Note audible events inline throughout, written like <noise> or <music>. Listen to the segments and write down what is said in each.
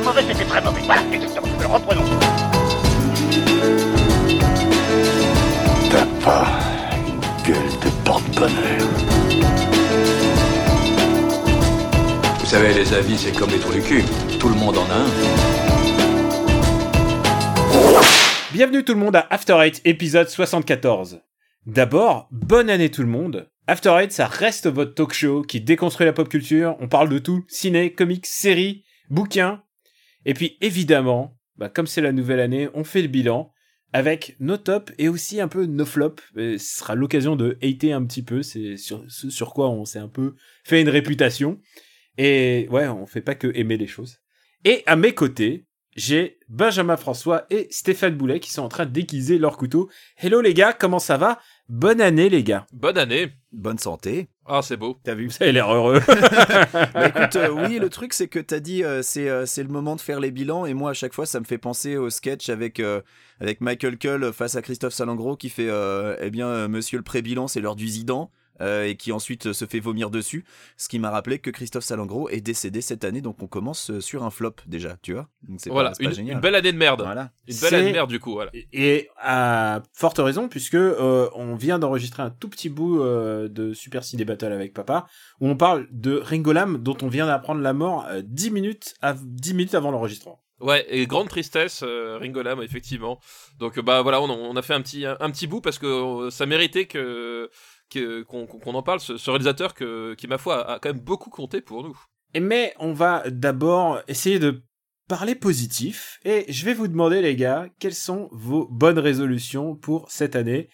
pas mauvais, c'était très mauvais. Voilà, exactement. Alors reprenons. T'as pas une gueule de porte-bonheur. Vous savez, les avis, c'est comme les trous du cul. Tout le monde en a un. Bienvenue tout le monde à After Eight, épisode 74. D'abord, bonne année tout le monde. After Eight, ça reste votre talk show qui déconstruit la pop culture. On parle de tout, ciné, comics, séries, bouquins. Et puis évidemment, bah, comme c'est la nouvelle année, on fait le bilan avec nos tops et aussi un peu nos flops. Ce sera l'occasion de hater un petit peu, c'est sur, ce sur quoi on s'est un peu fait une réputation. Et ouais, on fait pas que aimer les choses. Et à mes côtés, j'ai Benjamin François et Stéphane Boulet qui sont en train d'aiguiser leur couteau. Hello les gars, comment ça va? Bonne année les gars. Bonne année. Bonne santé. Ah, c'est beau. T'as vu? Vous avez l'air heureux. <laughs> <laughs> Bah, écoute, euh, oui, le truc, c'est que t'as dit euh, c'est euh, c'est le moment de faire les bilans, et moi, à chaque fois, ça me fait penser au sketch avec, euh, avec Michael Cull face à Christophe Salengro qui fait euh, Eh bien, euh, monsieur le pré-bilan, c'est l'heure du Zidan. Euh, et qui ensuite euh, se fait vomir dessus. Ce qui m'a rappelé que Christophe Salengro est décédé cette année, donc on commence euh, sur un flop déjà, tu vois. Donc Voilà, pas, une, génial. une belle année de merde. Voilà. Une belle année de merde, du coup, voilà. Et à forte raison, puisque euh, on vient d'enregistrer un tout petit bout euh, de Super Ciné Battle avec papa, où on parle de Ringo Lam, dont on vient d'apprendre la mort euh, 10 minutes, av- 10 minutes avant l'enregistrement. Ouais, et grande tristesse, euh, Ringo Lam, effectivement. Donc, bah voilà, on, on a fait un petit, un, un petit bout parce que euh, ça méritait que que- qu'on en parle, ce, ce réalisateur que, qui, ma foi, a, a quand même beaucoup compté pour nous. Et mais on va d'abord essayer de parler positif, et je vais vous demander les gars, quelles sont vos bonnes résolutions pour cette année?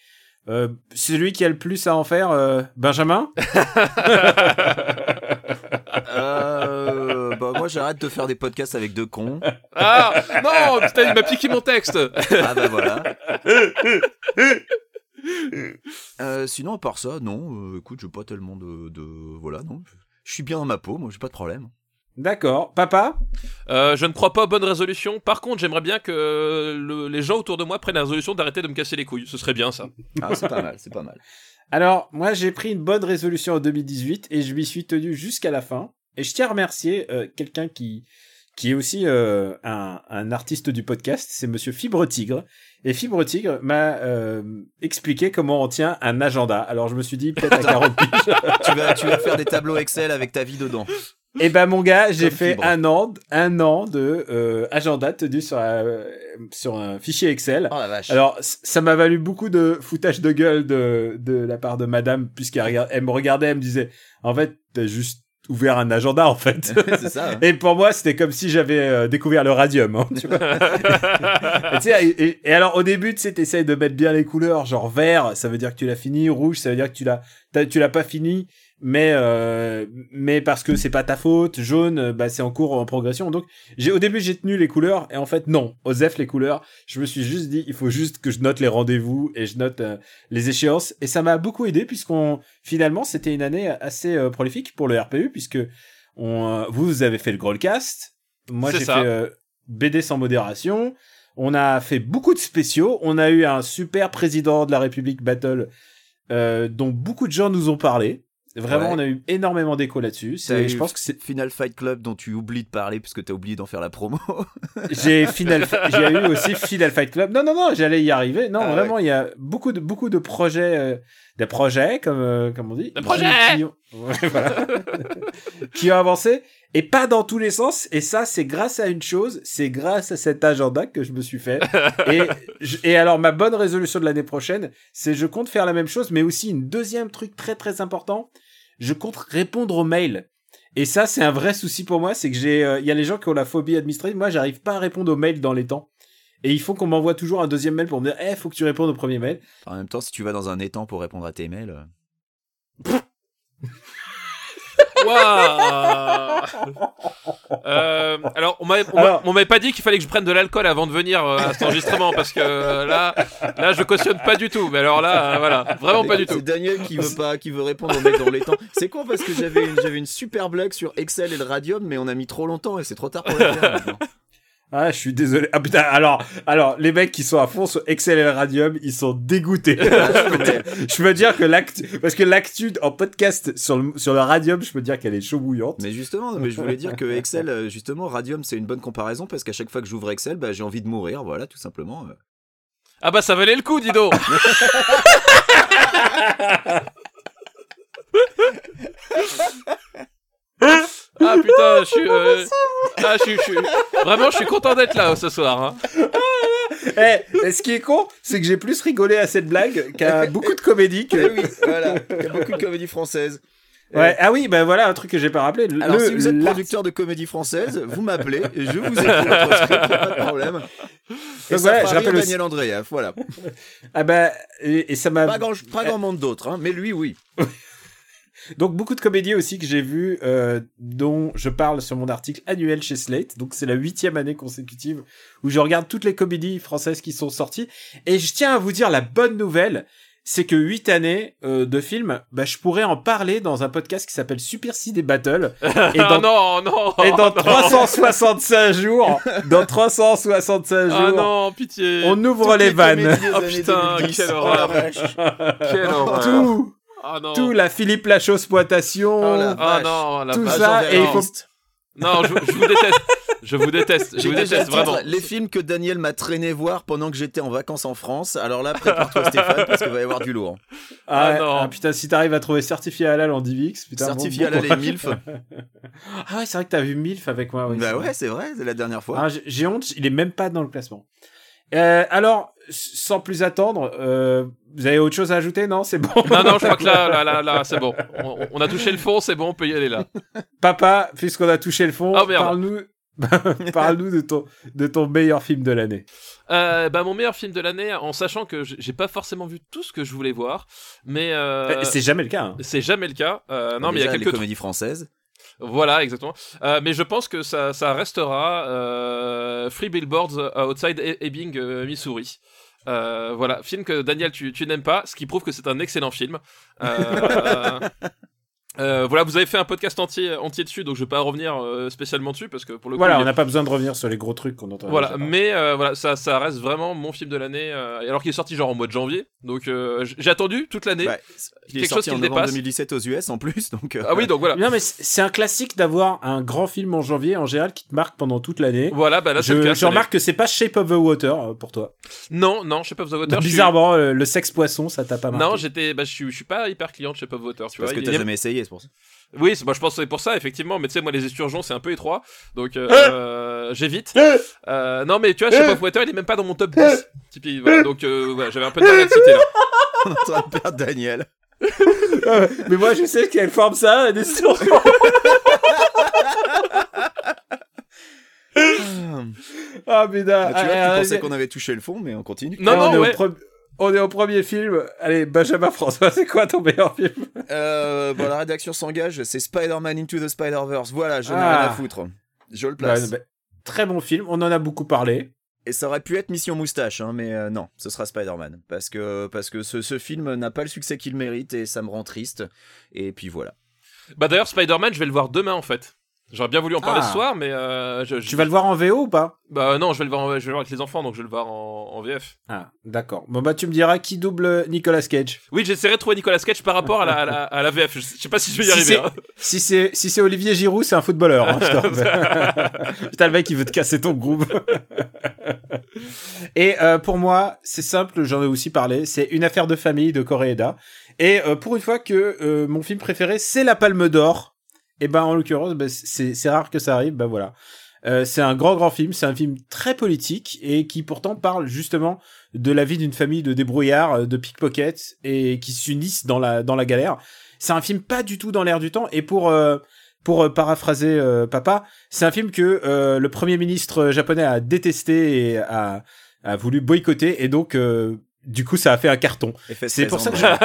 Euh, Celui qui a le plus à en faire, euh, Benjamin? <laughs> Euh, bah, moi, j'arrête de faire des podcasts avec deux cons. Ah Non Putain, il m'a piqué mon texte Ah bah voilà. <laughs> Euh, sinon, à part ça, non. euh, écoute, j'ai pas tellement de, de voilà, non. Je suis bien dans ma peau, moi, j'ai pas de problème. D'accord. Papa? Euh, je ne crois pas aux bonnes résolutions. Par contre, j'aimerais bien que le- les gens autour de moi prennent la résolution d'arrêter de me casser les couilles. Ce serait bien, ça. Ah, c'est pas mal, c'est pas mal. Alors, moi, j'ai pris une bonne résolution en 2018 et je m'y suis tenu jusqu'à la fin. Et je tiens à remercier euh, quelqu'un qui qui est aussi euh, un, un artiste du podcast, c'est Monsieur Fibre Tigre. Et Fibre Tigre m'a euh, expliqué comment on tient un agenda. Alors, je me suis dit, peut-être à <laughs> 40 piges. tu, vas, tu vas faire des tableaux Excel avec ta vie dedans. Et ben, mon gars, j'ai fait Fibre. un an, un an de euh, agenda tenu sur, un- sur un fichier Excel. Oh la vache. Alors, ça m'a valu beaucoup de foutage de gueule de, de la part de madame, puisqu'elle elle me regardait, elle me disait, en fait, t'as juste ouvert un agenda, en fait. <laughs> ça. hein. Et pour moi, c'était comme si j'avais euh, découvert le radium, hein, tu vois. <laughs> et, et, alors, au début, tu sais, t'essayes de mettre bien les couleurs, genre vert, ça veut dire que tu l'as fini, rouge, ça veut dire que tu l'as, tu l'as pas fini, mais, euh, mais parce que c'est pas ta faute, jaune, euh, bah, c'est en cours, en progression. Donc, j'ai, au début, j'ai tenu les couleurs, et en fait, non. Osef, les couleurs, je me suis juste dit, il faut juste que je note les rendez-vous, et je note euh, les échéances, et ça m'a beaucoup aidé, puisqu'on, finalement, c'était une année assez euh, prolifique pour le RPU, puisque on, vous, avez fait le Growlcast, moi j'ai fait BD sans modération, on a fait beaucoup de spéciaux, on a eu un super président de la République Battle, euh, dont beaucoup de gens nous ont parlé. Vraiment, Ouais. on a eu énormément d'écho là-dessus. Je pense que c'est Final Fight Club dont tu oublies de parler puisque t'as oublié d'en faire la promo. <laughs> J'ai Final, j'ai eu <laughs> aussi Final Fight Club. Non, non, non, j'allais y arriver. Non, Ah vraiment, il y a beaucoup de beaucoup de projets, euh, des projets comme euh, comme on dit, Des projets qui, ont, Ouais, voilà. <laughs> qui ont avancé et pas dans tous les sens. Et ça, c'est grâce à une chose, c'est grâce à cet agenda que je me suis fait. et je- et alors, ma bonne résolution de l'année prochaine, c'est je compte faire la même chose, mais aussi une deuxième truc très très important. Je compte répondre aux mails. Et ça, c'est un vrai souci pour moi, c'est que j'ai, euh, il y a les gens qui ont la phobie administrative. Moi, j'arrive pas à répondre aux mails dans les temps. Et il faut qu'on m'envoie toujours un deuxième mail pour me dire, eh, faut que tu répondes au premier mail. en même temps, si tu vas dans un étang pour répondre à tes mails. euh, Euh, alors, on m'avait on m'a- Alors- on m'avait pas dit qu'il fallait que je prenne de l'alcool avant de venir euh, à cet enregistrement parce que euh, là, là, je cautionne pas du tout. Mais alors là, euh, voilà, vraiment pas du tout. C'est Daniel qui veut pas, qui veut répondre aux mecs dans les temps. C'est con parce que j'avais une, j'avais une super blague sur Excel et le radium, mais on a mis trop longtemps et c'est trop tard pour le faire. Ah, je suis désolé. Ah putain, alors, alors, les mecs qui sont à fond sur Excel et le Radium, ils sont dégoûtés. <laughs> je, peux dire, que l'actu, parce que l'actu en podcast sur le, sur le Radium, je peux dire qu'elle est chaud bouillante. Mais justement, mais je voulais dire que <laughs> Excel, euh, justement, Radium, c'est une bonne comparaison parce qu'à chaque fois que j'ouvre Excel, bah, j'ai envie de mourir, voilà, tout simplement. euh. Ah bah ça valait le coup, dis donc <laughs> Ah putain, je suis... euh, Ah, je suis... je suis- Vraiment, je suis content d'être là euh, ce soir. hein. Eh, et ce qui est con, c'est que j'ai plus rigolé à cette blague qu'à beaucoup de comédies que... Eh oui, voilà, il y a beaucoup de comédies françaises. Ouais, ah oui, ben voilà un truc que j'ai pas rappelé. Le- Alors, si vous êtes producteur de comédie française, vous m'appelez, et je vous <laughs> a pas de problème. Et Donc ça voilà, je rappelle aussi- Daniel Andreev, voilà. Ah ben, et, et ça m'a... Pas grand, pas grand monde d'autres, hein, mais lui, oui. <laughs> Donc beaucoup de comédies aussi que j'ai vues, euh, dont je parle sur mon article annuel chez Slate. Donc c'est la huitième année consécutive où je regarde toutes les comédies françaises qui sont sorties. Et je tiens à vous dire la bonne nouvelle, c'est que huit années euh, de films, bah, je pourrais en parler dans un podcast qui s'appelle Super Ciné Battle. <laughs> Et Ah dans, non, non et dans non. 365 jours, dans <laughs> 365 jours, Ah non, pitié on ouvre les vannes. Oh, putain, quelle horreur. Quelle horreur Tout, Ah non tout la Philippe Lachaud poitation. Oh la Ah vache. non, la Tout ça, et il faut- Verhulst. Non, je, je vous déteste. Je vous déteste. Je vous déteste vraiment. Les films que Daniel m'a traîné voir pendant que j'étais en vacances en France. Alors là, prépare-toi <laughs> Stéphane, parce qu'il va y avoir du lourd. Ah, Ah non. Ah, putain, si t'arrives à trouver certifié halal en DivX, putain. Certifié bon, à bon courage. MILF. <laughs> Ah ouais, c'est vrai que t'as vu MILF avec moi. Oui, bah ouais, c'est vrai, c'est la dernière fois. Ah, j'ai- J'ai honte, il est même pas dans le classement. Euh, alors, sans plus attendre, euh, vous avez autre chose à ajouter? Non, c'est bon. Non, non, je crois que là, là, là, là, <laughs> c'est bon. On, on a touché le fond, c'est bon, on peut y aller là. Papa, puisqu'on a touché le fond, Oh, parle-nous, <laughs> parle-nous de ton, de ton meilleur film de l'année. Euh, bah, mon meilleur film de l'année, en sachant que j'ai pas forcément vu tout ce que je voulais voir, mais euh, Eh, C'est jamais le cas. hein. c'est jamais le cas. Euh, non, mais il y a quelques comédies françaises. Voilà, exactement. Euh, mais je pense que ça, ça restera euh, Free Billboards Outside E- Ebbing, euh, Missouri. Euh, voilà, film que Daniel tu, tu n'aimes pas, ce qui prouve que c'est un excellent film. <laughs> Euh, voilà, vous avez fait un podcast entier, entier dessus, donc je vais pas revenir euh, spécialement dessus parce que pour le coup, Voilà, il on n'a pas besoin de revenir sur les gros trucs qu'on entend. voilà, mais euh, voilà, ça, ça reste vraiment mon film de l'année, euh, alors qu'il est sorti genre en mois de janvier, donc euh, j'ai attendu toute l'année. Bah, il est quelque sorti chose en qui novembre dépasse. 2017 aux US en plus, donc. euh, Ah oui, donc voilà. Non, mais c'est c'est un classique d'avoir un grand film en janvier, en général, qui te marque pendant toute l'année. Voilà, bah là Je, le cas. je cette année. remarque que c'est pas Shape of the Water pour toi. Non, non, sais pas, vous avez Bizarrement, le sexe poisson, ça t'a pas marqué. Non, j'étais, bah, je suis, je suis pas hyper client de Shape of Water, tu vois. Parce que Il t'as a- jamais essayé, c'est pour ça. Oui, c'est- bah, je pense que c'est pour ça, effectivement. Mais tu sais, moi, les esturgeons, c'est un peu étroit, donc euh, euh, j'évite. Euh, non, mais tu vois, Shape of Water, il est même pas dans mon top 10. Typique, voilà, donc euh, voilà, j'avais un peu de mal à le citer là. <laughs> On est en train de perdre Daniel. Euh, mais moi, je sais qu'elle forme ça, des esturgeons. <laughs> Ah, mais Ah, tu vois, ah, tu ah, pensais ah, qu'on avait touché le fond, mais on continue. Non, on, non, est ouais. au on est au premier film. Allez, Benjamin François, c'est quoi ton meilleur film Euh, bon, la rédaction s'engage, c'est Spider-Man Into the Spider-Verse. Voilà, j'en ai Ah. rien à foutre. Je le place. Bah, Très bon film, on en a beaucoup parlé. Et ça aurait pu être Mission Moustache, hein, mais euh, non, ce sera Spider-Man. Parce que, parce que ce, ce film n'a pas le succès qu'il mérite et ça me rend triste. Et puis voilà. Bah d'ailleurs, Spider-Man, je vais le voir demain en fait. J'aurais bien voulu en parler Ah. ce soir, mais euh, je, je- Tu vas le voir en VO ou pas? Bah non, je vais le voir, en- je vais le voir avec les enfants, donc je vais le voir en, en VF. Ah, d'accord. Bon, bah, tu me diras qui double Nicolas Cage. Oui, j'essaierai de trouver Nicolas Cage par rapport à la, à la, à la VF. Je sais pas si je vais y Si arriver. hein. Si c'est si c'est Olivier Giroud, c'est un footballeur. Hein, je. <laughs> Putain, le mec, il veut te casser ton groupe. Et euh, pour moi, c'est simple, j'en ai aussi parlé. C'est une affaire de famille de Koreeda. Et euh, pour une fois que euh, mon film préféré, c'est la Palme d'Or. Et ben en l'occurrence, ben, c'est rare que ça arrive. Ben voilà. Euh, c'est un grand grand film, c'est un film très politique et qui pourtant parle justement de la vie d'une famille de débrouillards, euh, de pickpockets et qui s'unissent dans la dans la galère. C'est un film pas du tout dans l'air du temps et pour euh, pour euh, paraphraser euh, papa, c'est un film que euh, le premier ministre japonais a détesté et a a voulu boycotter et donc du coup ça a fait un carton. C'est pour ça que stressant,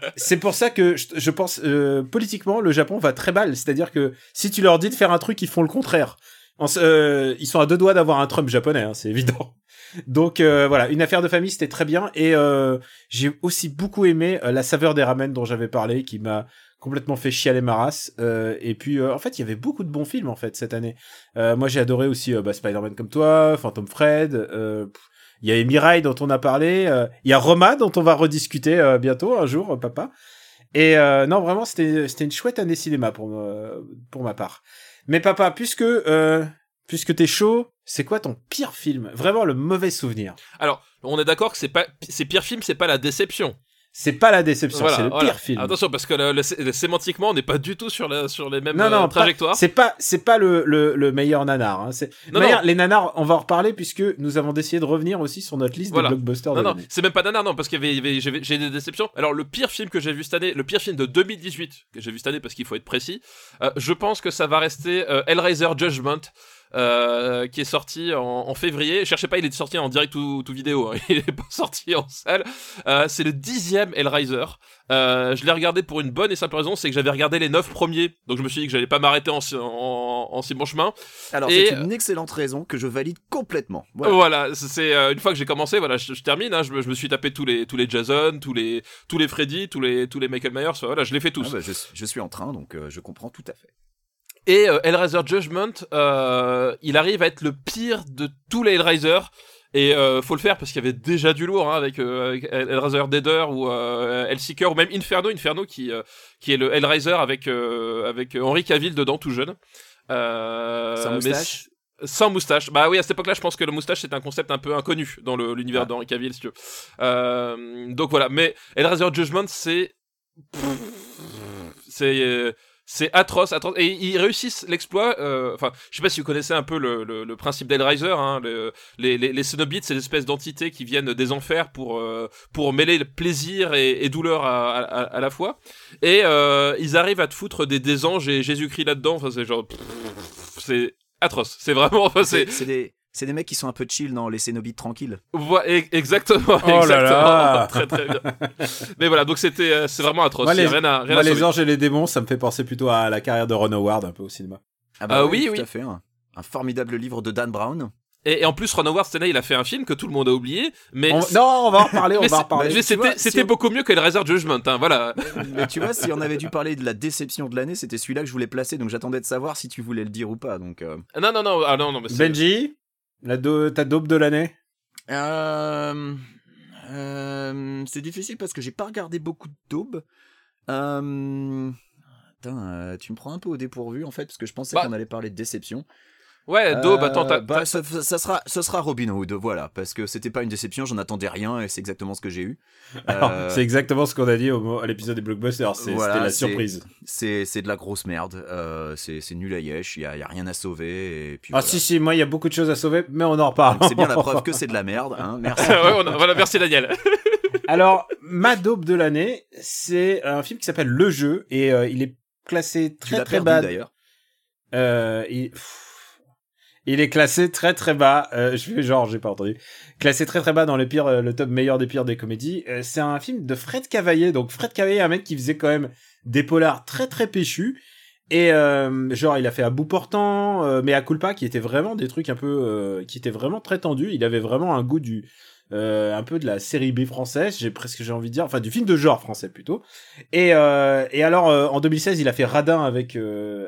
<laughs> C'est pour ça que je, je pense euh, politiquement le Japon va très mal, c'est-à-dire que si tu leur dis de faire un truc, ils font le contraire. En euh, ils sont à deux doigts d'avoir un Trump japonais, hein, c'est évident. Donc euh, voilà, une affaire de famille, c'était très bien. Et euh, j'ai aussi beaucoup aimé euh, La saveur des ramen dont j'avais parlé, qui m'a complètement fait chialer ma race. Euh, et puis, euh, en fait, il y avait beaucoup de bons films, en fait, cette année. Euh, moi, j'ai adoré aussi bah, Spider-Man comme toi, Phantom Fred. euh, pff, Il y a Mirai dont on a parlé. euh, Il y a Roma dont on va rediscuter euh, bientôt, un jour, euh, papa. Et euh, non, vraiment, c'était une chouette année cinéma pour, pour ma part. Mais papa, puisque, euh, puisque t'es chaud, c'est quoi ton pire film? Vraiment le mauvais souvenir? Alors, on est d'accord que c'est pas, pire film, c'est pas la déception. C'est pas la déception, Voilà, c'est le voilà. pire film. Attention, parce que le, le- le- sémantiquement, on n'est pas du tout sur, la, sur les mêmes non, non, euh, trajectoires. C'est pas, c'est pas le, le, le meilleur nanar. Hein. Non, les nanars, on va en reparler puisque nous avons décidé de revenir aussi sur notre liste Voilà. des blockbusters Non, de non, c'est même pas nanar, non, parce qu'il y avait, j'ai des déceptions. Alors, le pire film que j'ai vu cette année, le pire film de 2018 que j'ai vu cette année, parce qu'il faut être précis, euh, je pense que ça va rester euh, Hellraiser Judgment. Euh, qui est sorti en, en février. Cherchez pas, il est sorti en direct ou, ou vidéo. hein. <laughs> Il est pas sorti en salle. Euh, c'est le dixième Hellraiser. Euh, je l'ai regardé pour une bonne et simple raison, c'est que j'avais regardé les neuf premiers, donc je me suis dit que j'allais pas m'arrêter en, si- en, en si bon chemin. Alors, Et- c'est une excellente raison que je valide complètement. Voilà. Voilà, c'est euh, une fois que j'ai commencé, voilà, je, je termine. Hein, je, me, je me suis tapé tous les tous les Jason, tous les tous les Freddy, tous les tous les Michael Myers. Voilà, je les fais tous. Ah bah, je, je suis en train, donc euh, je comprends tout à fait. Et euh, Hellraiser Judgment, euh, il arrive à être le pire de tous les Hellraiser. Et euh, faut le faire parce qu'il y avait déjà du lourd hein, avec, euh, avec Hellraiser Deader ou euh, Hellseeker ou même Inferno, Inferno qui qui est le Hellraiser avec avec Henry Cavill dedans tout jeune. Sans mais moustache sans moustache. Bah oui, à cette époque-là, je pense que le moustache c'est un concept un peu inconnu dans l'univers Ah. d'Henry Cavill, si tu veux. Donc voilà, mais Hellraiser Judgment, c'est c'est c'est atroce, atroce. Et ils réussissent l'exploit. euh, Enfin, je sais pas si vous connaissez un peu le, le, le principe d'Hellraiser. Hein, le- les, les, les Cénobites, c'est l'espèce d'entités qui viennent des enfers pour euh, pour mêler le plaisir et, et douleur à, à, à la fois. Et euh, ils arrivent à te foutre des, des anges et Jésus-Christ là-dedans. Enfin, c'est genre, c'est atroce. C'est vraiment, enfin, c'est des, c'est des mecs qui sont un peu chill dans les Cénobites tranquilles. E- exactement, Oh là exactement. là. <laughs> très très bien. Mais voilà, donc c'était, euh, c'est vraiment atroce. Moi, les- rien à, rien Moi, à les sauver. anges et les démons, ça me fait penser plutôt à la carrière de Ron Howard un peu au cinéma. Ah oui, tout oui. à fait. Un, un formidable livre de Dan Brown. Et, et en plus, Ron Howard cette année, il a fait un film que tout le monde a oublié, mais On- Non, on va en reparler, on va en tu c'était, si on- beaucoup mieux que Hellraiser Judgment, hein, voilà. Mais tu vois, si on avait dû parler de la déception de l'année, c'était celui-là que je voulais placer, donc j'attendais de savoir si tu voulais le dire ou pas. Donc, euh, Non, non, non, ah non, non, mais Benji, la do- ta dope de l'année? Euh, euh, c'est difficile parce que j'ai pas regardé beaucoup de daubes. Euh, Putain, euh, tu me prends un peu au dépourvu en fait, parce que je pensais Bah. qu'on allait parler de déception. Ouais, Daube, Euh, attends, t'as- bah, ça, ça sera, ce sera Robin Hood, voilà, parce que c'était pas une déception, j'en attendais rien et c'est exactement ce que j'ai eu. <laughs> Alors, Euh, C'est exactement ce qu'on a dit au, à l'épisode des blockbusters, Voilà, c'était la surprise. c'est c'est de la grosse merde, euh, c'est c'est nul à yesh, il y a, y a rien à sauver. Et puis Ah voilà. si, si, moi il y a beaucoup de choses à sauver, mais on en reparle. C'est bien la preuve que <laughs> c'est de la merde, hein, <laughs> merci. ouais, on a- voilà, merci Daniel. Alors, ma dope de l'année, c'est un film qui s'appelle Le Jeu, et euh, il est classé très très perdu bas. d'ailleurs. Euh, il... pff, il est classé très très bas. Euh, je fais genre, j'ai pas entendu. Classé très très bas dans le pire, euh, le top meilleur des pires des comédies. Euh, c'est un film de Fred Cavaillé. Donc Fred Cavaillé, un mec qui faisait quand même des polars très très péchus. Et genre, il a fait à bout portant, mais à culpa, qui était vraiment des trucs un peu, qui étaient vraiment très tendus. Il avait vraiment un goût du, un peu de la série B française, j'ai presque j'ai envie de dire, enfin du film de genre français plutôt. Et et alors en 2016, il a fait Radin avec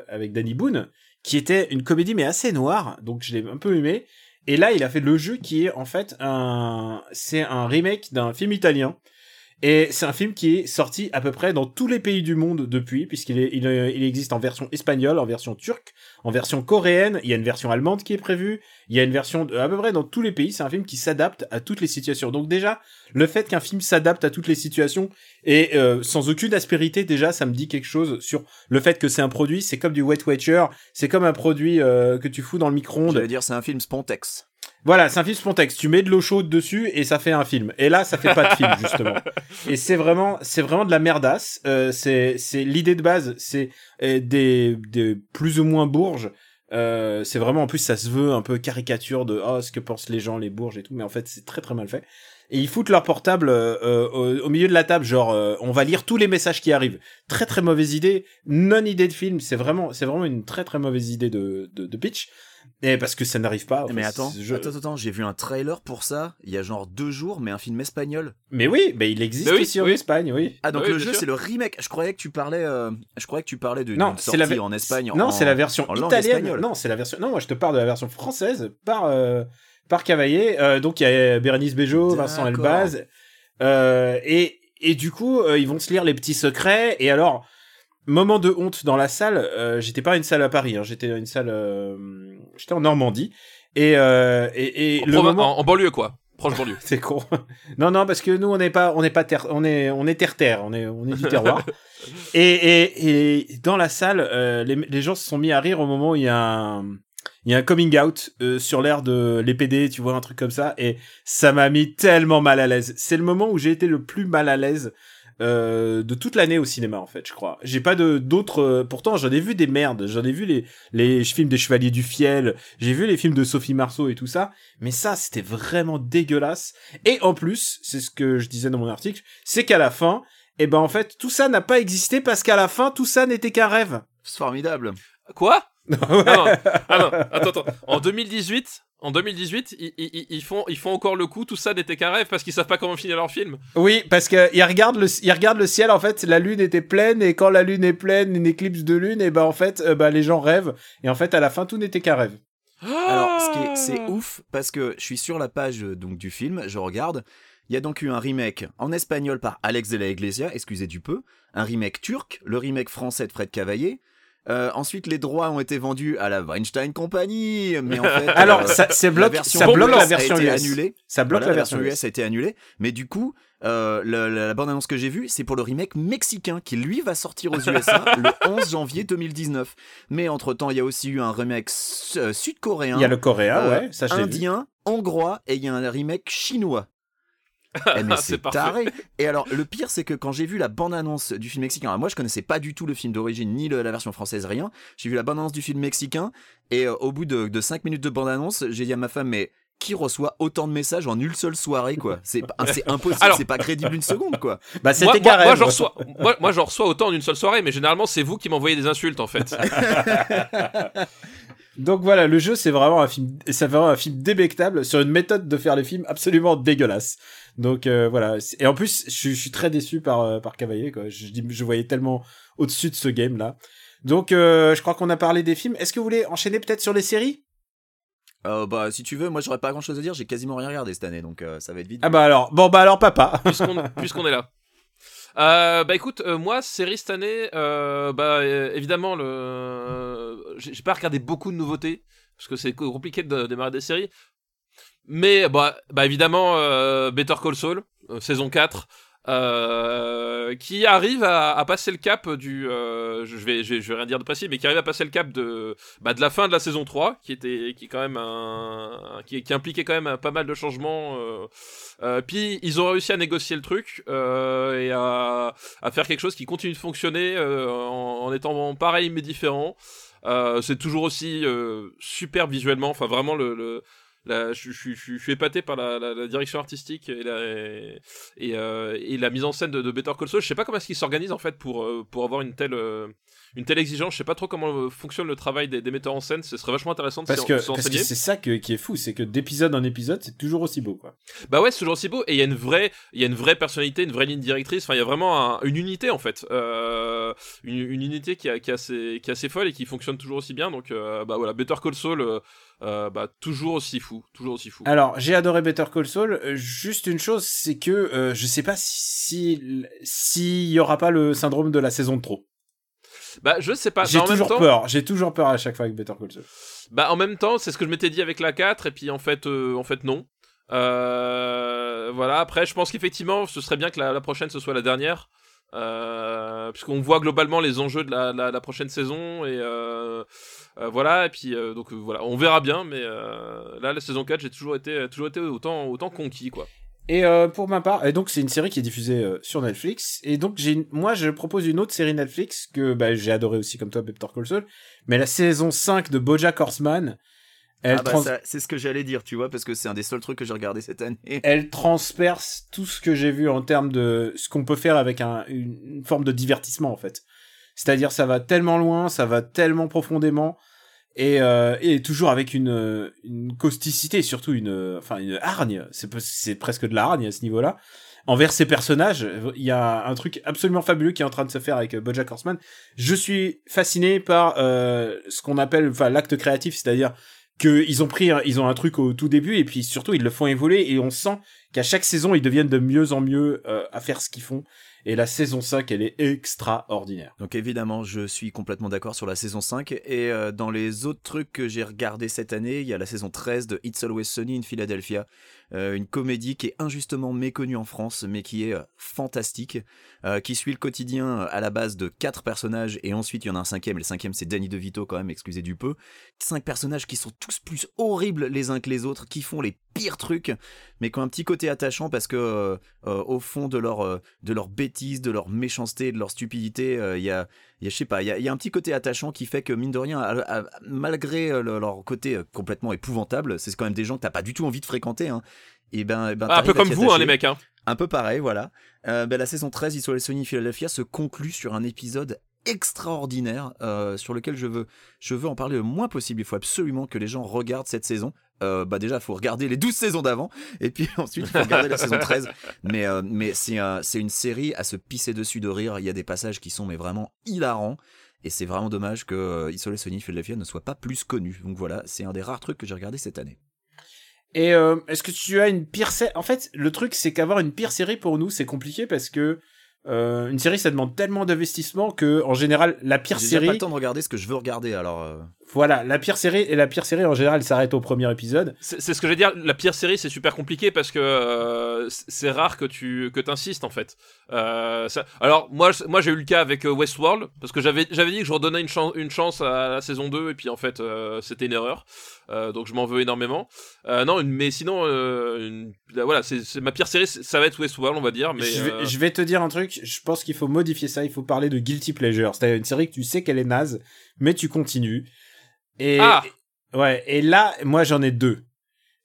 avec Danny Boone, qui était une comédie mais assez noire, donc je l'ai un peu aimé. Et là, il a fait le jeu qui est en fait un, c'est un remake d'un film italien. Et c'est un film qui est sorti à peu près dans tous les pays du monde depuis, puisqu'il euh, existe en version espagnole, en version turque, en version coréenne, il y a une version allemande qui est prévue, il y a une version de, à peu près dans tous les pays, c'est un film qui s'adapte à toutes les situations. Donc déjà, le fait qu'un film s'adapte à toutes les situations et euh, sans aucune aspérité, déjà, ça me dit quelque chose sur le fait que c'est un produit, c'est comme du Wet Watcher, c'est comme un produit euh, que tu fous dans le micro-ondes. J'allais dire c'est un film Spontex. Voilà, c'est un film spontax. Tu mets de l'eau chaude dessus et ça fait un film. Et là, ça fait pas de film <laughs> justement. Et c'est vraiment, c'est vraiment de la merdasse. Euh, c'est, c'est l'idée de base, c'est euh, des, des plus ou moins bourges. Euh, c'est vraiment en plus ça se veut un peu caricature de oh ce que pensent les gens les bourges et tout, mais en fait c'est très très mal fait. et ils foutent leur portable euh, euh, au, au milieu de la table, genre euh, on va lire tous les messages qui arrivent. Très très mauvaise idée, non idée de film, c'est vraiment c'est vraiment une très très mauvaise idée de de, de pitch. Et parce que ça n'arrive pas. Mais attends, je- attends, attends, j'ai vu un trailer pour ça il y a genre deux jours, mais un film espagnol. Mais oui, mais il existe Mais oui, aussi en. Espagne, oui. Ah donc Oui, le jeu c'est le remake. Je croyais que tu parlais, euh, je croyais que tu parlais de Non, la sortie ver- en Espagne. Non, c'est la version italienne. espagnole. Non, c'est la version. Non, moi je te parle de la version française par euh, par Cavaillé. Euh, donc il y a Bérénice Bejo, Vincent. Elbaz, euh, et et du coup euh, ils vont se lire les petits secrets. Et alors moment de honte dans la salle. euh, j'étais pas à une salle à Paris, hein, j'étais à une salle, euh, j'étais en Normandie. Et euh, et, et En, le moment. en- en banlieue, quoi. Proche banlieue. <laughs> C'est con. non, non, parce que nous, on n'est pas, on n'est pas terre, on est, on est terre-terre, on est, on est du terroir. <laughs> et, et, et dans la salle, les, les gens se sont mis à rire au moment où il y a un, il y a un coming out euh, sur l'air de l'EPD, tu vois, un truc comme ça, et ça m'a mis tellement mal à l'aise. C'est le moment où j'ai été le plus mal à l'aise euh, de toute l'année au cinéma, en fait, je crois. J'ai pas de d'autres. euh, pourtant, j'en ai vu des merdes. J'en ai vu les les films des Chevaliers du Fiel. J'ai vu les films de Sophie Marceau et tout ça. Mais ça, c'était vraiment dégueulasse. Et en plus, c'est ce que je disais dans mon article, c'est qu'à la fin, eh ben en fait, tout ça n'a pas existé parce qu'à la fin, tout ça n'était qu'un rêve. C'est formidable. Quoi? <laughs> Ah non, ah non, attends, attends. En 2018, en 2018, ils, ils, ils font, ils font encore le coup. Tout ça n'était qu'un rêve parce qu'ils savent pas comment finir leur film. Oui, parce que il regarde le, il regarde le ciel. En fait, la lune était pleine et quand la lune est pleine, une éclipse de lune, et ben en fait, euh, bah, les gens rêvent. Et en fait, à la fin, tout n'était qu'un rêve. Alors, ce qui est, Ah. c'est ouf parce que je suis sur la page euh, donc du film, je regarde. Il y a donc eu un remake en espagnol par Alex de la Iglesia, excusez du peu, un remake turc, le remake français de Fred Cavaillé. Euh, ensuite, les droits ont été vendus à la Weinstein Company, mais en fait, <laughs> Alors, euh, ça, c'est la bloque, version ça bloque la a version été US. annulée. Ça bloque Voilà, la version US. a été annulée, mais du coup, euh, la, la bande-annonce que j'ai vue, c'est pour le remake mexicain qui lui va sortir aux <laughs> USA le 11 janvier 2019. Mais entre temps, il y a aussi eu un remake euh, sud-coréen, Il y a le coréen, euh, ouais, ça vu. indien, hongrois et il y a un remake chinois. Eh, mais <laughs> C'est c'est taré. Et alors, le pire, c'est que quand j'ai vu la bande-annonce du film mexicain, alors moi je connaissais pas du tout le film d'origine, ni le- la version française, rien. J'ai vu la bande-annonce du film mexicain, et euh, au bout de, de 5 minutes de bande-annonce, j'ai dit à ma femme, mais qui reçoit autant de messages en une seule soirée, quoi? C'est impossible, c'est pas crédible une seconde, quoi. <laughs> Bah, Moi, c'était moi, moi, reçois, moi, moi, j'en reçois autant en une seule soirée, mais généralement, c'est vous qui m'envoyez des insultes, en fait. <laughs> Donc voilà, le jeu c'est vraiment un film, c'est vraiment un film débectable sur une méthode de faire les films absolument dégueulasse. Donc euh, voilà, et en plus je, suis- je suis très déçu par euh, par Cavalier quoi. Je, dis- je voyais tellement au-dessus de ce game là. Donc euh, je crois qu'on a parlé des films. Est-ce que vous voulez enchaîner peut-être sur les séries? Euh, bah, si tu veux, moi j'aurais pas grand chose à dire, j'ai quasiment rien regardé cette année, donc euh, ça va être vite. Ah bah alors, bon bah alors papa. puisqu'on puisqu'on est là. Euh, bah écoute, euh, moi, série cette année, euh, bah évidemment, le... j'ai pas regardé beaucoup de nouveautés, parce que c'est compliqué de démarrer des séries. Mais bah, bah évidemment, Better Call Saul, saison 4, euh, qui arrive à, à passer le cap du... euh, je, vais, je, vais, rien dire de précis, mais qui arrive à passer le cap de, bah, de la fin de la saison 3, qui était qui est quand même un... qui, qui impliquait quand même pas mal de changements. Euh, euh, puis ils ont réussi à négocier le truc euh, et à, à faire quelque chose qui continue de fonctionner en, en étant pareil mais différent. C'est toujours aussi super visuellement. Enfin vraiment le, le je, suis épaté par la, direction artistique euh, et la mise en scène de, de Better Call Saul. Je sais pas comment est-ce qu'ils s'organisent en fait pour euh, avoir une telle euh, une telle exigence. Je sais pas trop comment euh, fonctionne le travail des, des metteurs en scène. Ce serait vachement intéressant de Parce que parce que c'est ça que- qui est fou, c'est que d'épisode en épisode c'est toujours aussi beau quoi. Bah ouais, c'est toujours aussi beau et il y a une vraie, il y a une vraie personnalité, une vraie ligne directrice. Enfin, il y a vraiment un- une unité en fait, euh, une, une unité qui, a, qui, est assez, qui est assez folle et qui fonctionne toujours aussi bien. Donc euh, bah voilà, Better Call Saul, euh, bah toujours aussi fou, toujours aussi fou. Alors, j'ai adoré Better Call Saul. Juste une chose, c'est que je sais pas si s'il y aura pas le syndrome de la saison de trop. Bah je sais pas. j'ai toujours temps, peur. J'ai toujours peur à chaque fois avec Better Call Saul. Bah en même temps, c'est ce que je m'étais dit avec la 4 et puis en fait, euh, en fait non. Euh, voilà. Après, je pense qu'effectivement, ce serait bien que la, la prochaine ce soit la dernière. Euh, puisqu'on voit globalement les enjeux de la, la, la prochaine saison et euh, euh, voilà et puis donc voilà on verra bien mais là la saison 4 j'ai toujours été toujours été autant autant conquis quoi Et euh, pour ma part, et donc c'est une série qui est diffusée euh, sur Netflix. Et donc j'ai, moi je propose une autre série Netflix que bah, j'ai adoré aussi comme toi, Better Call Saul. Mais la saison 5 de BoJack Horseman, Elle, Ah bah, trans- c'est ce que j'allais dire, tu vois, parce que c'est un des seuls trucs que j'ai regardé cette année. <laughs> elle transperce tout ce que j'ai vu en termes de ce qu'on peut faire avec un- une, une forme de divertissement en fait. C'est-à-dire ça va tellement loin, ça va tellement profondément et, euh, et toujours avec une, une causticité, surtout une, enfin une hargne. C'est presque de la hargne à ce niveau-là. Envers ces personnages, il y a un truc absolument fabuleux qui est en train de se faire avec euh, BoJack Horseman. Je suis fasciné par euh, ce qu'on appelle, enfin l'acte créatif, c'est-à-dire que ils ont pris, ils ont un truc au tout début et puis surtout ils le font évoluer et on sent qu'à chaque saison ils deviennent de mieux en mieux à faire ce qu'ils font. Et la saison 5, elle est extraordinaire. Donc évidemment, je suis complètement d'accord sur la saison 5. Et euh, dans les autres trucs que j'ai regardé cette année, il y a la saison 13 de It's Always Sunny in Philadelphia. Euh, une comédie qui est injustement méconnue en France, mais qui est euh, fantastique, euh, qui suit le quotidien à la base de quatre personnages, et ensuite il y en a un cinquième, et le cinquième c'est Danny DeVito quand même, excusez du peu. Cinq personnages qui sont tous plus horribles les uns que les autres, qui font les pires trucs, mais qui ont un petit côté attachant parce que au fond de leur, de leur bêtise, de leur méchanceté, de leur stupidité, il y a y a, je sais pas, il y a, il y a un petit côté attachant qui fait que mine de rien, à- à- malgré euh, le- leur côté euh, complètement épouvantable, c'est quand même des gens que t'as pas du tout envie de fréquenter. Hein. Et ben, et ben, Ah, un peu comme vous, hein, les mecs. Hein. Un peu pareil, voilà. Euh, ben, la saison 13 d'Isole Sony Philadelphia se conclut sur un épisode extraordinaire euh, sur lequel je veux, je veux en parler le moins possible. Il faut absolument que les gens regardent cette saison. Euh, bah déjà, il faut regarder les 12 saisons d'avant, et puis <laughs> ensuite, il faut regarder la saison 13. Mais, euh, mais c'est un- c'est une série à se pisser dessus de rire. Il y a des passages qui sont mais vraiment hilarants. Et c'est vraiment dommage que Isole Sony Philadelphia ne soit pas plus connu. Donc voilà, c'est un des rares trucs que j'ai regardé cette année. Et est-ce que tu as une pire série En fait, le truc, c'est qu'avoir une pire série pour nous, c'est compliqué parce que euh, une série, ça demande tellement d'investissement que, en général, la pire J'ai déjà pas série, le temps de regarder ce que je veux regarder, alors. euh, voilà, la pire série et la pire série en général, s'arrête au premier épisode. C'est ce que je vais dire. La pire série, c'est super compliqué parce que euh, c'est- rare que tu que t'insistes en fait. Euh, ça- alors moi, moi j'ai eu le cas avec Westworld parce que j'avais j'avais dit que je redonnais une, chan- une chance à la saison 2 et puis en fait euh, c'était une erreur. Euh, donc je m'en veux énormément. Euh, non, une- mais sinon, euh, une- là, voilà, c'est ma pire série, ça va être Westworld, on va dire. Mais je, vais, je vais te dire un truc, je pense qu'il faut modifier ça, il faut parler de guilty pleasure. C'est-à-dire une série que tu sais qu'elle est naze, mais tu continues. Et, Ah ouais, et là, moi j'en ai deux.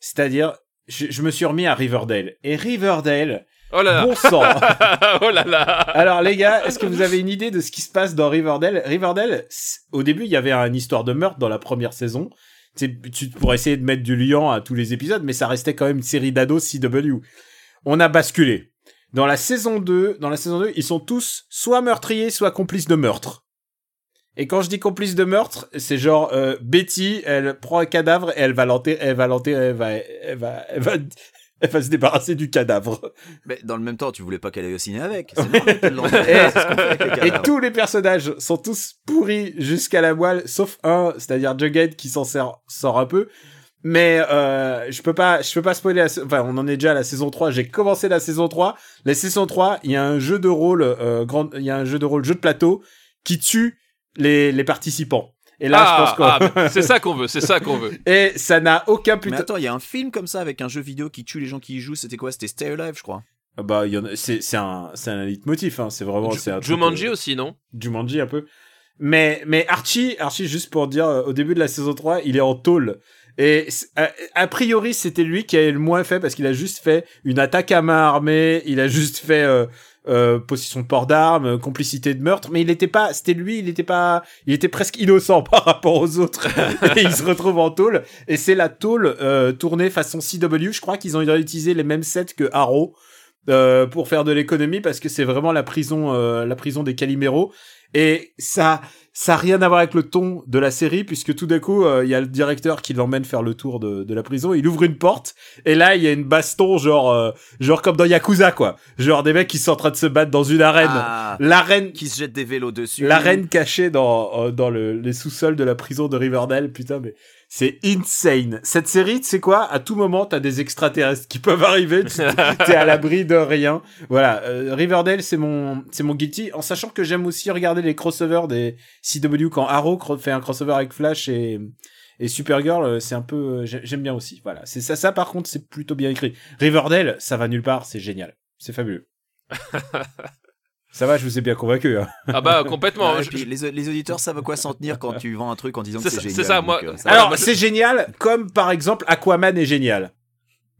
C'est-à-dire, je, je me suis remis à Riverdale. Et Riverdale, oh là là, bon sang <laughs> oh là là. Alors les gars, est-ce que vous avez une idée de ce qui se passe dans Riverdale? Riverdale, au début, il y avait une histoire de meurtre dans la première saison. Tu pourrais essayer de mettre du liant à tous les épisodes, mais ça restait quand même une série d'ados CW. On a basculé. Dans la saison 2, dans la saison 2, ils sont tous soit meurtriers, soit complices de meurtre. Et quand je dis complices de meurtre, c'est genre euh, Betty, elle prend un cadavre et elle va l'enterrer, elle va l'enterrer, elle va, elle va, elle va se débarrasser du cadavre. Mais dans le même temps, tu voulais pas qu'elle aille au ciné avec. L'envoie. <laughs> Et- tous les personnages sont tous pourris jusqu'à la moelle, sauf un, c'est-à-dire Jughead qui s'en sort, sort un peu. Mais euh, je peux pas, je peux pas spoiler. La, enfin, on en est déjà à la saison 3. J'ai commencé la saison 3. La saison 3, il y a un jeu de rôle, euh, grand, il y a un jeu de rôle, jeu de plateau qui tue les, les participants. Et là, ah, je pense ah, mais c'est ça qu'on veut, c'est ça qu'on veut. <laughs> et ça n'a aucun Mais putain. attends, il y a un film comme ça avec un jeu vidéo qui tue les gens qui y jouent. C'était quoi? C'était Stay Alive, je crois. Ah Bah, il y en a- c'est c'est un, c'est un leitmotiv. Hein. C'est vraiment, c'est un Jumanji euh, aussi, non? Jumanji un peu. Mais, mais Archie, Archie, juste pour dire, euh, au début de la saison 3, il est en tôle. Et c- a, a priori, c'était lui qui avait le moins fait parce qu'il a juste fait une attaque à main armée, il a juste fait euh, euh, possession de port d'armes, euh, complicité de meurtre, mais il était pas, c'était lui, il était pas, il était presque innocent <laughs> par rapport aux autres. et il se retrouve en tôle. Et c'est la tôle euh, tournée façon CW. Je crois qu'ils ont utilisé les mêmes sets que Arrow. euh, pour faire de l'économie parce que c'est vraiment la prison euh, la prison des Caliméros et ça ça a rien à voir avec le ton de la série puisque tout d'un coup euh, il y a le directeur qui l'emmène faire le tour de, de la prison il ouvre une porte et là il y a une baston genre euh, genre comme dans Yakuza quoi. Genre des mecs qui sont en train de se battre dans une arène. Ah, l'arène qui se jette des vélos dessus. l'arène cachée dans euh, dans le, les sous-sols de la prison de Riverdale. Putain mais c'est insane. Cette série tu sais quoi? À tout moment t'as des extraterrestres qui peuvent arriver. <laughs> T'es à l'abri de rien. Voilà. Euh, Riverdale c'est mon c'est mon guilty. En sachant que j'aime aussi regarder les crossovers des CW quand Arrow fait un crossover avec Flash et et Supergirl euh, c'est un peu euh, j'ai- j'aime bien aussi. Voilà. C'est ça ça par contre c'est plutôt bien écrit. Riverdale ça va nulle part. C'est génial. C'est fabuleux <laughs> Ça va, je vous ai bien convaincu. hein. Ah bah <laughs> complètement. Ouais, Je- puis les, les auditeurs savent à quoi s'en tenir quand tu vends un truc en disant que C'est génial. c'est ça, donc, moi- euh, ça Alors, c'est génial, comme par exemple Aquaman est génial.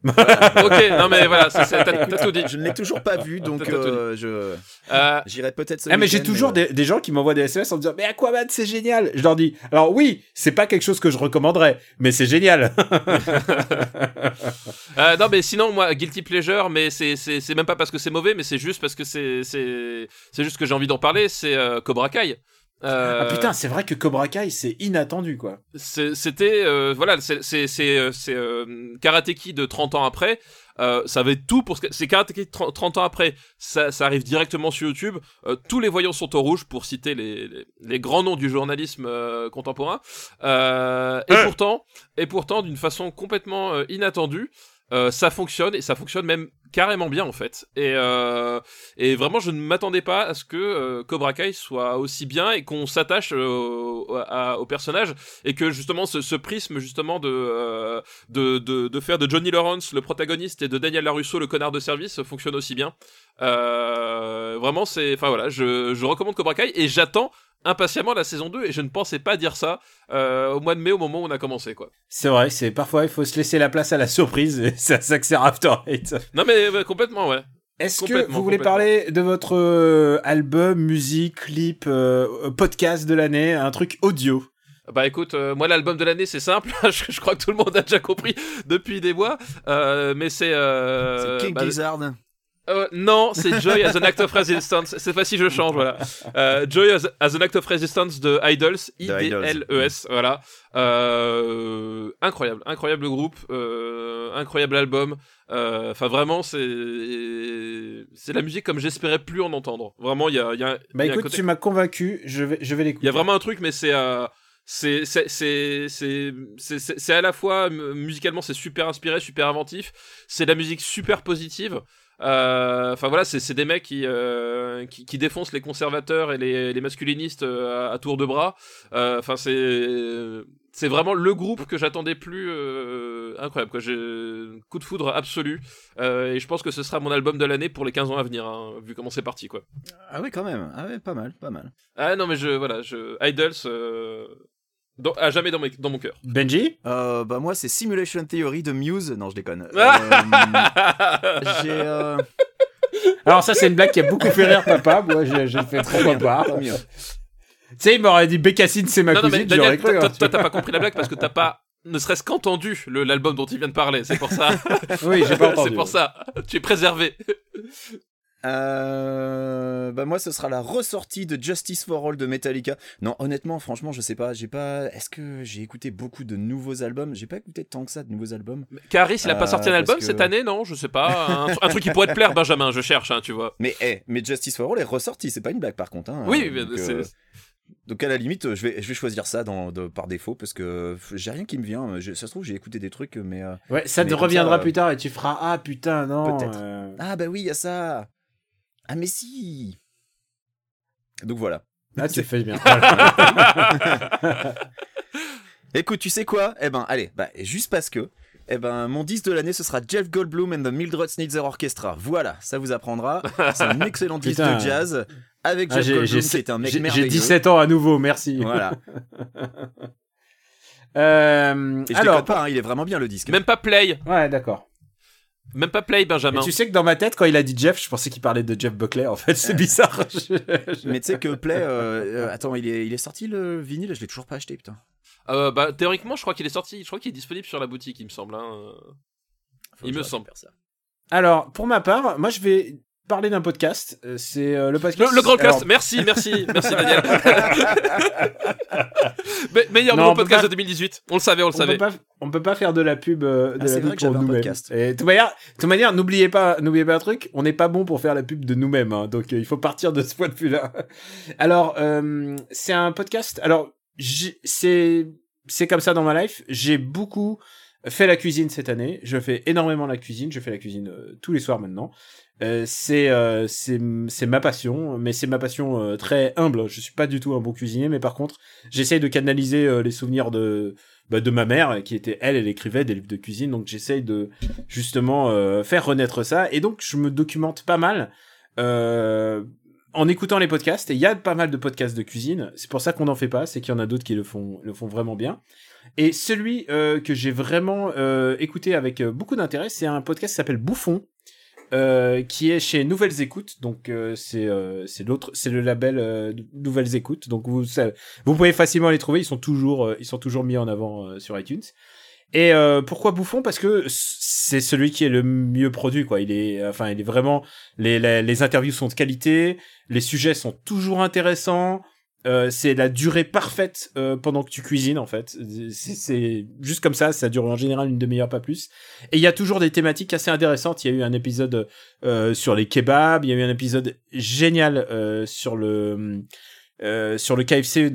Ok, non mais voilà, t'as tout dit. Je ne l'ai toujours pas vu, donc euh, je Euh, j'irai peut-être. ce Ah, mais j'ai toujours des, des gens qui m'envoient des SMS en me disant Mais Aquaman, c'est génial Je leur dis Alors, oui, c'est pas quelque chose que je recommanderais, mais c'est génial. <laughs> Euh, non, mais sinon, moi, guilty pleasure, mais c'est c'est c'est même pas parce que c'est mauvais, mais c'est juste parce que c'est c'est c'est juste que j'ai envie d'en parler. C'est euh, Cobra Kai. Euh, Ah putain, c'est vrai que Cobra Kai, c'est inattendu, quoi. c'était euh, voilà, c'est c'est c'est euh, euh, Karate Kid 30 ans après. Euh, ça va être tout pour ce que c'est Karate Kid 30, 30 ans après. Ça, ça arrive directement sur YouTube. Euh, tous les voyants sont au rouge pour citer les, les, les grands noms du journalisme euh, contemporain. Euh, et pourtant, et pourtant, d'une façon complètement euh, inattendue, euh, ça fonctionne et ça fonctionne même carrément bien en fait. Et, euh, et vraiment, je ne m'attendais pas à ce que euh, Cobra Kai soit aussi bien et qu'on s'attache au, personnage et que justement ce, prisme justement de, de, de, de faire de Johnny Lawrence le protagoniste et de Daniel Larusso le connard de service fonctionne aussi bien. Vraiment, c'est, enfin voilà, je, je recommande Cobra Kai et j'attends impatiemment la saison 2 et je ne pensais pas dire ça euh, au mois de mai au moment où on a commencé quoi. C'est vrai, c'est parfois il faut se laisser la place à la surprise et ça, ça que sert After Eight. Non mais complètement ouais. Est-ce que vous voulez parler de votre euh, album, musique, clip, euh, podcast de l'année, un truc audio? Bah écoute, euh, moi l'album de l'année c'est simple, <laughs> je, je crois que tout le monde a déjà compris depuis des mois, euh, mais c'est... Euh, C'est King bah, Gizzard. Euh, non, c'est Joy as an Act of Resistance, cette fois-ci je change, voilà. Euh, Joy as, as an Act of Resistance de Idols, I-D-L-E-S, voilà. Euh, incroyable, incroyable groupe, euh, incroyable album, Euh, enfin vraiment c'est c'est la musique comme j'espérais plus en entendre. Vraiment il y a, il y a, Bah il y a un écoute, côté- tu m'as convaincu, je vais, je vais l'écouter. il y a vraiment un truc, mais c'est euh, c'est c'est c'est c'est c'est c'est- c'est à la fois musicalement c'est super inspiré, super inventif. C'est de la musique super positive. Euh, Enfin voilà, c'est des mecs qui, euh, qui qui défoncent les conservateurs et les, les masculinistes euh, à, à tour de bras. Enfin c'est c'est vraiment le groupe que j'attendais plus euh, incroyable quoi. J'ai coup de foudre absolu Euh, et je pense que ce sera mon album de l'année pour les 15 ans à venir hein, vu comment c'est parti quoi. Ah oui, quand même. Ah ouais, pas mal, pas mal. Ah non mais je voilà, je Idols euh, dans- à jamais dans, mes- dans mon cœur. Benji Euh, bah moi, c'est Simulation Theory de Muse. Non, je déconne. Ah <laughs> Euh, J'ai. euh, <laughs> Alors ça c'est une blague qui a beaucoup fait rire papa, moi j'ai j'ai fait trop papa. Tu sais, il m'aurait dit Bécassine c'est ma non, non, mais cousine, j'aurais Daniel, cru. toi, hein, toi, t'as pas compris la blague parce que t'as pas ne serait-ce qu'entendu le- l'album dont il vient de parler. C'est pour ça. Oui, j'ai pas <laughs> entendu. c'est pour ça. Tu es préservé. Euh, bah moi, ce sera la ressortie de Justice for All de Metallica. Non, honnêtement, franchement, je sais pas. J'ai pas. Est-ce que j'ai écouté beaucoup de nouveaux albums? J'ai pas écouté tant que ça de nouveaux albums. Caris, il a pas Euh, sorti un parce album que- cette année, non Je sais pas. Un, un truc qui pourrait te plaire, Benjamin. Je cherche, hein, tu vois. <laughs> Mais eh, mais Justice for All est ressorti. C'est pas une blague par contre. hein. Oui, donc, mais c'est- euh, donc à la limite, je vais je vais choisir ça dans, de- par défaut parce que j'ai rien qui me vient. Je- ça se trouve, j'ai écouté des trucs, mais euh, Ouais, ça Mais te reviendra ça, euh, plus tard et tu feras ah putain non. Peut-être. euh, ah bah oui, il y a ça. Ah mais si. Donc voilà. Ah, tu fais bien. <laughs> <laughs> Écoute, tu sais quoi? Eh ben, allez, bah, juste parce que, eh ben, mon 10 de l'année, ce sera Jeff Goldblum and the Mildred Snitzer Orchestra. Voilà, ça vous apprendra. C'est un excellent disque Putain. de jazz avec Ah, Jeff j'ai- Goldblum, j'ai- qui est un mec j'ai- J'ai merveilleux. 17 ans à nouveau, merci. Voilà. <laughs> Euh, Et je alors, pas, hein, il est vraiment bien le disque. Même pas Play. ouais, d'accord. Même pas Play, Benjamin. tu sais que dans ma tête, quand il a dit Jeff, je pensais qu'il parlait de Jeff Buckley. En fait, c'est <laughs> bizarre. Je- je- Mais tu sais que Play, euh, euh, attends, il est, il est sorti le vinyle, je l'ai toujours pas acheté, putain. Euh, bah, théoriquement, je crois qu'il est sorti. Je crois qu'il est disponible sur la boutique, il me semble. Hein. Il me semble. ça. Alors, pour ma part, moi, je vais parler d'un podcast. Euh, C'est euh, le podcast. le grand Alors, cast, merci, merci, merci Daniel. <laughs> Me- meilleur Non, nouveau podcast pas- de 2018. On le savait, on le on savait. peut pas, on peut pas faire de la pub, euh, de Ah, c'est la vrai pub que pour j'avais un nous-mêmes. podcast. Et de toute manière, manière, n'oubliez pas, n'oubliez pas un truc, on n'est pas bon pour faire la pub de nous-mêmes, hein, donc euh, il faut partir de ce point de vue-là. Alors, euh, c'est un podcast. Alors, j'ai- c'est c'est comme ça dans ma life. J'ai beaucoup fait la cuisine cette année. Je fais énormément la cuisine. Je fais la cuisine euh, tous les soirs maintenant. Euh, c'est euh, c'est ma passion, mais c'est ma passion très humble. Je suis pas du tout un bon cuisinier, mais par contre, j'essaye de canaliser les souvenirs de bah, de ma mère, qui était elle, elle écrivait des livres de cuisine, donc j'essaye de justement faire renaître ça. Et donc je me documente pas mal. En écoutant les podcasts, et il y a pas mal de podcasts de cuisine, c'est pour ça qu'on n'en fait pas, c'est qu'il y en a d'autres qui le font, le font vraiment bien. Et celui euh, que j'ai vraiment euh, écouté avec euh, beaucoup d'intérêt, c'est un podcast qui s'appelle Bouffon, euh, qui est chez Nouvelles Écoutes. Donc euh, c'est euh, c'est l'autre, c'est le label euh, Nouvelles Écoutes. Donc vous ça- vous pouvez facilement les trouver. Ils sont toujours euh, ils sont toujours mis en avant sur iTunes. Et pourquoi Bouffon? Parce que c'est celui qui est le mieux produit, quoi. Il est, enfin, il est vraiment. Les, les, les interviews sont de qualité, les sujets sont toujours intéressants. Euh, c'est la durée parfaite euh, pendant que tu cuisines, en fait. C'est- juste comme ça, ça dure en général une demi-heure, pas plus. Et il y a toujours des thématiques assez intéressantes. Il y a eu un épisode euh, sur les kebabs, il y a eu un épisode génial euh, sur le euh, sur le KFC,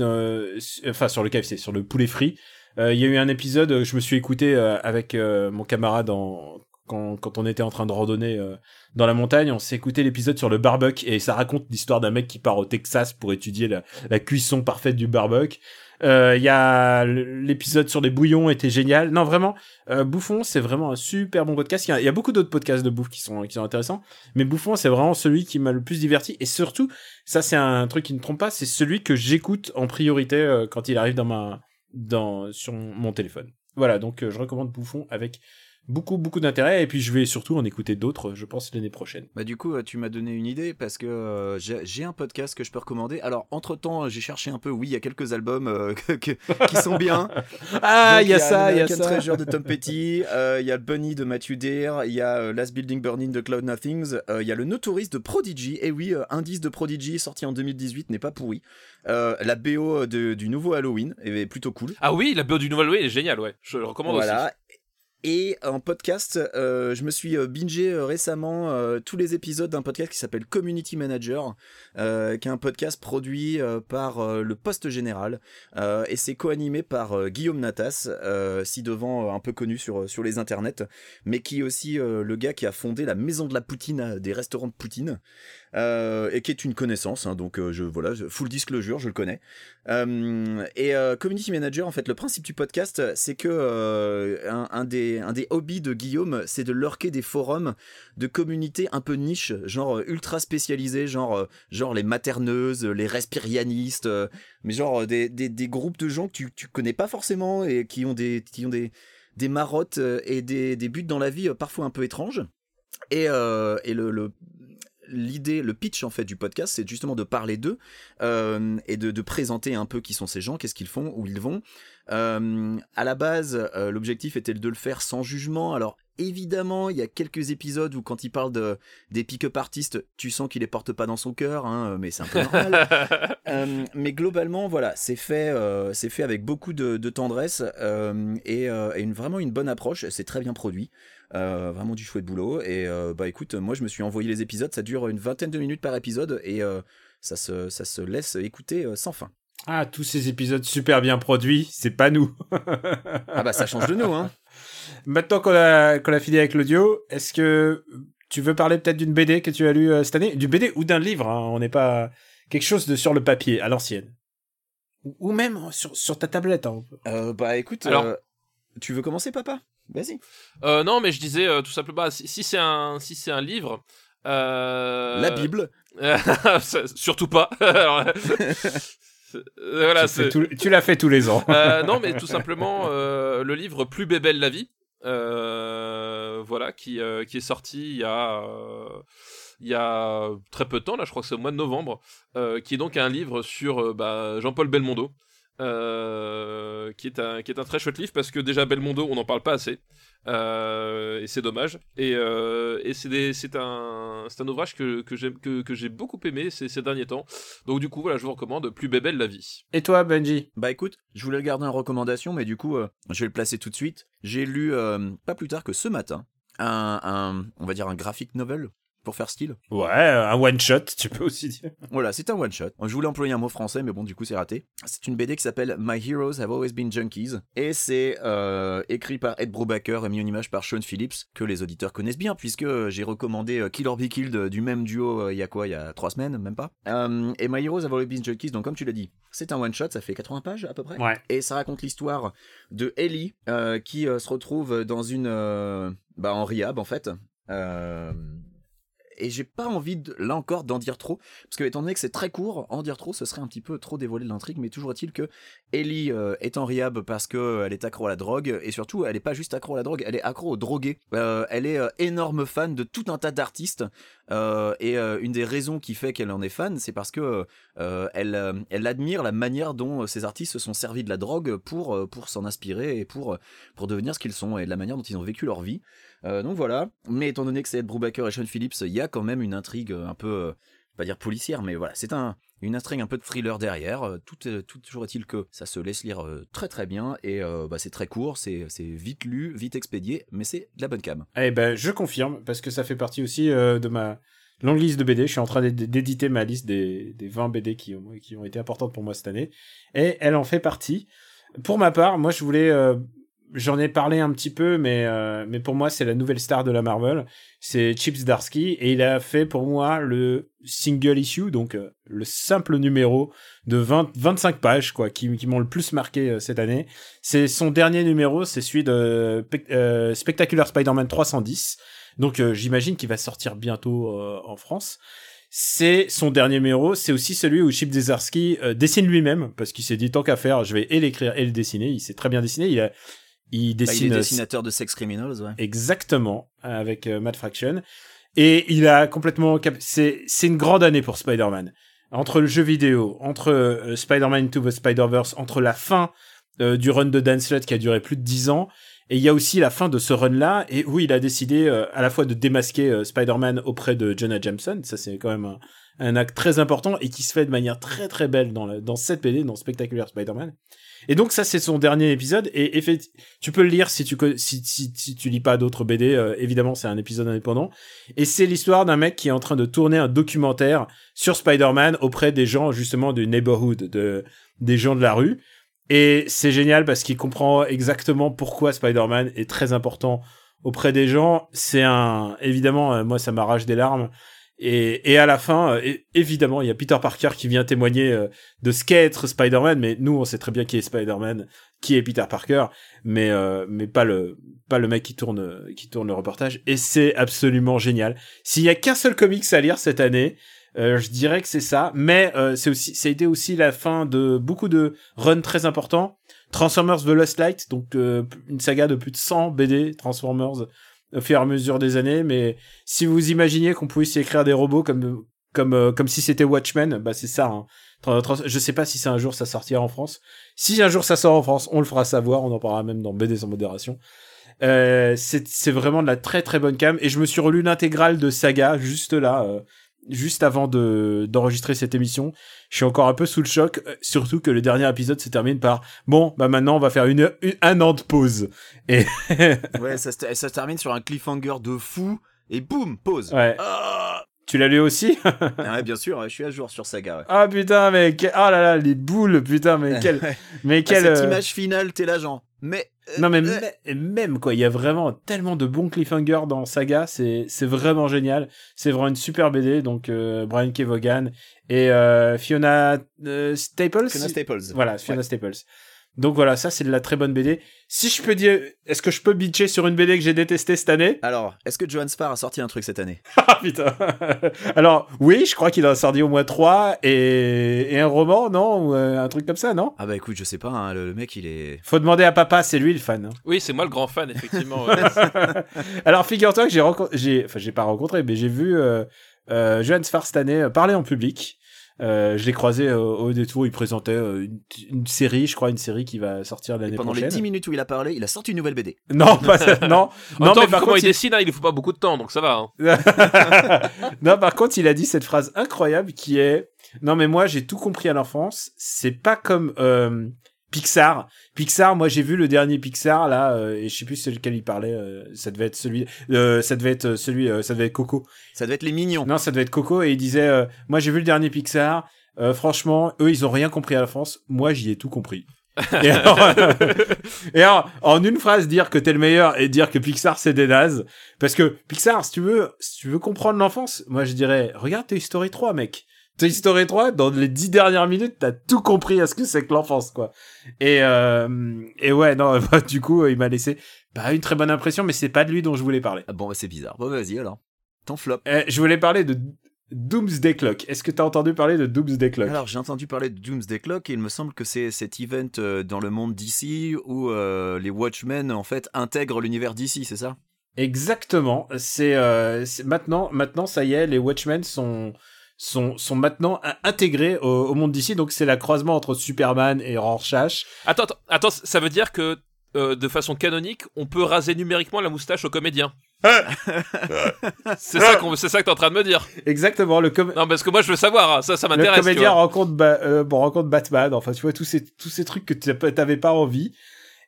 enfin sur le KFC, sur le poulet frit. Il y a eu un épisode, je me suis écouté avec mon camarade en, quand, on était en train de randonner euh, dans la montagne, on s'est écouté l'épisode sur le barbecue et ça raconte l'histoire d'un mec qui part au Texas pour étudier la, cuisson parfaite du barbecue. Il y a l'épisode sur les bouillons était génial. Non vraiment, euh, Bouffon c'est vraiment un super bon podcast. Il y y a beaucoup d'autres podcasts de bouffe qui sont qui sont intéressants, mais Bouffon c'est vraiment celui qui m'a le plus diverti et surtout ça c'est un truc qui ne trompe pas, c'est celui que j'écoute en priorité euh, quand il arrive dans ma dans sur mon téléphone. Voilà, donc je recommande Bouffon avec beaucoup beaucoup d'intérêt et puis je vais surtout en écouter d'autres, je pense l'année prochaine. Bah du coup, euh, tu m'as donné une idée parce que euh, j'ai un podcast que je peux recommander. Alors entre-temps, j'ai cherché un peu, oui, il y a quelques albums euh, <laughs> que- que- qui sont bien. <laughs> Ah, il y a ça, il y a ça. Treasure de Tom Petty, euh, il y a le Bunny de Matthew Dare, il y a Last Building Burning de Cloud Nothings, euh, il y a le Notorious de Prodigy, et oui, euh, un disque de Prodigy sorti en 2018 n'est pas pourri. Euh, la BO de- du nouveau Halloween est plutôt cool. Ah oui, la bio du Nouvel Way est géniale, ouais. Je le recommande Voilà. Et en podcast, euh, je me suis euh, bingé euh, récemment tous les épisodes d'un podcast qui s'appelle Community Manager, qui est un podcast produit par le Poste Général, et c'est co-animé par Guillaume Natas, ci devant euh, un peu connu sur, sur les internets, mais qui est aussi le gars qui a fondé la Maison de la Poutine, des restaurants de Poutine, euh, et qui est une connaissance, hein, donc euh, je voilà, full disclosure, je le connais. Euh, et Community Manager, en fait, le principe du podcast, c'est que un, des, un des hobbies de Guillaume, c'est de lurker des forums de communautés un peu niche, genre ultra spécialisés, genre, genre les materneuses, les respirianistes, mais genre des, des, groupes de gens que tu, tu connais pas forcément et qui ont des, qui ont des, des marottes et des, des buts dans la vie parfois un peu étranges. Et, et le, le l'idée, le pitch en fait du podcast, c'est justement de parler d'eux euh, et de, de présenter un peu qui sont ces gens, qu'est-ce qu'ils font, où ils vont. Euh, à la base, euh, l'objectif était de le faire sans jugement. Alors évidemment, il y a quelques épisodes où quand il parle de, des pick-up artistes, tu sens qu'il les porte pas dans son cœur, hein, mais c'est un peu normal. <laughs> Euh, mais globalement, voilà, c'est fait, euh, c'est fait avec beaucoup de, de tendresse euh, et, et une, vraiment une bonne approche. C'est très bien produit. Euh, vraiment du chouette boulot. Et euh, bah écoute, moi je me suis envoyé les épisodes, ça dure une vingtaine de minutes par épisode et euh, ça, se, ça se laisse écouter euh, sans fin. Ah, tous ces épisodes super bien produits, c'est pas nous. Ah bah ça change de nous, hein. <laughs> Maintenant qu'on a, qu'on a fini avec l'audio, est-ce que tu veux parler peut-être d'une BD que tu as lue euh, cette année? Du BD ou d'un livre, hein, on n'est pas... Quelque chose de sur le papier, à l'ancienne. Ou, ou même sur, sur ta tablette. hein. Euh, bah écoute, Alors- euh, tu veux commencer papa? Vas-y. Euh, non, mais je disais euh, tout simplement, si, si c'est un, si c'est un livre. euh, La Bible. <laughs> surtout pas. <laughs> Alors, voilà, Tu tout- tu l'as fait tous les ans. Euh, non, mais tout simplement euh, le livre Plus bébelle la vie, euh, voilà, qui, euh, qui est sorti il y a euh, il y a très peu de temps, là, je crois que c'est au mois de novembre, euh, qui est donc un livre sur euh, bah, Jean-Paul Belmondo. Euh, qui est un qui est un très chouette livre parce que déjà Belmondo on n'en parle pas assez. Euh, et c'est dommage. Et, euh, et c'est un c'est un ouvrage que que j'ai que, que j'ai beaucoup aimé ces, ces derniers temps. Donc du coup voilà je vous recommande Plus bébelle la vie. Et toi, Benji? Bah écoute, je voulais le garder en recommandation, mais du coup, euh, je vais le placer tout de suite. J'ai lu, euh, pas plus tard que ce matin, un, un- on va dire un graphic novel, pour faire style. Ouais, un one-shot, tu peux aussi dire. <laughs> Voilà, c'est un one-shot. Je voulais employer un mot français, mais bon, du coup, c'est raté. C'est une BD qui s'appelle My Heroes Have Always Been Junkies, et c'est euh, écrit par Ed Brubaker et mis en image par Sean Phillips, que les auditeurs connaissent bien, puisque euh, j'ai recommandé euh, Kill or Be Killed euh, du même duo euh, il y a quoi? Il y a trois semaines, même pas. Euh, et My Heroes Have Always Been Junkies, donc comme tu l'as dit, c'est un one-shot, ça fait 80 pages à peu près. Ouais. Et ça raconte l'histoire de Ellie euh, qui euh, se retrouve dans une. euh, bah, en rehab en fait. Euh, et j'ai pas envie là encore d'en dire trop parce que étant donné que c'est très court, en dire trop ce serait un petit peu trop dévoiler l'intrigue. Mais toujours est-il que Ellie euh, est en parce que euh, elle est accro à la drogue et surtout elle est pas juste accro à la drogue, elle est accro aux drogués. Euh, elle est énorme fan de tout un tas d'artistes et une des raisons qui fait qu'elle en est fan, c'est parce que elle, admire la manière dont ces artistes se sont servis de la drogue pour, s'en inspirer et pour, pour devenir ce qu'ils sont et de la manière dont ils ont vécu leur vie. Euh, donc voilà. Mais étant donné que c'est Ed Brubaker et Sean Phillips, il y a quand même une intrigue un peu, euh, pas dire policière, mais voilà, c'est un, une intrigue un peu de thriller derrière. Euh, Tout, tout toujours est-il que ça se laisse lire euh, très très bien et euh, bah, c'est très court, c'est vite lu, vite expédié, mais c'est de la bonne cam. Eh ben, je confirme, parce que ça fait partie aussi euh, de ma longue liste de BD. Je suis en train d'éd- d'éditer ma liste des, des 20 BD qui ont, été importantes pour moi cette année. Et elle en fait partie. Pour ma part, moi, je voulais... euh, J'en ai parlé un petit peu, mais, euh, mais pour moi, c'est la nouvelle star de la Marvel. C'est Chips Darsky, et il a fait pour moi le single issue, donc euh, le simple numéro de 20, 25 pages, quoi, qui, qui m'ont le plus marqué euh, cette année. C'est son dernier numéro, c'est celui de euh, Spectacular Spider-Man 310. Donc j'imagine qu'il va sortir bientôt en France. C'est son dernier numéro, c'est aussi celui où Chip euh, dessine lui-même parce qu'il s'est dit tant qu'à faire, je vais et l'écrire et le dessiner. Il sait très bien dessiner. Il a, il Bah, dessine il est euh, dessinateur de Sex Criminals, ouais. exactement avec euh, Matt Fraction et il a complètement cap- c'est c'est une grande année pour Spider-Man. Entre le jeu vidéo, entre euh, Spider-Man Into the Spider-Verse, entre la fin euh, du run de Dan Slott qui a duré plus de 10 ans et il y a aussi la fin de ce run-là, et où il a décidé euh, à la fois de démasquer euh, Spider-Man auprès de Jonah Jameson, ça c'est quand même un, un acte très important, et qui se fait de manière très très belle dans, la- dans cette BD, dans Spectacular Spider-Man. Et donc ça c'est son dernier épisode, et effectivement, tu peux le lire si tu, si, si, tu lis pas d'autres BD, euh, évidemment c'est un épisode indépendant, et c'est l'histoire d'un mec qui est en train de tourner un documentaire sur Spider-Man auprès des gens justement du neighborhood, de, des gens de la rue, et c'est génial parce qu'il comprend exactement pourquoi Spider-Man est très important auprès des gens. C'est un, évidemment, euh, moi, ça m'arrache des larmes. Et, et à la fin, euh, évidemment, il y a Peter Parker qui vient témoigner euh, de ce qu'est être Spider-Man, mais nous, on sait très bien qui est Spider-Man, qui est Peter Parker, mais euh, mais pas le pas le mec qui tourne qui tourne le reportage. Et c'est absolument génial. S'il y a qu'un seul comics à lire cette année, euh, je dirais que c'est ça, mais euh, c'est aussi, ça a été aussi la fin de beaucoup de runs très importants. Transformers The Lost Light, donc euh, une saga de plus de 100 BD Transformers au fur et à mesure des années. Mais si vous imaginiez qu'on s'y écrire des robots comme comme euh, comme si c'était Watchmen, bah c'est ça. Hein. Je sais pas si c'est un jour ça sortira en France. Si un jour ça sort en France, on le fera savoir. On en parlera même dans BD sans modération. Euh, c'est c'est vraiment de la très très bonne cam et je me suis relu l'intégrale de Saga juste là euh, juste avant de d'enregistrer cette émission je suis encore un peu sous le choc euh, surtout que le dernier épisode se termine par bon bah maintenant on va faire une, une- un an de pause et <laughs> Ouais, ça, se- ça se termine sur un cliffhanger de fou et boum, pause. ouais Ah tu l'as lu aussi <laughs> Ah ouais, bien sûr, je suis à jour sur Saga. ouais. ah putain mais oh là là les boules putain mais <laughs> quel mais Ah, quel cette euh, image finale, t'es là, genre. Mais. Euh, Non mais euh, mê- même quoi, il y a vraiment tellement de bons cliffhangers dans Saga, c'est c'est vraiment génial. C'est vraiment une super BD donc euh, Brian K. Vaughan et euh, Fiona euh, Staples. Fiona Staples. Voilà, Fiona Ouais. Staples. Donc voilà, ça c'est de la très bonne BD. Si je peux dire, est-ce que je peux bitcher sur une BD que j'ai détestée cette année? <laughs> Alors, est-ce que Johan Spar a sorti un truc cette année? Ah putain. <laughs> Alors oui, je crois qu'il en a sorti au moins trois et, et un roman, non? Ou euh, un truc comme ça, non? Ah bah écoute, je sais pas, hein, le, le mec il est. Faut demander à papa, c'est lui le fan. hein. Oui, c'est moi le grand fan, effectivement. ouais. <laughs> Alors figure-toi que j'ai rencontré, j'ai, enfin j'ai pas rencontré, mais j'ai vu euh, euh, Johan Sfar cette année euh, parler en public. Euh, je l'ai croisé euh, au détour, il présentait euh, une, une série, je crois une série qui va sortir l'année Pendant les prochaine. 10 minutes où il a parlé, il a sorti une nouvelle BD. <laughs> Non, pas ça, non, En non, temps, mais par contre, il il... dessine, hein, il ne faut pas beaucoup de temps, donc ça va. hein. <laughs> non, par contre, il a dit cette phrase incroyable qui est non mais moi j'ai tout compris à l'enfance, c'est pas comme euh, Pixar. Pixar, moi j'ai vu le dernier Pixar là euh, et je sais plus c'est lequel il parlait, euh, ça devait être celui euh, ça devait être celui ça devait être Coco. Ça devait être les mignons. Non, ça devait être Coco et il disait moi j'ai vu le dernier Pixar, franchement, eux ils ont rien compris à la France, moi j'y ai tout compris. <laughs> et, alors, et alors, en une phrase, dire que t'es le meilleur et dire que Pixar c'est des nazes. Parce que Pixar, si tu veux, si tu veux comprendre l'enfance, moi je dirais, regarde Toy Story 3, mec. Toy Story 3, dans les dix dernières minutes, t'as tout compris à ce que c'est que l'enfance, quoi. Et, euh, et ouais, non, <laughs> bah, du coup, il m'a laissé pas une très bonne impression, mais c'est pas de lui dont je voulais parler. Ah bon, bah c'est bizarre. Bon, vas-y alors. Ton flop. Euh, je voulais parler de Doomsday Clock. Est-ce que t'as entendu parler de Doomsday Clock? Alors j'ai entendu parler de Doomsday Clock et il me semble que c'est cet event euh, dans le monde d'ici où euh, les Watchmen en fait intègrent l'univers d'ici, c'est ça? Exactement. Euh, c'est- maintenant, maintenant, ça y est, les Watchmen sont sont sont maintenant in- intégrés au, au monde d'ici. Donc c'est la croisement entre Superman et Rorschach. Attends, attends, attends, ça veut dire que euh, de façon canonique, on peut raser numériquement la moustache au comédien. <laughs> c'est ça qu'on, c'est ça que t'es en train de me dire. Exactement. Le com- Non, parce que moi je veux savoir, hein, ça, ça le m'intéresse. tu comédien rencontre Ba- euh, bon, rencontre Batman. Enfin, tu vois tous ces tous ces trucs que t'avais pas envie.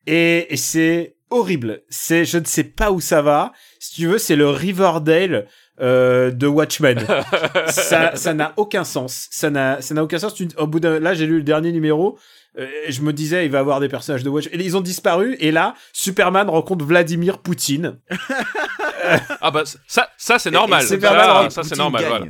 Et, et c'est horrible. C'est je ne sais pas où ça va. Si tu veux, c'est le Riverdale euh, de Watchmen. <laughs> ça ça n'a aucun sens. Ça n'a ça n'a aucun sens. Tu- au bout de là, j'ai lu le dernier numéro. euh, et je me disais, il va y avoir des personnages de Watchmen. Et ils ont disparu. Et là, Superman rencontre Vladimir Poutine. Ah bah ça, ça c'est normal. et Superman ça, rencontre ça, c'est normal. Voilà.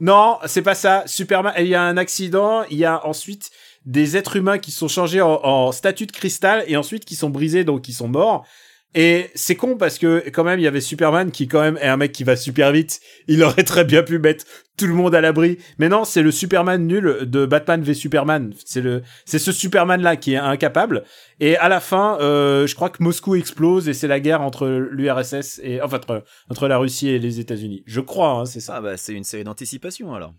Non, c'est pas ça. Superman, il y a un accident, il y a ensuite des êtres humains qui sont changés en, en statue de cristal et ensuite qui sont brisés, donc qui sont morts. Et c'est con parce que quand même il y avait Superman qui quand même est un mec qui va super vite. Il aurait très bien pu mettre tout le monde à l'abri. Mais non, c'est le Superman nul de Batman v Superman. C'est le, c'est ce Superman là qui est incapable. Et à la fin, euh, je crois que Moscou explose et c'est la guerre entre l'URSS et enfin entre, entre la Russie et les États-Unis. Je crois, hein, c'est ça. Ah bah c'est une série d'anticipation alors.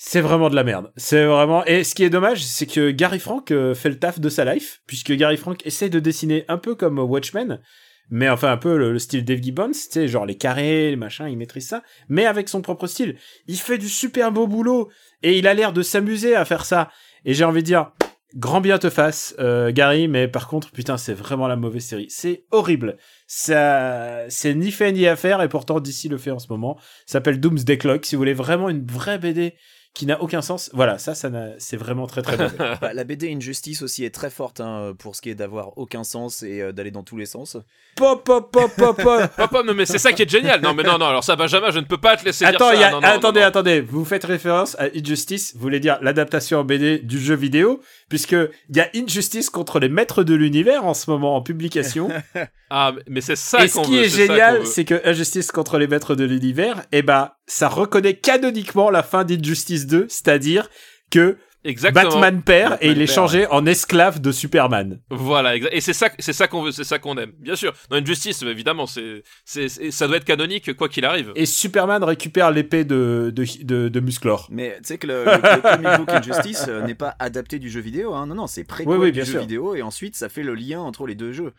C'est vraiment de la merde. C'est vraiment. Et ce qui est dommage, c'est que Gary Frank euh, fait le taf de sa life, puisque Gary Frank essaie de dessiner un peu comme Watchmen, mais enfin un peu le, le style Dave Gibbons, tu sais, genre les carrés, les machins, il maîtrise ça, mais avec son propre style. Il fait du super beau boulot et il a l'air de s'amuser à faire ça. Et j'ai envie de dire, grand bien te fasse, euh, Gary, mais par contre, putain, c'est vraiment la mauvaise série. C'est horrible. Ça, c'est ni fait ni à faire, et pourtant DC le fait en ce moment. Ça s'appelle Doomsday Clock. Si vous voulez vraiment une vraie BD qui n'a aucun sens, voilà, ça, ça c'est vraiment très très mauvais. <laughs> Bah, la BD Injustice aussi est très forte hein, pour ce qui est d'avoir aucun sens et euh, d'aller dans tous les sens. pop, pop, pop, pop, pop. <laughs> Hop, hop, non, mais c'est ça qui est génial. Non, mais non, non, alors ça, Benjamin, je ne peux pas te laisser Attends, dire ça. a- Non, non, attendez, non, non. attendez. Vous faites référence à Injustice, vous voulez dire l'adaptation en BD du jeu vidéo, puisque il y a Injustice contre les maîtres de l'univers en ce moment en publication. <laughs> Ah, mais c'est ça Et ce qui veut, est génial, c'est que Injustice contre les maîtres de l'univers, eh ben, ça reconnaît canoniquement la fin d'Injustice 2, c'est-à-dire que Exactement. Batman perd Batman et il est changé en esclave de Superman. Voilà, et c'est ça, c'est ça qu'on veut, c'est ça qu'on aime. Bien sûr. Dans Injustice, évidemment, c'est, c'est, c'est- ça doit être canonique quoi qu'il arrive. Et Superman récupère l'épée de, de, de, de Musclor. Mais tu sais que le, le- le comic book Injustice euh, n'est pas adapté du jeu vidéo. Hein. Non, non, c'est préquel Oui, oui, du jeu vidéo et ensuite ça fait le lien entre les deux jeux.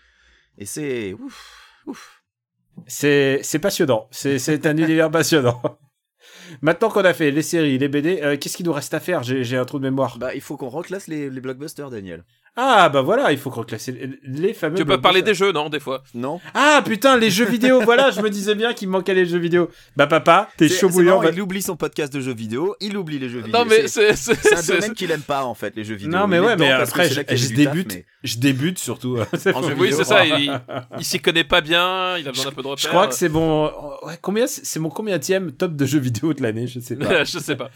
Et c'est ouf, ouf. C'est, c'est passionnant. C'est, c'est un univers passionnant. <laughs> Maintenant qu'on a fait les séries, les BD, euh, qu'est-ce qu'il nous reste à faire? J'ai, un trou de mémoire. Bah, il faut qu'on reclasse les blockbusters, Daniel. Ah, bah voilà, il faut reclasser les, les fameux. Tu peux parler des jeux, non, des fois. Non Ah, putain, les jeux vidéo, voilà, je me disais bien qu'il me manquait les jeux vidéo. Bah, papa, t'es chaud bouillant. Il oublie son podcast de jeux vidéo, il oublie les jeux vidéo. Non, mais c'est un domaine qu'il aime pas en fait, les jeux vidéo. Non, mais Il ouais, mais après, je, taf, débute. mais- Je débute surtout. En jeu Oui, c'est ça. Il, il s'y connaît pas bien. Il a besoin d'un peu de repères. Je crois que c'est mon. Ouais, combien C'est mon combienième top de jeux vidéo de l'année Je sais pas. <laughs> je sais pas.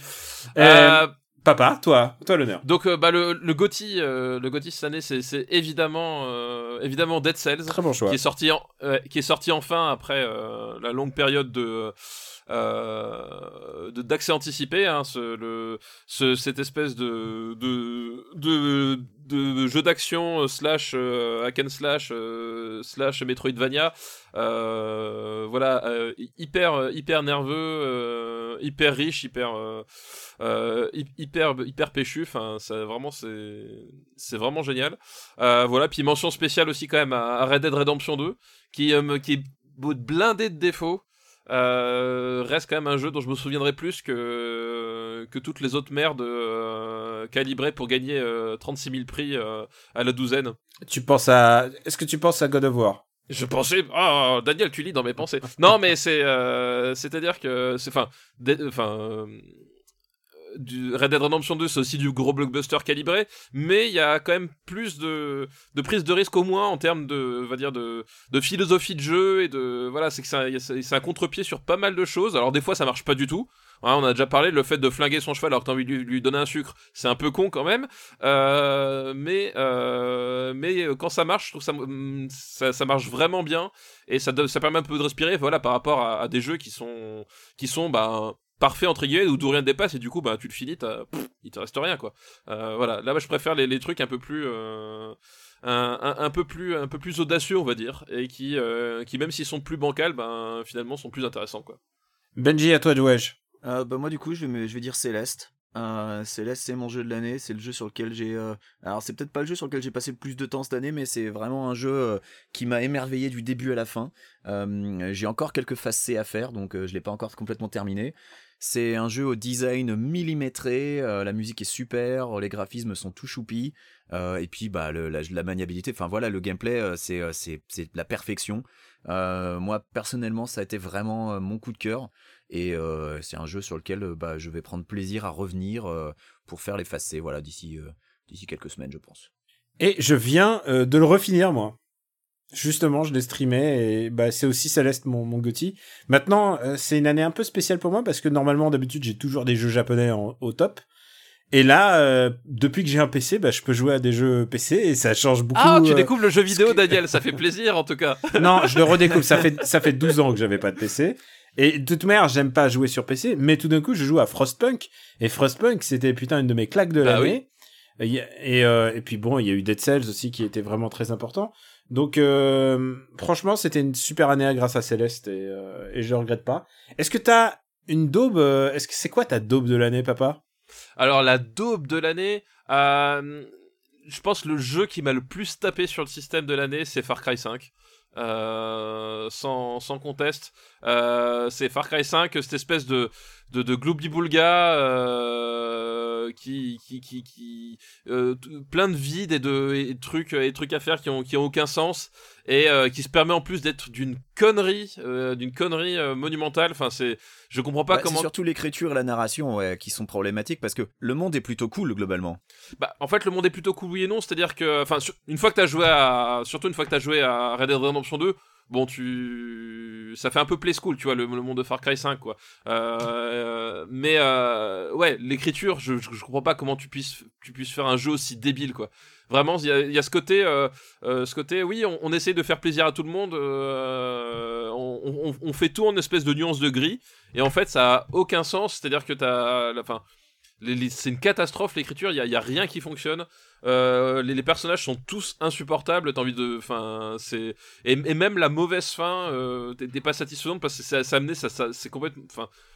Euh, Euh, Papa, toi, toi l'honneur. donc, euh, bah, le, le Gotti, euh, le Gotti cette année, c'est, c'est évidemment, euh, évidemment Dead Cells. Très bon choix. qui est sorti en- ouais, qui est sorti enfin après euh, la longue période de euh, d'accès anticipé hein, cette espèce de de, de, jeu d'action euh, slash euh, hack slash euh, slash Metroidvania. Voilà hyper hyper nerveux hyper riche hyper hy- hyper hyper péchu. Enfin vraiment c'est vraiment génial. Voilà, puis mention spéciale aussi quand même à Red Dead Redemption 2, qui, qui est blindé de défauts. Euh, reste quand même un jeu dont je me souviendrai plus que, que toutes les autres merdes euh, calibrées pour gagner euh, 36 000 prix euh, à la douzaine. Tu penses à. Est-ce que tu penses à God of War? Je pensais, ah Daniel, tu lis dans mes pensées. Non, mais c'est, euh, c'est-à-dire que, c'est, enfin, enfin, euh, Red Dead Redemption 2, c'est aussi du gros blockbuster calibré, mais il y a quand même plus de, de prise de risque au moins en termes de, va dire de, de philosophie de jeu et de, voilà, c'est que c'est un, contre-pied sur pas mal de choses. Alors des fois ça marche pas du tout. on a déjà parlé, le fait de flinguer son cheval alors que t'as envie de lui, lui donner un sucre, c'est un peu con quand même. Euh, mais euh, mais quand ça marche, je trouve ça, ça marche vraiment bien et ça, ça permet un peu de respirer. Voilà, par rapport à, à des jeux qui sont qui sont bah parfait entre guillemets où tout rien ne dépasse et du coup bah tu le finis t'as- pff, il te reste rien quoi euh, voilà là bah, je préfère les, les trucs un peu plus euh, un, un, un peu plus un peu plus audacieux on va dire et qui euh, qui même s'ils sont plus bancals ben finalement sont plus intéressants quoi Benji, à toi. Euh, bah moi du coup je vais, me- je vais dire Céleste. Euh, Céleste c'est mon jeu de l'année, c'est le jeu sur lequel j'ai... euh, Alors c'est peut-être pas le jeu sur lequel j'ai passé le plus de temps cette année, mais c'est vraiment un jeu euh, qui m'a émerveillé du début à la fin. Euh, j'ai encore quelques C à faire, donc euh, je l'ai pas encore complètement terminé. C'est un jeu au design millimétré, euh, la musique est super, les graphismes sont tout choupis, euh, et puis bah la, maniabilité, enfin voilà, le gameplay euh, c'est c'est la perfection. Moi personnellement ça a été vraiment mon coup de cœur. Et c'est un jeu sur lequel bah, je vais prendre plaisir à revenir pour faire C, voilà, d'ici quelques semaines, je pense. Et je viens de le refinir, moi. Justement, je l'ai streamé et bah, c'est aussi Céleste, mon, mon Gotti. Maintenant, euh, c'est une année un peu spéciale pour moi parce que normalement, d'habitude, j'ai toujours des jeux japonais en- au top. Et là, euh, depuis que j'ai un PC, bah, je peux jouer à des jeux PC et ça change beaucoup. ah tu euh, découvres le jeu vidéo que- Daniel ça <laughs> fait plaisir en tout cas Non, je le redécouvre. Ça fait, ça fait 12 ans que j'avais pas de PC. Et de toute manière, j'aime pas jouer sur PC, mais tout d'un coup, je joue à Frostpunk. Et Frostpunk, c'était putain une de mes claques de Bah l'année. Et, et, euh, et puis bon, il y a eu Dead Cells aussi qui était vraiment très important. Donc euh, franchement, c'était une super année grâce à Céleste et, euh, et je regrette pas. Est-ce que t'as une daube euh, Est-ce que c'est quoi ta daube de l'année, papa? Alors la daube de l'année, je pense le jeu qui m'a le plus tapé sur le système de l'année, c'est Far Cry 5. Euh, sans, sans conteste, euh, c'est Far Cry 5, cette espèce de de, de gloobly-boulga euh, qui qui qui, qui euh, plein de vides et de et trucs et trucs à faire qui ont qui ont aucun sens et qui se permet en plus d'être d'une connerie d'une connerie monumentale. Enfin c'est je comprends pas Bah, comment C'est surtout l'écriture et la narration ouais, qui sont problématiques parce que le monde est plutôt cool globalement. Bah, en fait, le monde est plutôt cool, oui et non. C'est-à-dire que, enfin, une fois que t'as joué à, surtout une fois que t'as joué à Red Dead Redemption 2, bon, tu, ça fait un peu play school, tu vois, le, monde de Far Cry 5, quoi. Euh, mais euh, ouais, l'écriture, je, je, je comprends pas comment tu puisses, tu puisses faire un jeu aussi débile, quoi. Vraiment, il y a, ce côté, euh, ce côté, oui, on, on essaie de faire plaisir à tout le monde, on, on, on fait tout en espèce de nuance de gris, et en fait, ça a aucun sens. C'est-à-dire que t'as, enfin. C'est une catastrophe l'écriture, il y a, rien qui fonctionne. Euh, les, personnages sont tous insupportables, t'as envie de, et, même la mauvaise fin euh, t'es t'es pas satisfaisante parce que ça, ça amené, ça,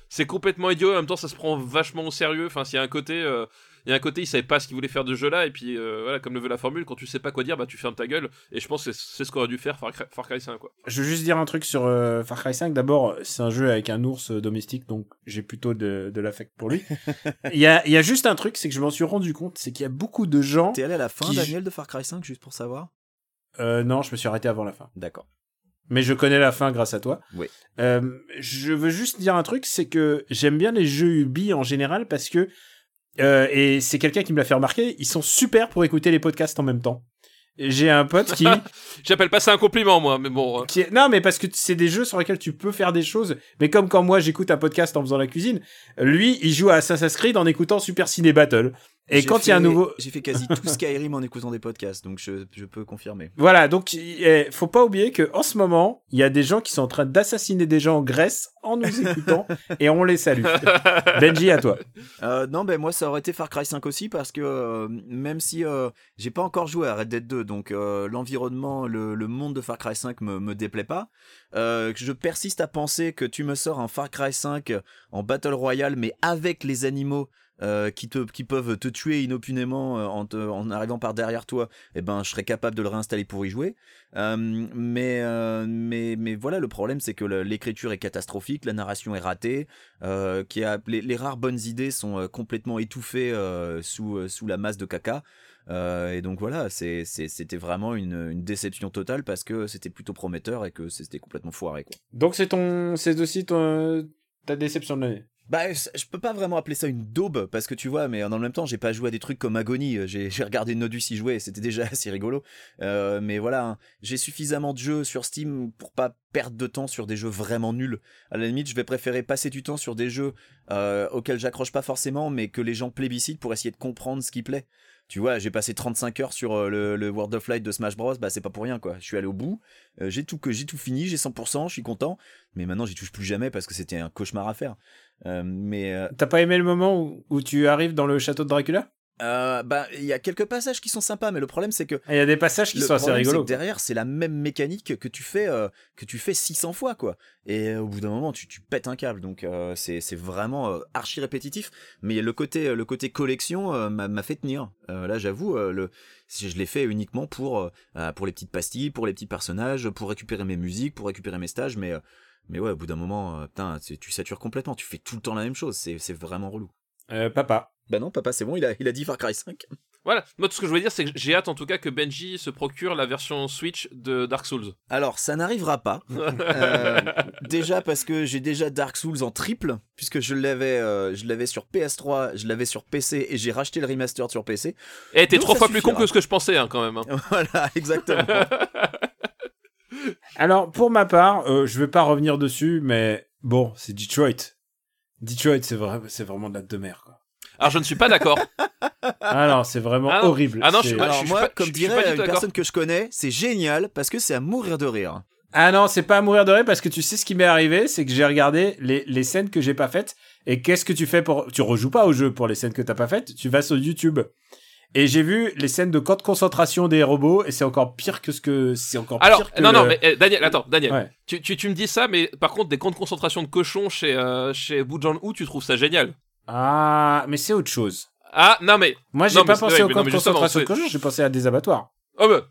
c'est complètement idiot. En même temps, ça se prend vachement au sérieux. Enfin, s'il y a un côté, euh, il y a un côté, il savait pas ce qu'il voulait faire de ce jeu-là et puis euh, voilà, comme le veut la formule, quand tu sais pas quoi dire, bah tu fermes ta gueule. Et je pense que c'est c'est ce qu'aurait dû faire Far Cry, Far Cry 5 quoi. Je veux juste dire un truc sur euh, Far Cry 5. D'abord, c'est un jeu avec un ours euh, domestique, donc j'ai plutôt de, de l'affect pour lui. <laughs> Il y a, il y a juste un truc, c'est que je m'en suis rendu compte, c'est qu'il y a beaucoup de gens. T'es allé à la fin, Qui- Daniel, de Far Cry 5, juste pour savoir? Euh, non, je me suis arrêté avant la fin. D'accord. Mais je connais la fin grâce à toi. Oui. Euh, je veux juste dire un truc, c'est que j'aime bien les jeux Ubi en général parce que euh, et c'est quelqu'un qui me l'a fait remarquer, ils sont super pour écouter les podcasts en même temps. J'ai un pote qui, <laughs> J'appelle pas ça un compliment moi, mais bon. euh, qui est- non mais parce que c'est des jeux sur lesquels tu peux faire des choses, mais comme quand moi j'écoute un podcast en faisant la cuisine, lui il joue à Assassin's Creed en écoutant Super Ciné Battle. Et quand il y a un nouveau, <laughs> J'ai fait quasi tout Skyrim en écoutant des podcasts, donc je, je peux confirmer. Voilà, donc eh, faut pas oublier que en ce moment, il y a des gens qui sont en train d'assassiner des gens en Grèce en nous écoutant <laughs> et on les salue. <laughs> Benji, à toi. Euh, non, ben moi ça aurait été Far Cry 5 aussi parce que euh, même si euh, j'ai pas encore joué à Red Dead 2, donc euh, l'environnement, le, le monde de Far Cry 5 me, me déplaît pas. Je persiste à penser que tu me sors un Far Cry 5 en Battle Royale, mais avec les animaux. Euh, qui, te, qui peuvent te tuer inopunément euh, en, te- arrivant par derrière toi, eh ben je serais capable de le réinstaller pour y jouer. Euh, mais, mais, mais voilà, le problème c'est que l'écriture est catastrophique, la narration est ratée, a, les, rares bonnes idées sont complètement étouffées sous, sous la masse de caca. Et donc voilà, c'était vraiment une, une déception totale parce que c'était plutôt prometteur et que c'était complètement foiré. Donc c'est c'est aussi ta déception de l'année. Bah, je peux pas vraiment appeler ça une daube parce que tu vois, mais le même temps, j'ai pas joué à des trucs comme Agony. J'ai <laughs> j'ai regardé Nodus y jouer, c'était déjà <laughs> assez rigolo. Euh, mais voilà, hein, j'ai suffisamment de jeux sur Steam pour pas perdre de temps sur des jeux vraiment nuls. À la limite, je vais préférer passer du temps sur des jeux euh, auxquels j'accroche pas forcément, mais que les gens plébiscitent pour essayer de comprendre ce qui plaît. Tu vois, j'ai passé 35 heures sur euh, le, World of Light de Smash Bros. Bah, c'est pas pour rien, quoi. Je suis allé au bout. Euh, j'ai tout que j'ai tout fini, j'ai 100%, je suis content. Mais maintenant, j'y touche plus jamais parce que c'était un cauchemar à faire. Euh, mais euh, T'as pas aimé le moment où, où tu arrives dans le château de Dracula? Euh, bah, il y a quelques passages qui sont sympas, mais le problème c'est que Il y a des passages qui sont assez rigolos. que derrière c'est la même mécanique que tu fais euh, que tu fais 600 fois quoi. Et au bout d'un moment tu, tu pètes un câble, donc euh, c'est c'est vraiment archi répétitif. Mais le côté le côté collection m'a fait tenir. Là j'avoue le je l'ai fait uniquement pour pour les petites pastilles, pour les petits personnages, pour récupérer mes musiques, pour récupérer mes stages, mais mais ouais au bout d'un moment euh, putain tu tu satures complètement, tu fais tout le temps la même chose, c'est vraiment relou. Euh, papa. Bah non papa c'est bon, il a il a dit Far Cry 5. Voilà. Moi, tout ce que je voulais dire, c'est que j'ai hâte en tout cas que Benji se procure la version Switch de Dark Souls. Alors, ça n'arrivera pas. <laughs> Euh, déjà parce que j'ai déjà Dark Souls en triple, puisque je l'avais, euh, je l'avais sur PS3, je l'avais sur PC et j'ai racheté le remaster sur PC. Eh, t'es trois fois plus con que ce que je pensais, hein, quand même. hein. <laughs> voilà, exactement. <laughs> Alors, pour ma part, euh, je vais pas revenir dessus, mais bon, c'est Detroit. Detroit, c'est vrai, c'est vraiment de la de mer, quoi. Alors, je ne suis pas d'accord. <laughs> Ah non, c'est vraiment Ah non. horrible. Ah non, je C'est- suis pas- Alors suis moi, pas- comme je dirait tout une personne que je connais, c'est génial parce que c'est à mourir de rire. Ah non, c'est pas à mourir de rire parce que tu sais ce qui m'est arrivé, c'est que j'ai regardé les, les scènes que j'ai pas faites. Et qu'est-ce que tu fais pour. Tu rejoues pas au jeu pour les scènes que t'as pas faites, tu vas sur YouTube. Et j'ai vu les scènes de camp de concentration des robots et c'est encore pire que ce que. C'est encore Alors, pire que non, non, le- mais eh, Daniel, attends, Daniel. Ouais. Tu, tu, tu me dis ça, mais par contre, des camps de concentration de cochons chez, euh, chez tu trouves ça génial? Ah, mais c'est autre chose. Ah, non, mais. Moi, j'ai Non, pas mais- pensé ouais, au mais camp non, de concentration de cochons, j'ai pensé à des abattoirs. Oh, bah.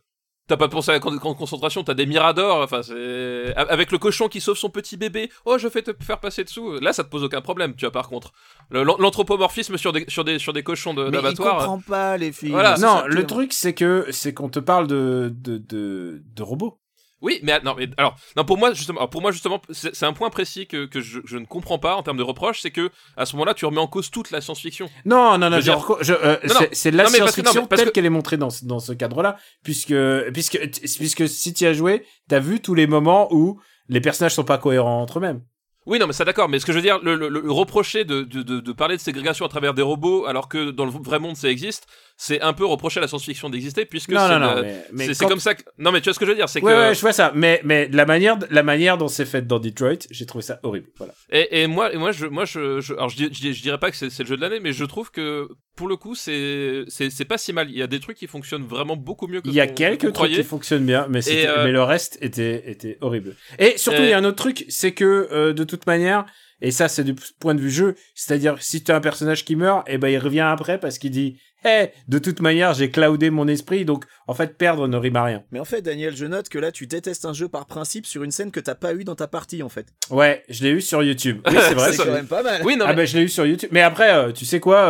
T'as pas pensé à camp de camp de concentration, t'as des miradors, enfin, c'est. Avec le cochon qui sauve son petit bébé, oh, je vais te faire passer dessous. Là, ça te pose aucun problème, tu vois, par contre. Le- L'anthropomorphisme sur des, sur, des, sur des cochons de- Mais il d'abattoir. comprend pas les filles. Voilà. Non, ça, le truc, c'est que c'est qu'on te parle de, de, de, de robots. Oui, mais non, mais alors, non, pour moi justement, alors, pour moi justement, c'est un point précis que, que je, je ne comprends pas en termes de reproche, c'est que à ce moment-là, tu remets en cause toute la science-fiction. Non, non, non, dire- euh, c'est- la Non, mais parce que- science-fiction telle que- qu'elle est montrée dans, ce- dans ce cadre-là, puisque, puisque, puisque si tu as joué, t'as vu tous les moments où les personnages sont pas cohérents entre eux-mêmes. Oui, non, mais ça d'accord, mais ce que je veux dire, le, le- le reprocher de, de, de, de parler de ségrégation à travers des robots, alors que dans le vrai monde ça existe, c'est un peu reprocher à la science-fiction d'exister, puisque non, c'est non, non, mais, mais c'est c'est comme ça que. Non, mais tu vois ce que je veux dire, c'est Ouais, que. ouais, je vois ça. Mais, mais la manière, la manière dont c'est fait dans Detroit, j'ai trouvé ça horrible. Voilà. Et, et moi, et moi, je, moi, je, je- alors je, je, dirais pas que c'est c'est le jeu de l'année, mais je trouve que pour le coup, c'est, pas si mal. Il y a des trucs qui fonctionnent vraiment beaucoup mieux que. Il y a quelques trucs qui fonctionnent bien, mais, euh, mais le reste était, était horrible. Et surtout, Et- il y a un autre truc, c'est que euh, de toute manière, et ça c'est du point de vue jeu, c'est-à-dire si tu as un personnage qui meurt, et ben il revient après parce qu'il dit, hé, de toute manière j'ai cloudé mon esprit, donc en fait perdre ne rime à rien. Mais en fait, Daniel, je note que là, tu détestes un jeu par principe sur une scène que t'as pas eu dans ta partie, en fait. Ouais, je l'ai eu sur YouTube. Oui, c'est <laughs> vrai. C'est quand même pas mal. Oui, non, Ah mais, ben je l'ai eu sur YouTube. Mais après, euh, tu sais quoi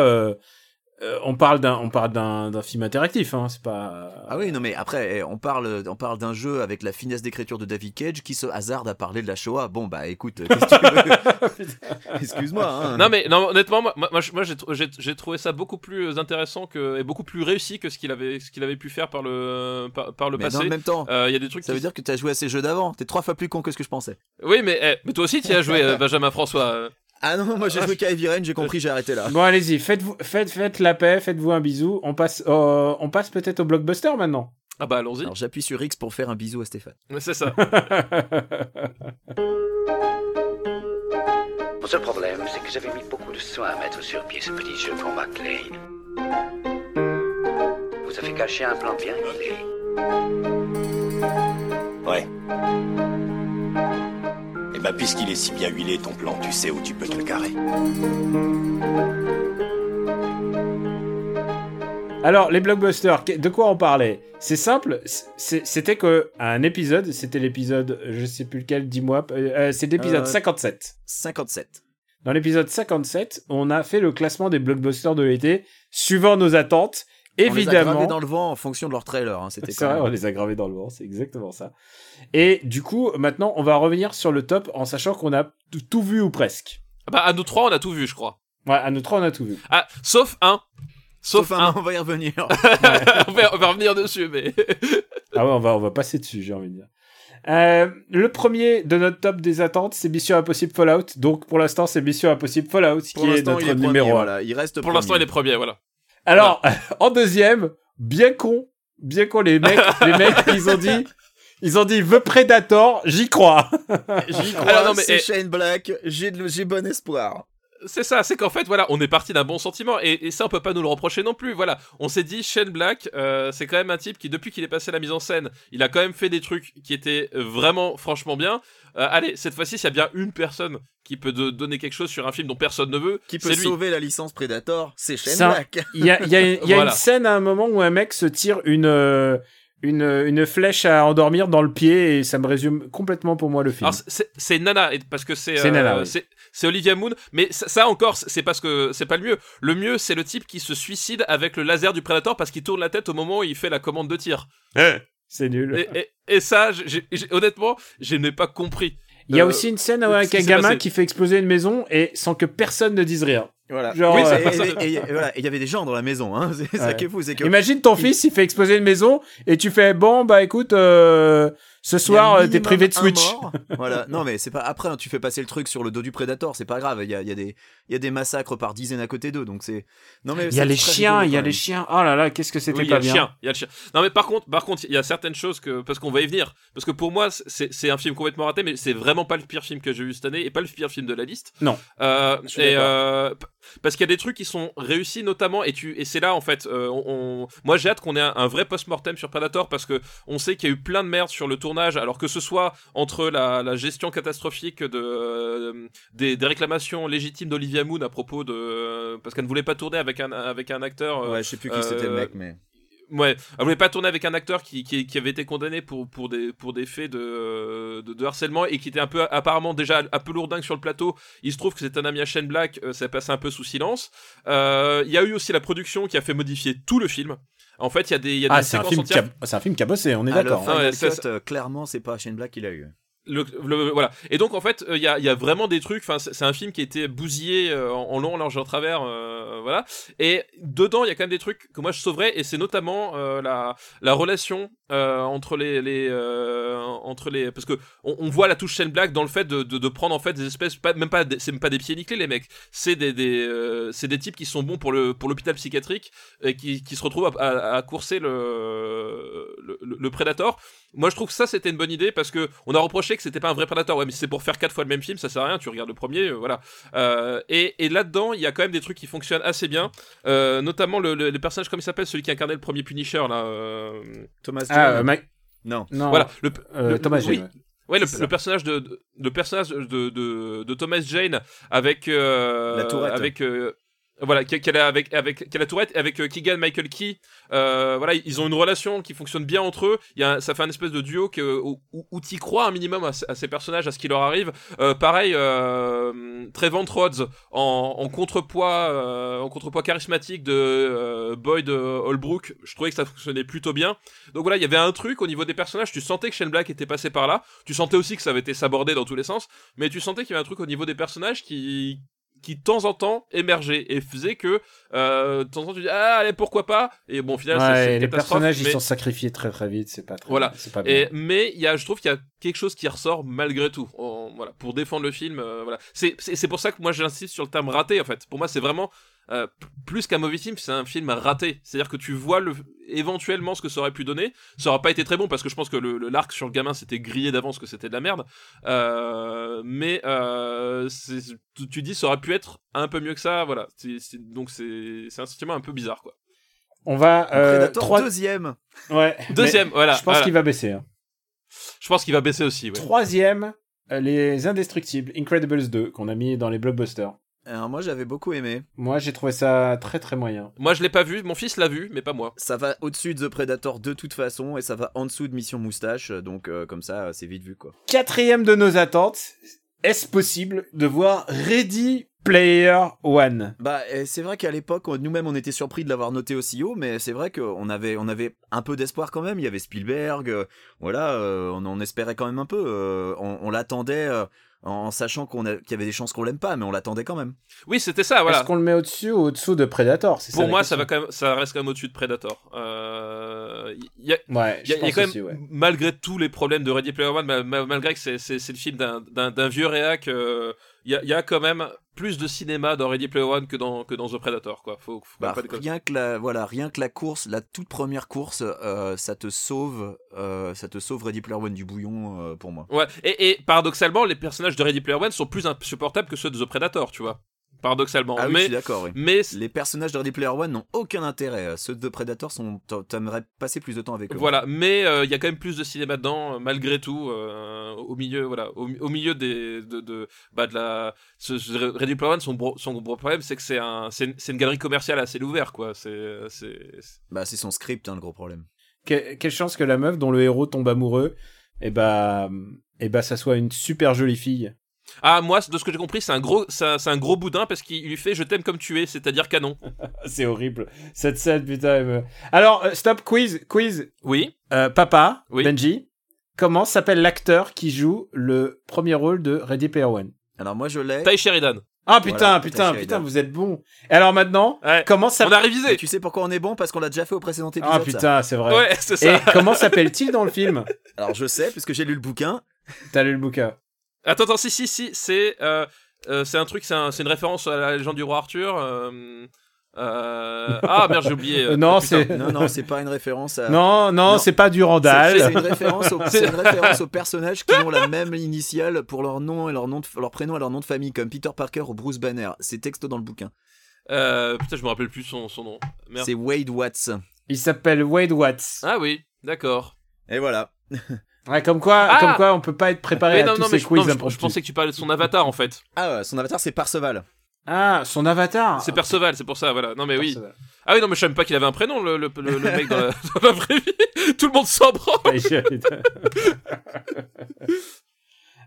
euh, On parle d'un, on parle d'un, d'un film interactif. Hein, c'est pas. Ah oui, non mais après, eh, on parle, on parle d'un jeu avec la finesse d'écriture de David Cage qui se hasarde à parler de la Shoah. Bon bah écoute, euh, qu'est-ce que tu veux <laughs> <laughs> Excuse-moi. Hein. non, mais non, honnêtement, moi, moi, j'ai, tr- j'ai, j'ai trouvé ça beaucoup plus intéressant que, et beaucoup plus réussi que ce qu'il avait, ce qu'il avait pu faire par le, par, par le mais passé. dans le même temps, Euh, Il y a des trucs ça qui- veut dire que t'as joué à ces jeux d'avant. T'es trois fois plus con que ce que je pensais. Oui, mais, eh, mais toi aussi, tu as joué, <laughs> euh, Benjamin François. Ah non, moi j'ai joué qu'à Heavy Rain, j'ai compris, j'ai arrêté là. Bon, allez-y, faites-vous, faites, faites la paix, faites-vous un bisou. On passe, euh, on passe peut-être au blockbuster maintenant. Ah bah, allons-y. Alors j'appuie sur X pour faire un bisou à Stéphane. C'est ça. <laughs> Mon seul problème, c'est que j'avais mis beaucoup de soin à mettre sur pied ce petit jeu pour McLean. Vous avez caché un plan bien huilé. Ouais. Bah, puisqu'il est si bien huilé, ton plan, tu sais où tu peux te le carrer. Alors, les blockbusters, de quoi on parlait? C'est simple, c'était que un épisode, c'était l'épisode, je sais plus lequel, dis-moi, euh, euh, c'est l'épisode Euh, 57. 57. Dans l'épisode 57, on a fait le classement des blockbusters de l'été, suivant nos attentes. On les a Évidemment, gravés dans le vent en fonction de leur trailer. hein, C'était c'est quand vrai, même- on les a gravés dans le vent, c'est exactement ça. Et du coup, maintenant, on va revenir sur le top en sachant qu'on a tout vu ou presque. Bah, à nous trois, on a tout vu, je crois. Ouais, à nous trois, on a tout vu. Ah, sauf un. Sauf, Sauf un. un, on va y revenir. <laughs> on, va, on va revenir dessus, mais. <laughs> Ah ouais, on va, on va passer dessus, j'ai envie de dire. Euh, le premier de notre top des attentes, c'est Mission Impossible Fallout. Donc pour l'instant, c'est Mission Impossible Fallout Pour qui est l'instant, notre il est premier, numéro 1. voilà. Il reste Pour l'instant, il est premier, voilà. Alors, <laughs> en deuxième, bien con, bien con, les mecs, les <laughs> mecs, ils ont dit, ils ont dit The Predator, j'y crois. J'y crois, c'est eh. Shane Black, j'ai de- j'ai bon espoir. C'est ça, c'est qu'en fait, voilà, on est parti d'un bon sentiment, et, et ça, on peut pas nous le reprocher non plus. Voilà, on s'est dit, Shane Black, euh, c'est quand même un type qui, depuis qu'il est passé à la mise en scène, il a quand même fait des trucs qui étaient euh, vraiment, franchement bien. Euh, allez, cette fois-ci, s'il y a bien une personne qui peut de- donner quelque chose sur un film dont personne ne veut, Qui peut lui. sauver la licence Predator, c'est Shane Ça- Black. Il y a, il y a- il y a <laughs> Voilà. une scène à un moment où un mec se tire une, euh, une, une flèche à endormir dans le pied et ça me résume complètement pour moi le film. C'est- Nana parce que c'est C'est euh, Nana, oui. Olivia Moon mais ça, ça encore c'est parce que c'est pas le mieux. Le mieux c'est le type qui se suicide avec le laser du Predator parce qu'il tourne la tête au moment où il fait la commande de tir. C'est nul. Et, et- et ça honnêtement je n'ai pas compris. Il y a Euh, aussi une scène avec un gamin passé. qui fait exploser une maison et sans que personne ne dise rien. Voilà. Genre, Oui, euh, et, et- et- voilà, et il y avait des gens dans la maison, hein. C'est ça Ouais. qui est fou, c'est que. Imagine ton fils, il fait exploser une maison et tu fais bon bah écoute, euh, ce soir euh, t'es privé de Switch. voilà. Non, mais c'est pas. Après, hein, tu fais passer le truc sur le dos du Predator, c'est pas grave. Il y a, il y a des, il y a des massacres par dizaines à côté d'eux, donc c'est. Non mais. Il y a les chiens, il y a les chiens. Oh là là, qu'est-ce que c'était Oui, il y pas bien. il y a le chien. Non mais par contre, par contre, il y a certaines choses que parce qu'on va y venir, parce que pour moi c'est c'est un film complètement raté, mais c'est vraiment pas le pire film que j'ai vu cette année et pas le pire film de la liste. Non. Euh, et euh, parce qu'il y a des trucs qui sont réussis notamment et tu et c'est là en fait, euh, on, on- moi j'ai hâte qu'on ait un, un vrai post-mortem sur Predator parce que on sait qu'il y a eu plein de merde sur le tournage, alors que ce soit entre la, la gestion catastrophique de euh, des, des réclamations légitimes d'Olivia Moon à propos de parce qu'elle ne voulait pas tourner avec un avec un acteur. euh, Ouais, je sais plus qui c'était le euh, mec, mais. Ouais, elle voulait pas tourner avec un acteur qui, qui, qui avait été condamné pour, pour, des, pour des faits de, de, de harcèlement et qui était un peu apparemment déjà un peu lourdingue sur le plateau. Il se trouve que c'est un ami à Shane Black, euh, ça passé un peu sous silence. Euh, Il y a eu aussi la production qui a fait modifier tout le film. En fait, il y a des, y a Ah, des c'est un séquences film qui entières. a, c'est un film qui a bossé, on est Ah, d'accord. hein. Ah ouais, euh, clairement, c'est pas Shane Black qui l'a eu. Voilà. Et donc en fait, il y, a, y a vraiment des trucs. Enfin, c'est un film qui a été bousillé euh, en, long, en large, en travers. euh, voilà. Et dedans, il y a quand même des trucs que moi je sauverais. Et c'est notamment euh, la, la relation euh, entre les, les euh, entre les parce que on, voit la touche Shane Black dans le fait de, de, prendre en fait des espèces pas même pas c'est même pas des pieds nickelés les mecs c'est des euh, c'est des types qui sont bons pour le pour l'hôpital psychiatrique et qui, qui se retrouvent à, courser le, le le Predator moi je trouve que ça c'était une bonne idée parce que on a reproché que c'était pas un vrai Predator ouais mais si c'est pour faire quatre fois le même film ça sert à rien tu regardes le premier euh, voilà euh, et, et là dedans il y a quand même des trucs qui fonctionnent assez bien euh, notamment le, le, le personnage comme il s'appelle celui qui incarnait le premier Punisher là euh, Thomas Ah, Jane. euh, Mike- Non. non. voilà le, euh, le- Thomas oui. Jane, ouais. Ouais, le, personnage de, de- le personnage de, de, de Thomas Jane avec euh, La tourette. avec euh, voilà qu'elle a avec avec qu'elle a tourette et avec euh, Keegan Michael Key. Euh, voilà ils ont une relation qui fonctionne bien entre eux. Il y a ça fait un espèce de duo que où, où, t'y crois un minimum à, ces personnages à ce qui leur arrive. Euh, pareil euh, Trevor Rhodes en, en contrepoids euh, en contrepoids charismatique de euh, Boyd Holbrook je trouvais que ça fonctionnait plutôt bien. Donc voilà il y avait un truc au niveau des personnages. Tu sentais que Shane Black était passé par là. Tu sentais aussi que ça avait été sabordé dans tous les sens. Mais tu sentais qu'il y avait un truc au niveau des personnages qui qui de temps en temps émergeait et faisait que euh, de temps en temps tu dis ah allez pourquoi pas? Et bon au final Ouais, c'est les personnages ils sont sacrifiés très très vite, c'est pas très Voilà. c'est pas bien. et, mais il y a, je trouve qu'il y a quelque chose qui ressort malgré tout. En- voilà, pour défendre le film, euh, voilà. C'est, c'est, c'est pour ça que moi j'insiste sur le terme raté en fait. Pour moi, c'est vraiment euh, plus qu'un mauvais film, c'est un film raté. C'est-à-dire que tu vois le, éventuellement ce que ça aurait pu donner. Ça aurait pas été très bon parce que je pense que le, le- l'arc sur le gamin c'était grillé d'avance que c'était de la merde. Euh, mais euh, c'est, tu, tu dis ça aurait pu être un peu mieux que ça. Voilà. C'est, c'est- donc c'est, c'est un sentiment un peu bizarre quoi. On va euh, Predator trois- deuxième. ouais. <laughs> Deuxième, voilà. Je pense voilà. qu'il va baisser. hein. Je pense qu'il va baisser aussi. Ouais. Troisième, les Indestructibles, Incredibles 2, qu'on a mis dans les blockbusters. Alors moi j'avais beaucoup aimé. Moi, j'ai trouvé ça très très moyen. Moi je l'ai pas vu, mon fils l'a vu, mais pas moi. Ça va au-dessus de The Predator de toute façon et ça va en dessous de Mission Moustache, donc euh, comme ça c'est vite vu quoi. Quatrième de nos attentes, est-ce possible de voir Ready Player One? Bah c'est vrai qu'à l'époque nous-mêmes on était surpris de l'avoir noté aussi haut, mais c'est vrai qu'on avait on avait un peu d'espoir quand même. Il y avait Spielberg, euh, voilà, euh, on en espérait quand même un peu. euh, on on l'attendait. Euh, en sachant qu'on a- qu'il y avait des chances qu'on l'aime pas, mais on l'attendait quand même. Oui, c'était ça, voilà. Est-ce qu'on le met au-dessus ou au-dessous de Predator C'est Pour moi, ça, va quand même, ça reste quand même au-dessus de Predator. Euh, y a, Ouais, il y a, je il y a pense quand même, aussi, ouais. malgré tous les problèmes de Ready Player One, ma- ma- malgré que c'est, c'est, c'est le film d'un, d'un, d'un vieux réac, euh, il y, a, il y a quand même plus de cinéma dans Ready Player One que dans, que dans The Predator, quoi. Faut, faut Bah, rien que la voilà, rien que la course, la toute première course, euh, ça te sauve, euh, ça te sauve Ready Player One du bouillon euh, pour moi. Ouais, et, et paradoxalement, les personnages de Ready Player One sont plus insupportables que ceux de The Predator, tu vois. Paradoxalement. Ah oui, je mais, suis d'accord. Oui. mais Les personnages de Ready Player One n'ont aucun intérêt. Ceux de Predator sont, t'a- t'aimerais passer plus de temps avec eux. Voilà, mais euh, il y a quand même plus de cinéma dedans, euh, malgré tout, euh, au milieu, voilà, au, au milieu des, de, de, bah, de la, ce, ce Ready Player One, son gros, son gros problème, c'est que c'est un, c'est une, c'est une galerie commerciale assez ouverte, quoi. C'est, c'est, c'est- Bah, c'est son script, hein, le gros problème. Que- quelle chance que la meuf dont le héros tombe amoureux, et bah, et bah, ça soit une super jolie fille. Ah, moi, de ce que j'ai compris, c'est un gros, c'est un, gros boudin parce qu'il lui fait je t'aime comme tu es, c'est-à-dire canon. <laughs> C'est horrible. Cette scène, putain. me- Alors, euh, stop, quiz, quiz. Oui. Euh, papa, Oui. Benji, comment s'appelle l'acteur qui joue le premier rôle de Ready Player One? Alors moi, je l'ai. Ty Sheridan. Ah putain, Voilà, putain, putain, vous êtes bon. Et alors maintenant, Ouais. comment On s'appelle a Et révisé. tu sais pourquoi on est bon? Parce qu'on l'a déjà fait au précédent épisode. Ah ça. putain, c'est vrai. Ouais, c'est Et ça. comment s'appelle-t-il dans le film? Alors je sais, puisque j'ai lu le bouquin. T'as lu le bouquin Attends, attends, si, si, si, c'est, euh, euh, c'est un truc, c'est un- c'est une référence à la légende du roi Arthur. euh, euh, Ah merde, j'ai oublié. Euh, <laughs> non, putain. c'est Non, non, c'est pas une référence à. non, non, Non. c'est pas C'est Durandal. c'est une référence, au- c'est une référence aux personnages qui ont la même initiale pour leur nom et leur nom, de, leur prénom et leur nom de famille, comme Peter Parker ou Bruce Banner. C'est texto dans le bouquin. Euh, putain, je me rappelle plus son, son nom. Merde. C'est Wade Watts. Il s'appelle Wade Watts. Ah oui, d'accord. Et voilà. Ouais, comme quoi, Ah comme quoi, on peut pas être préparé Mais à non, tous non, mais ces je, quiz non, je- je, pensais que tu parlais de son avatar en fait. Ah, ouais, son avatar c'est Parseval. Ah, son avatar. C'est Perceval, c'est pour ça, voilà. Non, mais oui. Ah oui, non, mais je savais pas qu'il avait un prénom, le, le, le- le mec dans la, <laughs> dans la vraie vie. <laughs> Tout le monde s'en branle. <laughs>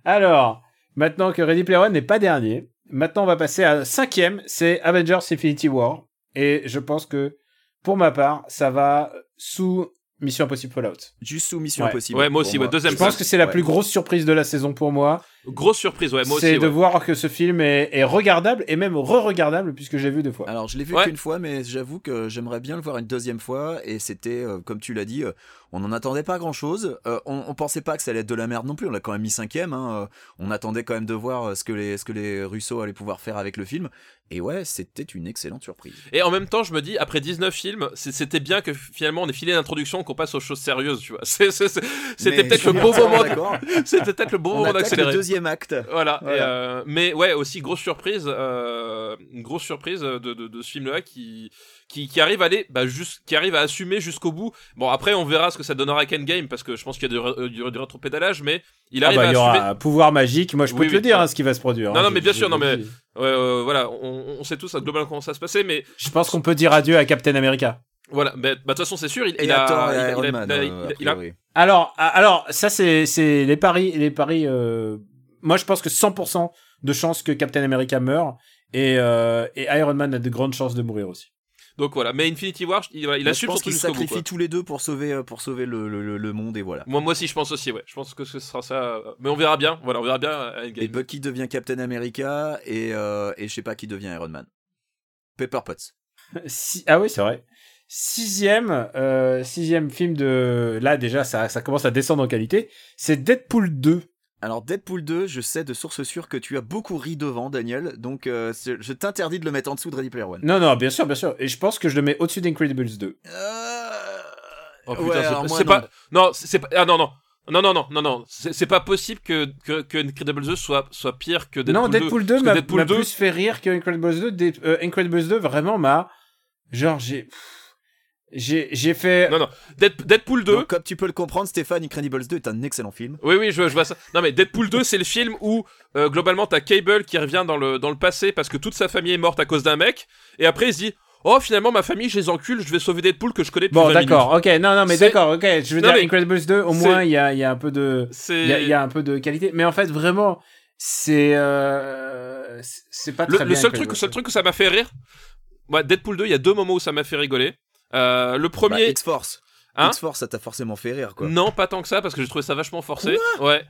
Alors, maintenant que Ready Player One n'est pas dernier, maintenant on va passer à cinquième, c'est Avengers Infinity War. Et je pense que, pour ma part, ça va sous Mission Impossible Fallout. Juste sous Mission Ouais. Impossible. Ouais, moi pour aussi, ouais, deuxième Je pense que c'est la Ouais. plus grosse surprise de la saison pour moi. Grosse surprise, ouais, moi c'est de ouais. voir que ce film est, est regardable et même re-regardable puisque j'ai vu deux fois. Alors, je l'ai vu Ouais. qu'une fois, mais j'avoue que j'aimerais bien le voir une deuxième fois. Et c'était, euh, comme tu l'as dit, euh, on n'en attendait pas grand-chose. Euh, on, on pensait pas que ça allait être de la merde non plus. On l'a quand même mis cinquième. Hein. Euh, On attendait quand même de voir ce que les, ce que les Russo allaient pouvoir faire avec le film. Et ouais, c'était une excellente surprise. Et en même temps, je me dis, après 19 films, c'était bien que finalement on ait filé l'introduction, qu'on passe aux choses sérieuses, tu vois. <laughs> C'était peut-être le bon moment. <laughs> C'était peut-être le bon On moment d'accélérer. Deuxième acte. Voilà. Voilà. Et, euh, mais ouais, aussi grosse surprise, euh, une grosse surprise de, de, de ce film-là qui, qui qui arrive à aller, bah juste, qui arrive à assumer jusqu'au bout. Bon après, on verra ce que ça donnera à Game parce que je pense qu'il y a du, euh, du, du rétropédalage, mais il Ah arrive bah, il y à aura assumer. un pouvoir magique. Moi, je peux Oui, te oui. le dire, hein, ce qui va se produire. Non, hein. non, mais bien sûr, non, mais- euh, voilà, on, on sait tous globalement comment ça se passait, mais Je pense qu'on peut dire adieu à Captain America. voilà, bah, bah, de toute façon c'est sûr, il, il à a, à. Alors, ah, alors ça c'est c'est les paris, les paris. euh, Moi, je pense que 100% de chances que Captain America meure et euh, et Iron Man a de grandes chances de mourir aussi. Donc voilà, mais Infinity War, il, il assume pense son truc qu'ils jusqu'au bout. quoi. tous les deux pour sauver, euh, pour sauver le, le, monde et voilà. Moi, moi aussi, je pense aussi, ouais. Je pense que ce sera ça. euh, Mais on verra bien. Voilà, on verra bien Et. Bucky devient Captain America et, euh, et je sais pas qui devient Iron Man. Pepper Potts. <laughs> Si- Ah oui, c'est vrai. Sixième, euh, sixième film de là déjà ça ça commence à descendre en qualité. C'est Deadpool 2. Alors Deadpool 2, je sais de source sûre que tu as beaucoup ri devant, Daniel, donc euh, je t'interdis de le mettre en dessous de Ready Player One. Non non, bien sûr, bien sûr. Et je pense que je le mets au-dessus d'Incredibles 2. Euh... Oh putain, ouais, c'est pas- non. Non, c'est pas. Ah non, non. Non, non, non, non, non. C'est pas possible que, que, que Incredibles 2 soit, soit pire que Deadpool non, 2. Deadpool 2 Parce que m'a Deadpool m'a 2 plus fait rire que Incredibles 2. Dé- euh, Incredibles 2 vraiment m'a genre j'ai j'ai j'ai fait Non, non. Dead- Deadpool 2. Donc, comme tu peux le comprendre, Stéphane, Incredibles 2 est un excellent film. Oui, oui, je, je vois ça. Non, mais Deadpool 2, c'est le film où, euh, globalement, t'as Cable qui revient dans le, dans le passé parce que toute sa famille est morte à cause d'un mec. Et après, il se dit Oh, finalement, ma famille, je les encule, je vais sauver Deadpool que je connais depuis Bon, 20 d'accord, ok, non, non, mais d'accord, ok, je veux Non, dire, mais Incredibles 2, au moins, il y a, il y a un peu de, il y a, il y a un peu de qualité, mais en fait, vraiment, c'est, euh, c'est- pas Le, très le bien. seul truc, le seul 2. truc que ça m'a fait rire, ouais, Deadpool 2, il y a deux moments où ça m'a fait rigoler. Euh, le Bah, premier, X-Force. Hein X-Force, ça t'a forcément fait rire, quoi. non, pas tant que ça, parce que j'ai trouvé ça vachement forcé. ouais.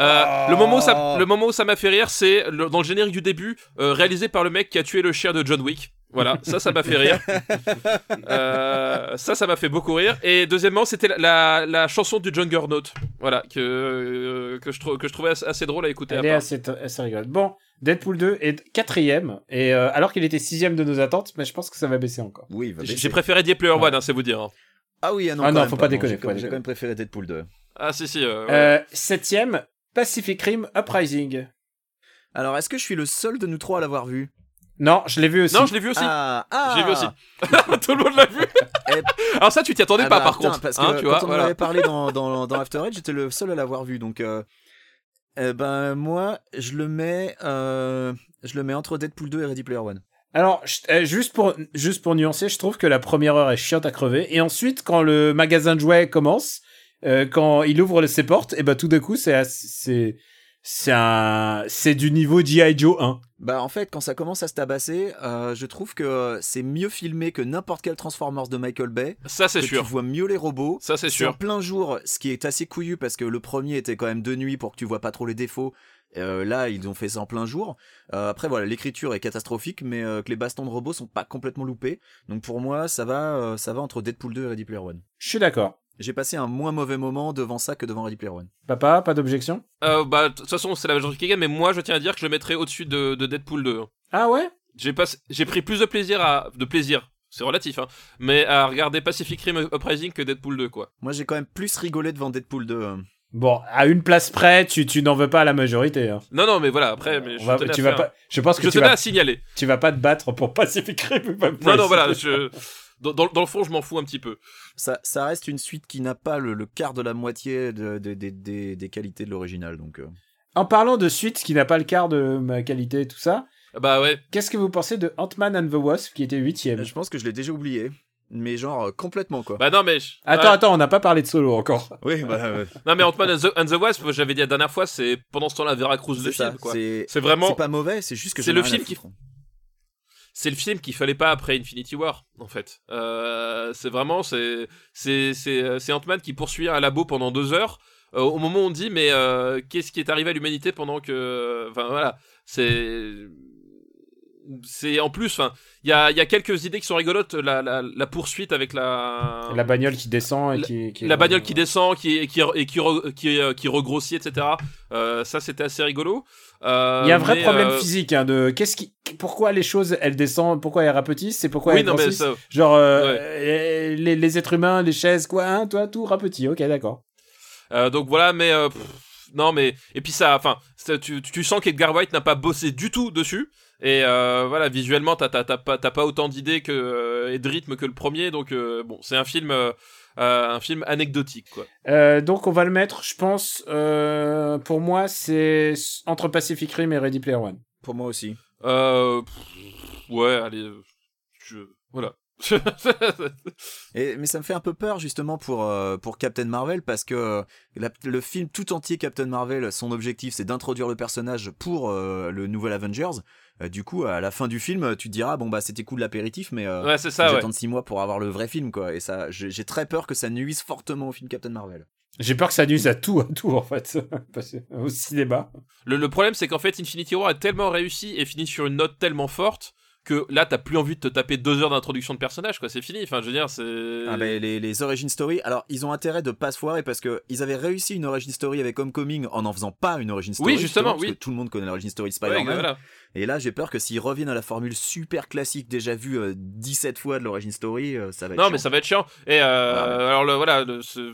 Euh, Oh. le, moment où ça, le moment où ça m'a fait rire, c'est le- dans le générique du début, euh, réalisé par le mec qui a tué le chien de John Wick. Voilà, ça, ça m'a fait rire. <laughs> Euh, ça, ça m'a fait beaucoup rire. Et deuxièmement, c'était la, la, la chanson du Juggernaut. Voilà, que, euh, que, je, trou- que je trouvais assez, assez drôle à écouter. à Elle est part. assez, assez rigolote. Bon, Deadpool 2 est quatrième, et euh, alors qu'il était sixième de nos attentes, mais je pense que ça va baisser encore. Oui, J'ai préféré Deep Player One, hein, c'est vous dire. hein. Ah oui, ah non, Ah non, faut pas déconner, J'ai quand, même préféré Deadpool 2. Ah, si, si. euh, ouais. Euh, septième, Pacific Rim Uprising. Alors, est-ce que je suis le seul de nous trois à l'avoir vu? Non, je l'ai vu aussi. Non, je l'ai vu aussi. Ah, ah J'ai vu aussi. <laughs> Tout le monde l'a vu. Eh, <laughs> Alors ça, tu t'y attendais Ah pas, bah, par putain, contre. Parce que hein, tu quand vois, on en avait parlé dans, dans, dans After Eight, j'étais le seul à l'avoir vu. Donc, euh, eh ben, moi, je le mets, euh, je le mets entre Deadpool 2 et Ready Player One. Alors, euh, juste pour juste pour nuancer, je trouve que la première heure est chiante à crever, et ensuite, quand le magasin de jouets commence, euh, quand il ouvre ses portes, et ben tout d'un coup, c'est c'est du niveau GI Joe 1. Bah, en fait, quand ça commence à se tabasser, euh, je trouve que c'est mieux filmé que n'importe quel Transformers de Michael Bay. Ça, c'est sûr. Tu vois mieux les robots. Ça, c'est C'est en sûr. plein jour, ce qui est assez couillu parce que le premier était quand même de nuit pour que tu vois pas trop les défauts. Euh, là, ils ont fait ça en plein jour. Euh, après, voilà, l'écriture est catastrophique, mais euh, que les bastons de robots sont pas complètement loupés. Donc pour moi, ça va, euh, ça va entre Deadpool 2 et Ready Player One. Je suis d'accord. J'ai passé un moins mauvais moment devant ça que devant Ready Player One. Papa, pas d'objection? Euh, bah, de toute façon, c'est la majorité qui gagne, mais moi, je tiens à dire que je le mettrais au-dessus de, de Deadpool 2. Ah ouais? J'ai pas, j'ai pris plus de plaisir à, de plaisir, c'est relatif, hein, mais à regarder Pacific Rim Uprising que Deadpool 2, quoi. Moi, j'ai quand même plus rigolé devant Deadpool 2. euh. Bon, à une place près, tu, tu n'en veux pas à la majorité. hein. Non, non, mais voilà, après, mais je va- tenais à tu vas faire- pas, je pense que je tu tenais vas, à signaler. tu vas pas te battre pour Pacific Rim. Non, non, voilà, je, <laughs> dans, dans, dans le fond, je m'en fous un petit peu. Ça, ça reste une suite qui n'a pas le, le quart de la moitié de- de- de- des- des qualités de l'original. Donc, euh. En parlant de suite qui n'a pas le quart de ma qualité et tout ça, Bah ouais. qu'est-ce que vous pensez de Ant-Man and the Wasp qui était huitième? Je pense que je l'ai déjà oublié. Mais genre euh, complètement quoi. Bah non, mais. je- Attends, ouais. attends, on n'a pas parlé de Solo encore. <laughs> oui, bah. Non, mais Ant-Man and the, and the Wasp, j'avais dit la dernière fois, c'est pendant ce temps-là Veracruz ça. film, quoi. C'est vraiment. c'est pas mauvais, c'est juste que c'est le film qui- foutre. C'est le film qu'il fallait pas après Infinity War en fait. Euh, c'est vraiment c'est c'est c'est euh, c'est Ant-Man qui poursuit un labo pendant deux heures. euh, au moment où on dit mais qu'est-ce qui est arrivé à l'humanité pendant que enfin voilà c'est c'est en plus enfin il y a il y a quelques idées qui sont rigolotes la la, la poursuite avec la La bagnole qui descend et qui, qui- la bagnole qui descend qui qui et qui re- qui, euh, qui regrossit etc Euh, ça c'était assez rigolo Euh, Il y a un vrai mais, problème euh, physique hein, de qu'est-ce qui, pourquoi les choses elles descendent, pourquoi elles rapetissent, c'est pourquoi oui elles non mais grossissent. ça, Genre les, les êtres humains, les chaises, quoi, hein, toi, tout rapetit. Ok, d'accord. Donc voilà, mais pff, non, mais et puis ça, enfin, tu, tu sens qu'Edgar White n'a pas bossé du tout dessus. Et euh, voilà, visuellement, t'as t'as- t'as pas, t'as pas autant d'idées que euh, et de rythme que le premier. Donc euh, bon, c'est un film, euh, euh, un film anecdotique, quoi. Euh, donc on va le mettre, je pense. euh, pour moi, c'est entre Pacific Rim et Ready Player One. Pour moi aussi. Euh, pff, ouais, allez, je, voilà. <laughs> Et, mais ça me fait un peu peur justement pour, euh, pour Captain Marvel parce que euh, la- le film tout entier Captain Marvel, son objectif c'est d'introduire le personnage pour euh, le nouvel Avengers. Euh, du coup, à la fin du film, tu te diras bon bah c'était cool l'apéritif, mais euh, ouais, j'attende 6 mois pour avoir le vrai film quoi. Et ça, j'ai très peur que ça nuise fortement au film Captain Marvel. J'ai peur que ça nuise à tout, à tout en fait, <laughs> au cinéma. Le, le problème, c'est qu'en fait, Infinity War est tellement réussi et finit sur une note tellement forte que là, t'as plus envie de te taper deux heures d'introduction de personnage, quoi. C'est fini. Enfin, je veux dire, c'est. Ah ben, les, les origin story, alors ils ont intérêt de pas se foirer parce que ils avaient réussi une origin story avec Homecoming en en faisant pas une origin story. Oui, justement, parce oui. que tout le monde connaît l'origin story de Ouais, Spider-Man. voilà. Et là, j'ai peur que s'ils reviennent à la formule super classique déjà vue euh, 17 fois de l'origin story, euh, ça va être Non, chiant. mais ça va être chiant. Et euh, Ah ouais. alors le, voilà, le- ce-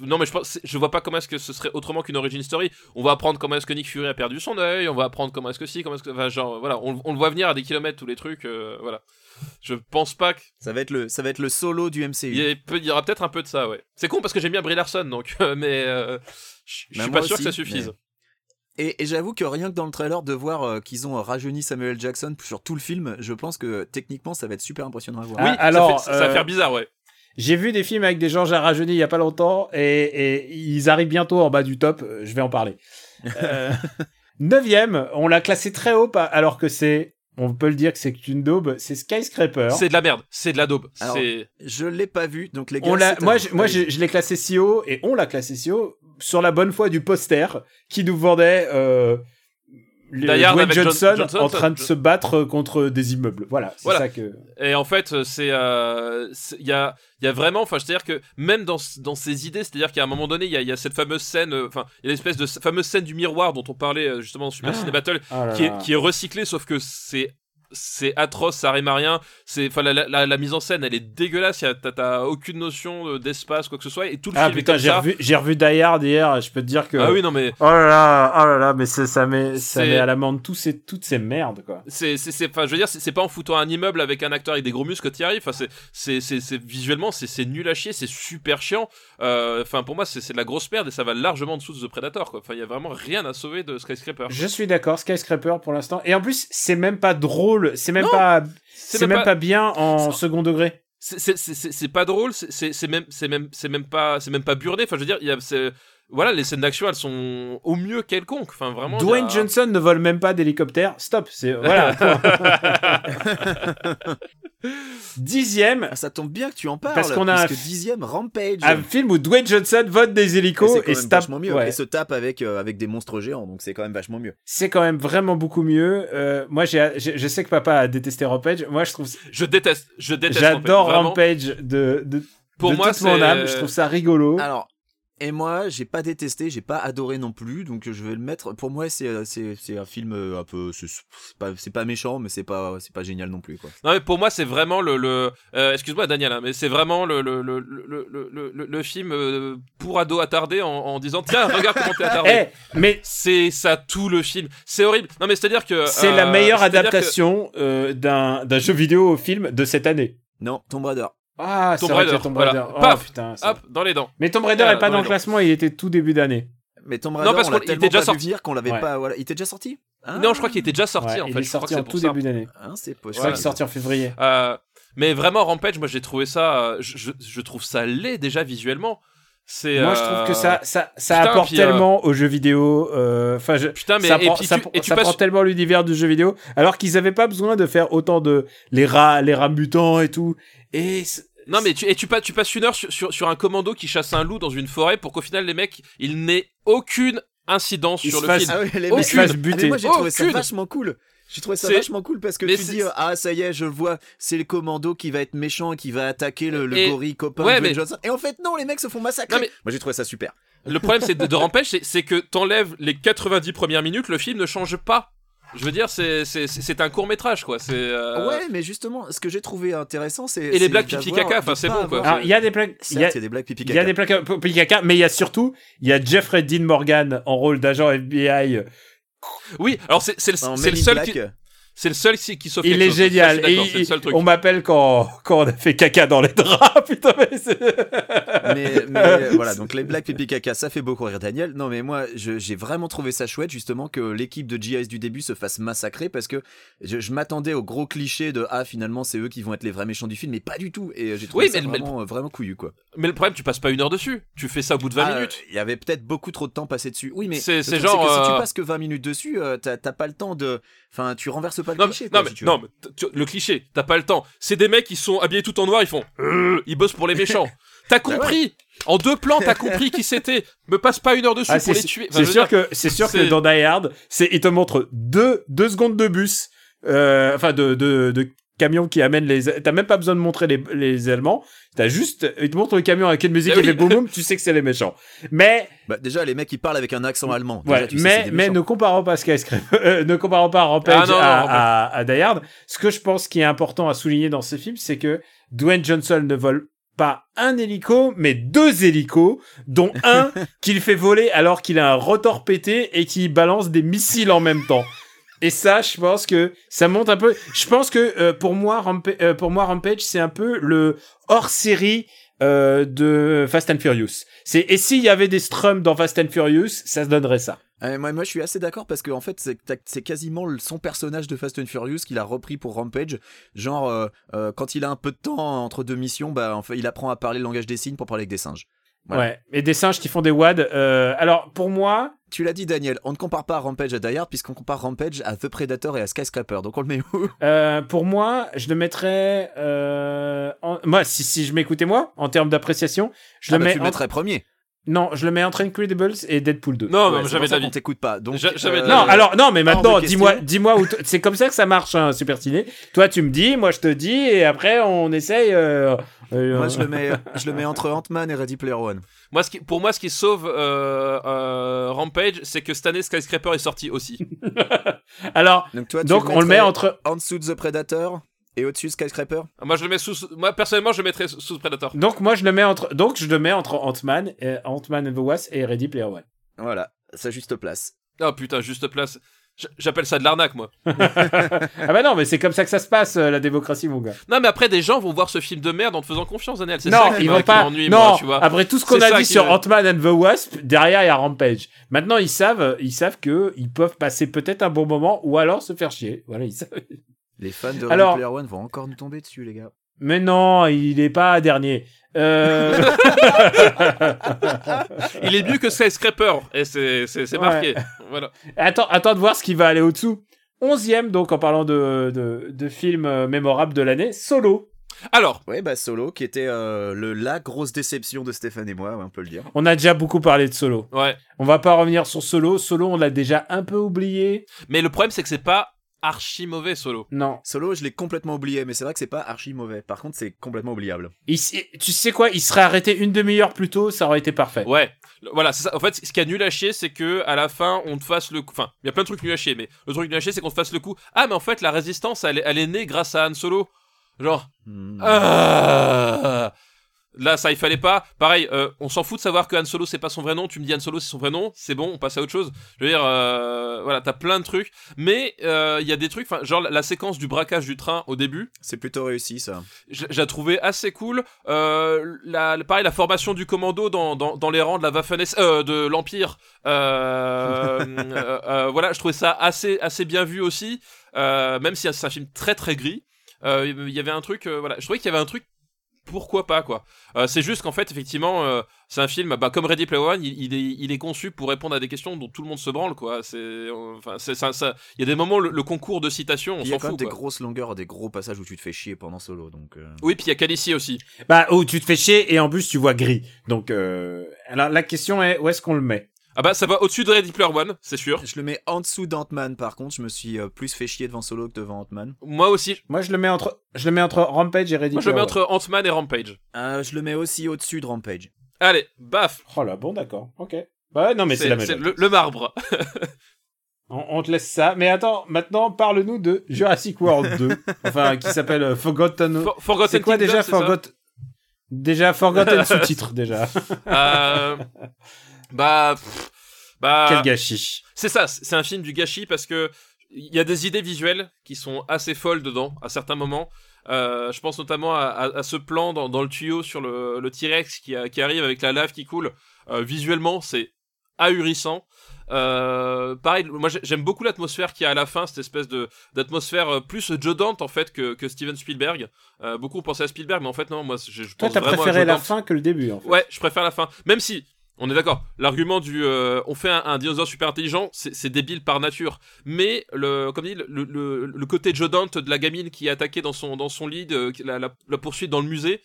non mais je pense, je vois pas comment est-ce que ce serait autrement qu'une origin story. On va apprendre comment est-ce que Nick Fury a perdu son œil, on va apprendre comment est-ce que si, comment est-ce que, enfin, genre voilà, on, on le voit venir à des kilomètres tous les trucs, euh, voilà. Je pense pas que Ça va être le, ça va être le solo du MCU. il y, ait- peut- il y aura peut-être un peu de ça, ouais. C'est con parce que j'aime bien Brie Larson, donc, euh, mais euh, je Bah, suis pas sûr aussi, que ça suffise. Et, et j'avoue que rien que dans le trailer de voir euh, qu'ils ont rajeuni Samuel Jackson sur tout le film, je pense que techniquement ça va être super impressionnant à voir. Ah, Oui, alors, ça, fait- ça va faire bizarre, ouais. J'ai vu des films avec des gens rajeunis il y a pas longtemps et, et ils arrivent bientôt en bas du top. Je vais en parler. Euh, <laughs> neuvième, on l'a classé très haut alors que c'est, on peut le dire que c'est une daube. C'est Skyscraper. C'est de la merde, c'est de la daube. Alors, Je l'ai pas vu, donc les gars. On l'a, à moi, vous. je, moi, Allez. je, je l'ai classé si haut et on l'a classé si haut sur la bonne foi du poster qui nous vendait euh, le- Dwayne avec John- Johnson, Johnson, en train de John- se battre contre des immeubles. Voilà, c'est Voilà. ça que. Et en fait, euh, c'est, euh, c'est- il y a, il y a vraiment, enfin, c'est-à-dire que même dans, dans ces idées, c'est-à-dire qu'à un moment donné, il y a, y a cette fameuse scène, euh, enfin, il y a l'espèce de fameuse scène du miroir dont on parlait euh, justement dans Super Ciné Battle, Ah là qui est, là. qui est recyclée, sauf que c'est c'est atroce, ça rime à rien. C'est, enfin, la, la- la- la mise en scène, elle est dégueulasse. T'as, aucune notion d'espace, quoi que ce soit, et tout le Ah film putain, j'ai revu, j'ai revu Die Hard hier. Je peux te dire que. Ah oui, non mais Oh là là, oh là là, mais ça met, ça met à l'amende tous ces, toutes ces merdes quoi. c'est, c'est, enfin, je veux dire, c'est, pas en foutant un immeuble avec un acteur avec des gros muscles que t'y arrives. Enfin, c'est, c'est, visuellement, c'est, nul à chier, c'est super chiant. Euh, Enfin, pour moi, c'est, c'est de la grosse merde et ça va largement en dessous de The Predator, quoi. Enfin, il y a vraiment rien à sauver de Skyscraper. Je suis d'accord, Skyscraper pour l'instant. Et en plus, c'est même pas drôle, c'est même Non, pas, c'est même, pas... bien en second degré. c'est pas drôle, c'est- même c'est même c'est même pas c'est même pas burné. Enfin, je veux dire, il y a voilà, les scènes d'action, elles sont au mieux quelconques. Enfin, vraiment. a- Dwayne Johnson ne vole même pas d'hélicoptère. Stop, c'est voilà. <laughs> Dixième, Ah, ça tombe bien que tu en parles. Parce qu'on a un puisque dixième Rampage. un film où Dwayne Johnson vole des hélicos et même se tape. vachement mieux. ouais. Et se tape avec, euh, avec des monstres géants, donc c'est quand même vachement mieux. C'est quand même vraiment beaucoup mieux. Euh, moi, j'ai, je sais que papa a détesté Rampage. Moi, je trouve, Je déteste, je déteste. j'adore Rampage. Rampage de, de, Pour de moi, toute mon c'est- âme. Je trouve ça rigolo. Alors, et moi, j'ai pas détesté, j'ai pas adoré non plus, donc je vais le mettre. Pour moi, c'est euh, c'est c'est un film euh, un peu, c'est pas c'est pas méchant, mais c'est pas c'est pas génial non plus quoi. Non mais pour moi c'est vraiment le, le euh, excuse-moi Daniel hein, mais c'est vraiment le le, le, le, le, le, le film euh, pour ado attardé en, en disant tiens regarde comment t'es attardé. <laughs> Eh, mais C'est ça tout le film. C'est horrible. Non mais c'est à dire que c'est euh, la meilleure que- adaptation euh, d'un, d'un jeu vidéo au film de cette année. Non, Tomb Raider. Ah, c'est Tomb Raider, Tomb voilà. Raider. Oh, Paf, putain, Hop dans les dents. Mais Tomb Raider Voilà, est pas dans le classement, il était tout début d'année. Mais Tomb Raider, parce on l'a qu'il tellement était déjà pas sorti. qu'on l'avait Ouais. pas. Voilà, il était déjà sorti. Ah. Non je crois qu'il était déjà sorti Ouais, en il fait. est Je sorti en tout début d'année. Hein, c'est Je crois possible. qu'il est sorti en février. Euh, mais vraiment Rampage moi j'ai trouvé ça euh, je, je, je trouve ça laid déjà visuellement. C'est Moi, je euh, trouve que ça, ça, ça putain, apporte puis, euh, tellement aux jeux vidéo. euh, Enfin, je- Putain mais ça, et prend- puis ça, tu, et tu ça passes prend tellement l'univers du jeu vidéo, alors qu'ils avaient pas besoin de faire autant de les rats, les rats mutants et tout. Et Non mais tu, et tu, passes, tu passes une heure sur, sur, sur un commando qui chasse un loup dans une forêt pour qu'au final les mecs ils n'aient aucune incidence Ils sur le fassent- film. Ah ouais, les Aucune. mecs se fassent Ah, buter. mais moi j'ai trouvé ça Aucune. vachement cool. J'ai trouvé ça vachement cool parce que mais tu c'est- dis ah ça y est je le vois c'est le commando qui va être méchant et qui va attaquer le, le Et- gorille copain ouais, de mais- Johnson et en fait non les mecs se font massacrer. Non, mais- Moi j'ai trouvé ça super. Le problème c'est de, de Rampage c'est, que t'enlèves les 90 premières minutes, le film ne change pas. Je veux dire c'est, c'est, c'est c'est un court métrage quoi. C'est euh, Ouais mais justement ce que j'ai trouvé intéressant c'est les c'est blagues pipi caca, enfin, c'est bon, quoi. Alors, il y a des plaques, il y a, Certes, il y a des blagues pipi il y a caca. des pour pipi caca, mais il y a surtout, il y a Jeffrey Dean Morgan en rôle d'agent FBI. Oui, alors c'est, le- seul qui, c'est le seul qui, qui sauve Il est chose. Ça, génial. Et il- seul truc. on m'appelle quand, quand on a fait caca dans les draps. <laughs> Putain, mais c'est- mais, mais voilà, <laughs> donc les blagues pipi caca, ça fait beaucoup rire Daniel. Non, mais moi, j'ai vraiment trouvé ça chouette, justement, que l'équipe de GIS du début se fasse massacrer parce que je, je m'attendais au gros cliché de ah, finalement, c'est eux qui vont être les vrais méchants du film, mais pas du tout. Et j'ai trouvé Oui, ça mais- mais- vraiment, euh, vraiment couillu, quoi. Mais le problème tu passes pas une heure dessus. Tu fais ça au bout de 20 Ah, minutes. Il y avait peut-être beaucoup trop de temps passé dessus. Oui, mais C'est- genre, que si tu euh, passes que 20 minutes dessus, euh, t'as t'as pas le temps de. Enfin, tu renverses pas le Non, cliché. mais, quoi, non, mais, si tu veux. non, mais t- tu- le cliché, t'as pas le temps. C'est des mecs qui sont habillés tout en noir, ils font, Euh ils bossent pour les méchants. <laughs> T'as Bah compris En deux plans, t'as compris qui c'était. Me passe pas une heure dessus Ah, pour les tuer. Enfin, c'est sûr dire, que c'est sûr que dans Die Hard, c'est il te montre deux deux secondes de bus, euh, enfin de de de camion qui amène les. T'as même pas besoin de montrer les les Allemands. T'as juste il te montre le camion avec une musique Eh qui fait boum boum. Tu sais que c'est les méchants. Mais Bah, déjà, les mecs, ils parlent avec un accent allemand. Déjà, ouais, tu sais, mais des mais ne comparons pas Skyscraper, euh, ne comparons pas Rampage Ah non, non, à, Rampage. à, à Die Hard. Ce que je pense qui est important à souligner dans ce film, c'est que Dwayne Johnson ne vole pas un hélico, mais deux hélicos, dont un <laughs> qu'il fait voler alors qu'il a un rotor pété et qui balance des missiles en même temps. Et ça, je pense que ça monte un peu. Je pense que euh, pour moi, Rampa- euh, pour moi, Rampage, c'est un peu le hors série euh, de Fast and Furious. C'est et s'il y avait des strums dans Fast and Furious, ça se donnerait ça. Euh, moi, moi, je suis assez d'accord parce que en fait, c'est quasiment son personnage de Fast and Furious qu'il a repris pour Rampage. Genre, euh, euh, quand il a un peu de temps entre deux missions, bah, en fait, il apprend à parler le langage des signes pour parler avec des singes. Voilà. Ouais. Et des singes qui font des wads. Alors pour moi, Tu l'as dit, Daniel, on ne compare pas Rampage à Die Hard puisqu'on compare Rampage à The Predator et à Skyscraper. Donc on le met où? Euh, pour moi, je le mettrais. Euh, en- Moi, si si je m'écoutais moi en termes d'appréciation, je Ah le bah, mets. Tu le mettrais premier. Non, je le mets entre Incredibles et Deadpool 2. Non, Ouais, ça d'avis. qu'on t'écoute pas. Donc, Ja- jamais de euh, la- Non, alors non, mais maintenant, dis-moi, dis-moi où c'est comme ça que ça marche, hein, Super Ciné. Toi, tu me dis, moi, je te dis, et après, on essaye. euh, euh, Moi, je le mets, <laughs> je le mets entre Ant-Man et Ready Player One. Moi, ce qui, pour moi, ce qui sauve euh, euh, Rampage, c'est que cette année Skyscraper est sorti aussi. <laughs> Alors, Donc, toi, tu donc on le met entre. en dessous de The Predator et au-dessus de Skyscraper. moi, je le mets sous. Moi, personnellement, je le mettrais sous, Predator. Donc moi, je le mets entre. Donc je le mets entre Ant-Man, et Ant-Man and the Wasp et Ready Player One. Voilà, sa juste place. Oh putain, juste place. J'appelle ça de l'arnaque, moi. <laughs> ah bah non, mais c'est comme ça que ça se passe, euh, la démocratie, mon gars. Non, mais après, des gens vont voir ce film de merde en te faisant confiance, Daniel. C'est Non, ça qui ils m'a- vont qui pas. m'ennuie, non, moi, tu vois. après tout ce qu'on C'est a ça dit sur Ant-Man and the Wasp, derrière il y a Rampage. Maintenant ils savent, ils savent que ils peuvent passer peut-être un bon moment ou alors se faire chier. Voilà, ils savent. Les fans de Ready Alors- Player One vont encore nous tomber dessus, les gars. Mais non, il est pas dernier. Euh... <laughs> Il est mieux que Skyscraper. Et c'est c'est- c'est Ouais. marqué. Voilà. attends, attends de voir ce qui va aller au-dessous. Onzième, donc en parlant de, de, de films euh, mémorables de l'année, Solo. Alors, Ouais, bah Solo, qui était euh, le, la grosse déception de Stéphane et moi, ouais, on peut le dire. On a déjà beaucoup parlé de Solo. ouais. On va pas revenir sur Solo. Solo, on l'a déjà un peu oublié. Mais le problème, c'est que c'est pas archi mauvais solo. Non. Solo, je l'ai complètement oublié, mais c'est vrai que c'est pas archi mauvais. Par contre, c'est complètement oubliable. Il tu sais quoi Il serait arrêté une demi-heure plus tôt, ça aurait été parfait. Ouais, voilà, c'est ça. En fait, ce qui a nul à chier, c'est que à la fin, on te fasse le coup. Enfin, il y a plein de trucs nuls à chier, mais le truc nul à chier, c'est qu'on te fasse le coup. Ah, mais en fait, la résistance, elle, est- elle est née grâce à Han Solo. Genre, Hmm. ah Là, ça, il fallait pas. Pareil, euh, on s'en fout de savoir que Han Solo, c'est pas son vrai nom. Tu me dis Han Solo, c'est son vrai nom. C'est bon, on passe à autre chose. Je veux dire, euh, voilà, t'as plein de trucs. Mais euh, il y a des trucs, genre la, la séquence du braquage du train au début, C'est plutôt réussi, ça. la trouvais assez cool. La, pareil, la formation du commando dans, dans, dans les rangs de la Waffen de l'Empire. <laughs> Voilà, je trouvais ça assez, assez bien vu aussi. Même si c'est un film très très gris. Il y avait un truc, voilà, je trouvais qu'il y avait un truc. Pourquoi pas quoi Euh, C'est juste qu'en fait effectivement euh, c'est un film bah, comme Ready Player One il, il est il est conçu pour répondre à des questions dont tout le monde se branle quoi c'est euh, enfin c'est ça ça- il y a des moments le, le concours de citation on Il y a s'en quand même fout des quoi. grosses longueurs, des gros passages où tu te fais chier pendant Solo, donc. euh, oui puis il y a Calici aussi Bah, oh, tu te fais chier et en plus tu vois gris. Donc, euh... alors la question est où est-ce qu'on le met? Ah bah ça va au-dessus de Ready Player One, c'est sûr. Je le mets en dessous d'Ant-Man, par contre, je me suis euh, plus fait chier devant Solo que devant Ant-Man. Moi aussi. Moi, je le mets entre, je le mets entre Rampage et Ready Moi je le mets entre Ant-Man et Rampage. Euh, je le mets aussi au-dessus de Rampage. Allez, baf. Oh là, bon, d'accord, ok. Bah, non, mais c'est la même. c'est le, le marbre. <laughs> On, on te laisse ça. Mais attends, maintenant, parle-nous de Jurassic World 2. <laughs> enfin, qui s'appelle euh, Forgotten. For- Forgotten C'est quoi Kingdom, déjà Forgotten Déjà Forgotten sous-titre déjà. Euh, <laughs> Bah, pff, bah, Quel gâchis. c'est ça. C'est un film du gâchis parce que il y a des idées visuelles qui sont assez folles dedans à certains moments. Euh, je pense notamment à, à- à ce plan dans, dans le tuyau sur le, le T-Rex qui, a- qui arrive avec la lave qui coule. Euh, visuellement, c'est ahurissant. Euh, pareil, moi j'ai- j'aime beaucoup l'atmosphère qu'il y a à la fin, cette espèce de d'atmosphère euh, plus Joe Dante en fait que, que Steven Spielberg. Euh, beaucoup pensé à Spielberg, mais en fait non, moi je, je Toi, pense t'as vraiment à préféré la fin que le début, en fait. Ouais, je préfère la fin. Même si, on est d'accord, l'argument du euh, on fait un, un dinosaure super intelligent, c'est débile par nature. Mais, le, comme dit, le, le, le côté Joe Dante de la gamine qui est attaquée dans son, dans son lit, de, la, la, la poursuite dans le musée,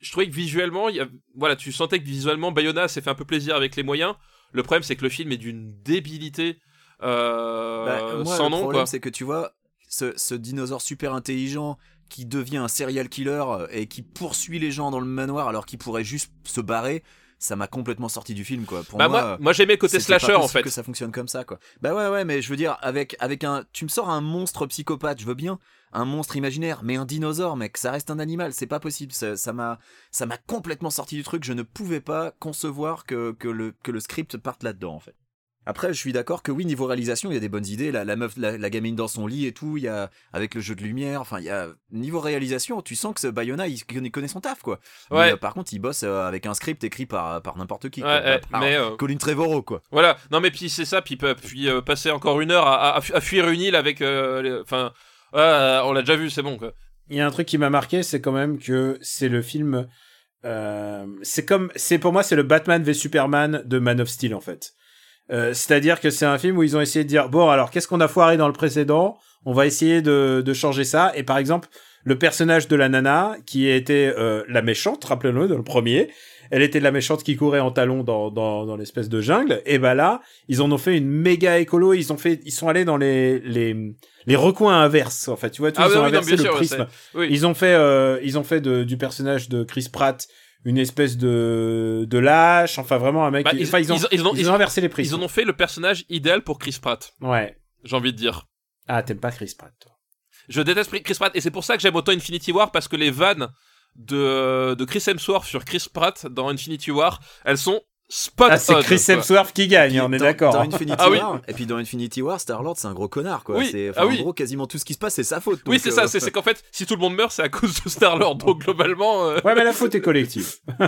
je trouvais que visuellement, il y a, voilà, tu sentais que visuellement, Bayona s'est fait un peu plaisir avec les moyens. Le problème, c'est que le film est d'une débilité euh, Bah, moi, sans le nom, problème, quoi. c'est que tu vois, ce, ce dinosaure super intelligent qui devient un serial killer euh, et qui poursuit les gens dans le manoir alors qu'il pourrait juste se barrer, ça m'a complètement sorti du film, quoi. Pour Bah, moi, moi, moi j'aimais le côté pas slasher, en fait. que ça fonctionne comme ça, quoi. Bah ouais, ouais, mais je veux dire, avec, avec un. Tu me sors un monstre psychopathe, je veux bien. Un monstre imaginaire, mais un dinosaure, mec, ça reste un animal, c'est pas possible. Ça ça m'a ça m'a complètement sorti du truc. Je ne pouvais pas concevoir que, que, le, que le script parte là-dedans, en fait. Après, je suis d'accord que oui, niveau réalisation, il y a des bonnes idées. La, la meuf, la, la gamine dans son lit et tout, il y a avec le jeu de lumière. Enfin, il y a niveau réalisation, tu sens que ce Bayona, il connaît, connaît son taf, quoi. Mais, Ouais. euh, par contre, il bosse euh, avec un script écrit par par n'importe qui. Ouais, quoi. ouais, Par mais, euh, Colin Trevorrow, quoi. Voilà, non mais puis c'est ça, puis, puis euh, passer encore une heure à, à, à fuir une île avec, euh, les- enfin, on l'a déjà vu, c'est bon quoi. Il y a un truc qui m'a marqué, c'est quand même que c'est le film. euh, c'est comme, c'est pour moi, c'est le Batman v Superman de Man of Steel en fait. Euh, C'est-à-dire que c'est un film où ils ont essayé de dire bon alors qu'est-ce qu'on a foiré dans le précédent? On va essayer de, de changer ça. Et par exemple, le personnage de la nana qui était euh, la méchante, rappelez-le dans le premier. Elle était la méchante qui courait en talons dans, dans, dans l'espèce de jungle. Et bah là, ils en ont fait une méga écolo. Ils ont fait, ils sont allés dans les les les recoins inverses. En fait, tu vois, Ah ils oui, ont non, inversé le sûr, prisme. oui. Ils ont fait, euh, ils ont fait de, du personnage de Chris Pratt une espèce de de lâche. Enfin, vraiment un mec. Bah, ils- enfin, ils ont, ils ont- ils ont- ils ont inversé les prismes. Ils en ont fait le personnage idéal pour Chris Pratt, Ouais. j'ai envie de dire. Ah, t'aimes pas Chris Pratt, toi. Je déteste Chris Pratt et c'est pour ça que j'aime autant Infinity War parce que les vannes de, de Chris Hemsworth sur Chris Pratt dans Infinity War, elles sont spot Ah, c'est Chris. Hemsworth qui gagne, on est d'accord. Dans hein. Infinity Ah oui. War, et puis dans Infinity War, Star Lord c'est un gros connard quoi. Oui, ah en oui. gros quasiment tout ce qui se passe c'est sa faute. Oui, c'est ça, euh, c'est c'est qu'en fait, si tout le monde meurt, c'est à cause de Star-Lord. Donc globalement. euh, Ouais, mais la faute est collective. <laughs>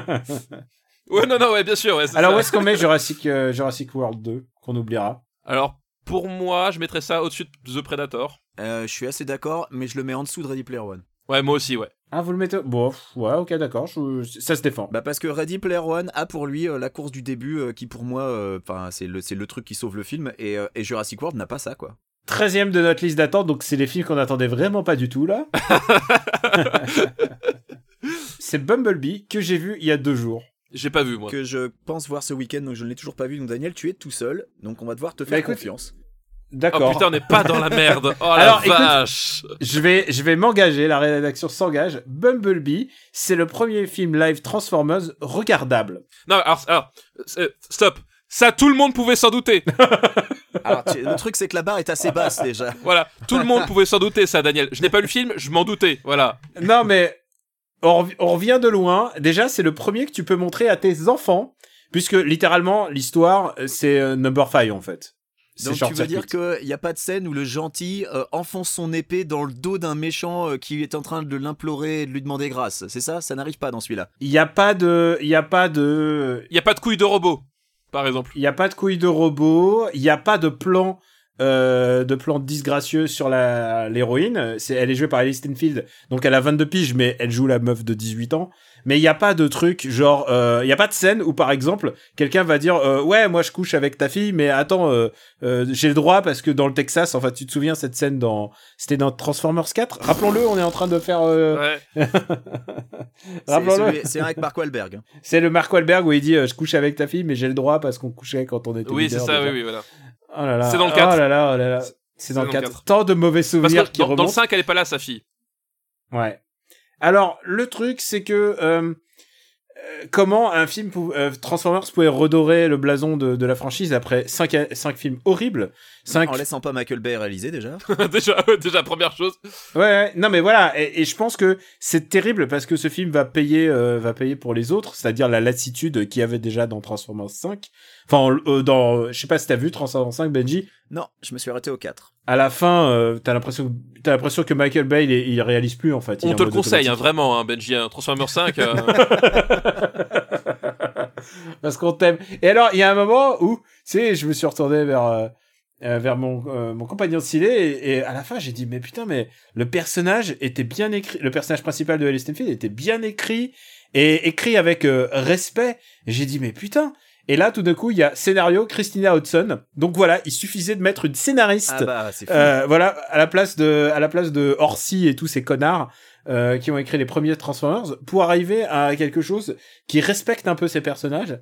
Ouais, non, non, ouais, bien sûr. ouais, Alors, ça. où est-ce qu'on met Jurassic, euh, Jurassic World 2, qu'on oubliera? Alors, pour moi, je mettrais ça au-dessus de The Predator. euh, je suis assez d'accord, mais je le mets en dessous de Ready Player One. Ouais, moi aussi, ouais. Ah, vous le mettez Bon, pff, ouais, ok, d'accord, je- ça se défend. Bah parce que Ready Player One a pour lui euh, la course du début euh, qui pour moi, euh, enfin c'est le c'est le truc qui sauve le film et, euh, et Jurassic World n'a pas ça quoi. 13 de notre liste d'attente, donc c'est les films qu'on attendait vraiment pas du tout, là. <laughs> c'est Bumblebee, que j'ai vu il y a deux jours. J'ai pas vu, moi. Que je pense voir ce week-end donc je ne l'ai toujours pas vu donc Daniel tu es tout seul donc on va devoir te faire Bah, écoute, confiance. Oh D'accord. putain, on n'est pas dans la merde. Oh Alors, la écoute- vache. Je vais, je vais m'engager, la rédaction s'engage. Bumblebee, c'est le premier film live Transformers regardable. Non, alors, alors, euh, stop. Ça, tout le monde pouvait s'en douter. <laughs> Alors tu- le truc c'est que la barre est assez basse déjà. <laughs> Voilà, tout le monde pouvait s'en douter, ça, Daniel. Je n'ai pas lu le film, je m'en doutais. Voilà. Non, mais on, rev- on revient de loin. Déjà, c'est le premier que tu peux montrer à tes enfants, puisque littéralement, l'histoire, euh, c'est euh, Number 5, en fait. Donc tu veux dire qu'il n'y a pas de scène où le gentil euh, enfonce son épée dans le dos d'un méchant euh, qui est en train de l'implorer et de lui demander grâce. C'est ça? Ça n'arrive pas dans celui-là. Il n'y a pas de, il y a pas de, Il y a pas de couilles de robot, par exemple. il y a pas de couilles de robot, il n'y a pas de plan, euh, de plan disgracieux sur la, l'héroïne. C'est, elle est jouée par Alice Stenfield, donc elle a 22 piges, mais elle joue la meuf de 18 ans. Mais il n'y a pas de truc, genre, euh, il n'y a pas de scène où, par exemple, quelqu'un va dire, euh, ouais, moi je couche avec ta fille, mais attends, euh, euh, j'ai le droit parce que dans le Texas, enfin, tu te souviens cette scène dans, c'était dans Transformers 4. Rappelons-le, on est en train de faire, euh, Ouais. <laughs> C'est rappelons-le. c'est un avec Mark Wahlberg. hein. C'est le Mark Wahlberg où il dit, euh, je couche avec ta fille, mais j'ai le droit parce qu'on couchait quand on était Oui, c'est ça, déjà. oui, oui, voilà. Oh là là. C'est dans le 4. Oh là là, oh là là. C'est dans le 4. 4. Tant de mauvais Parce souvenirs que qui dans, dans le remontent. 5, elle est pas là, sa fille. Ouais. Alors, le truc, c'est que euh, euh, comment un film pou- euh, Transformers pouvait redorer le blason de, de la franchise après 5 cinq films horribles? Cinq... En laissant pas Michael Bay réaliser déjà. <laughs> déjà, déjà, première chose. Ouais, ouais, non mais voilà, et, et je pense que c'est terrible parce que ce film va payer, euh, va payer pour les autres, c'est-à-dire la lassitude qu'il y avait déjà dans Transformers 5. Enfin, euh, dans, je sais pas si t'as vu Transformers 5, Benji. Non, je me suis arrêté au 4. À la fin, euh, t'as l'impression, t'as l'impression que Michael Bay, il, il réalise plus en fait. On te le conseille, hein, vraiment, hein, Benji. hein, Transformers 5. euh, <laughs> Parce qu'on t'aime. Et alors, il y a un moment où, tu sais, je me suis retourné vers, vers mon, euh, mon compagnon de ciné et, et à la fin, j'ai dit, mais putain, mais le personnage était bien écrit, le personnage principal de Alice Stenfield était bien écrit et écrit avec euh, respect. J'ai dit, mais putain. Et là, tout d'un coup, il y a scénario Christina Hodson. Donc voilà, il suffisait de mettre une scénariste. Ah bah. Euh, voilà, à la place de, à la place de Orsi et tous ces connards euh, qui ont écrit les premiers Transformers, pour arriver à quelque chose qui respecte un peu ces personnages.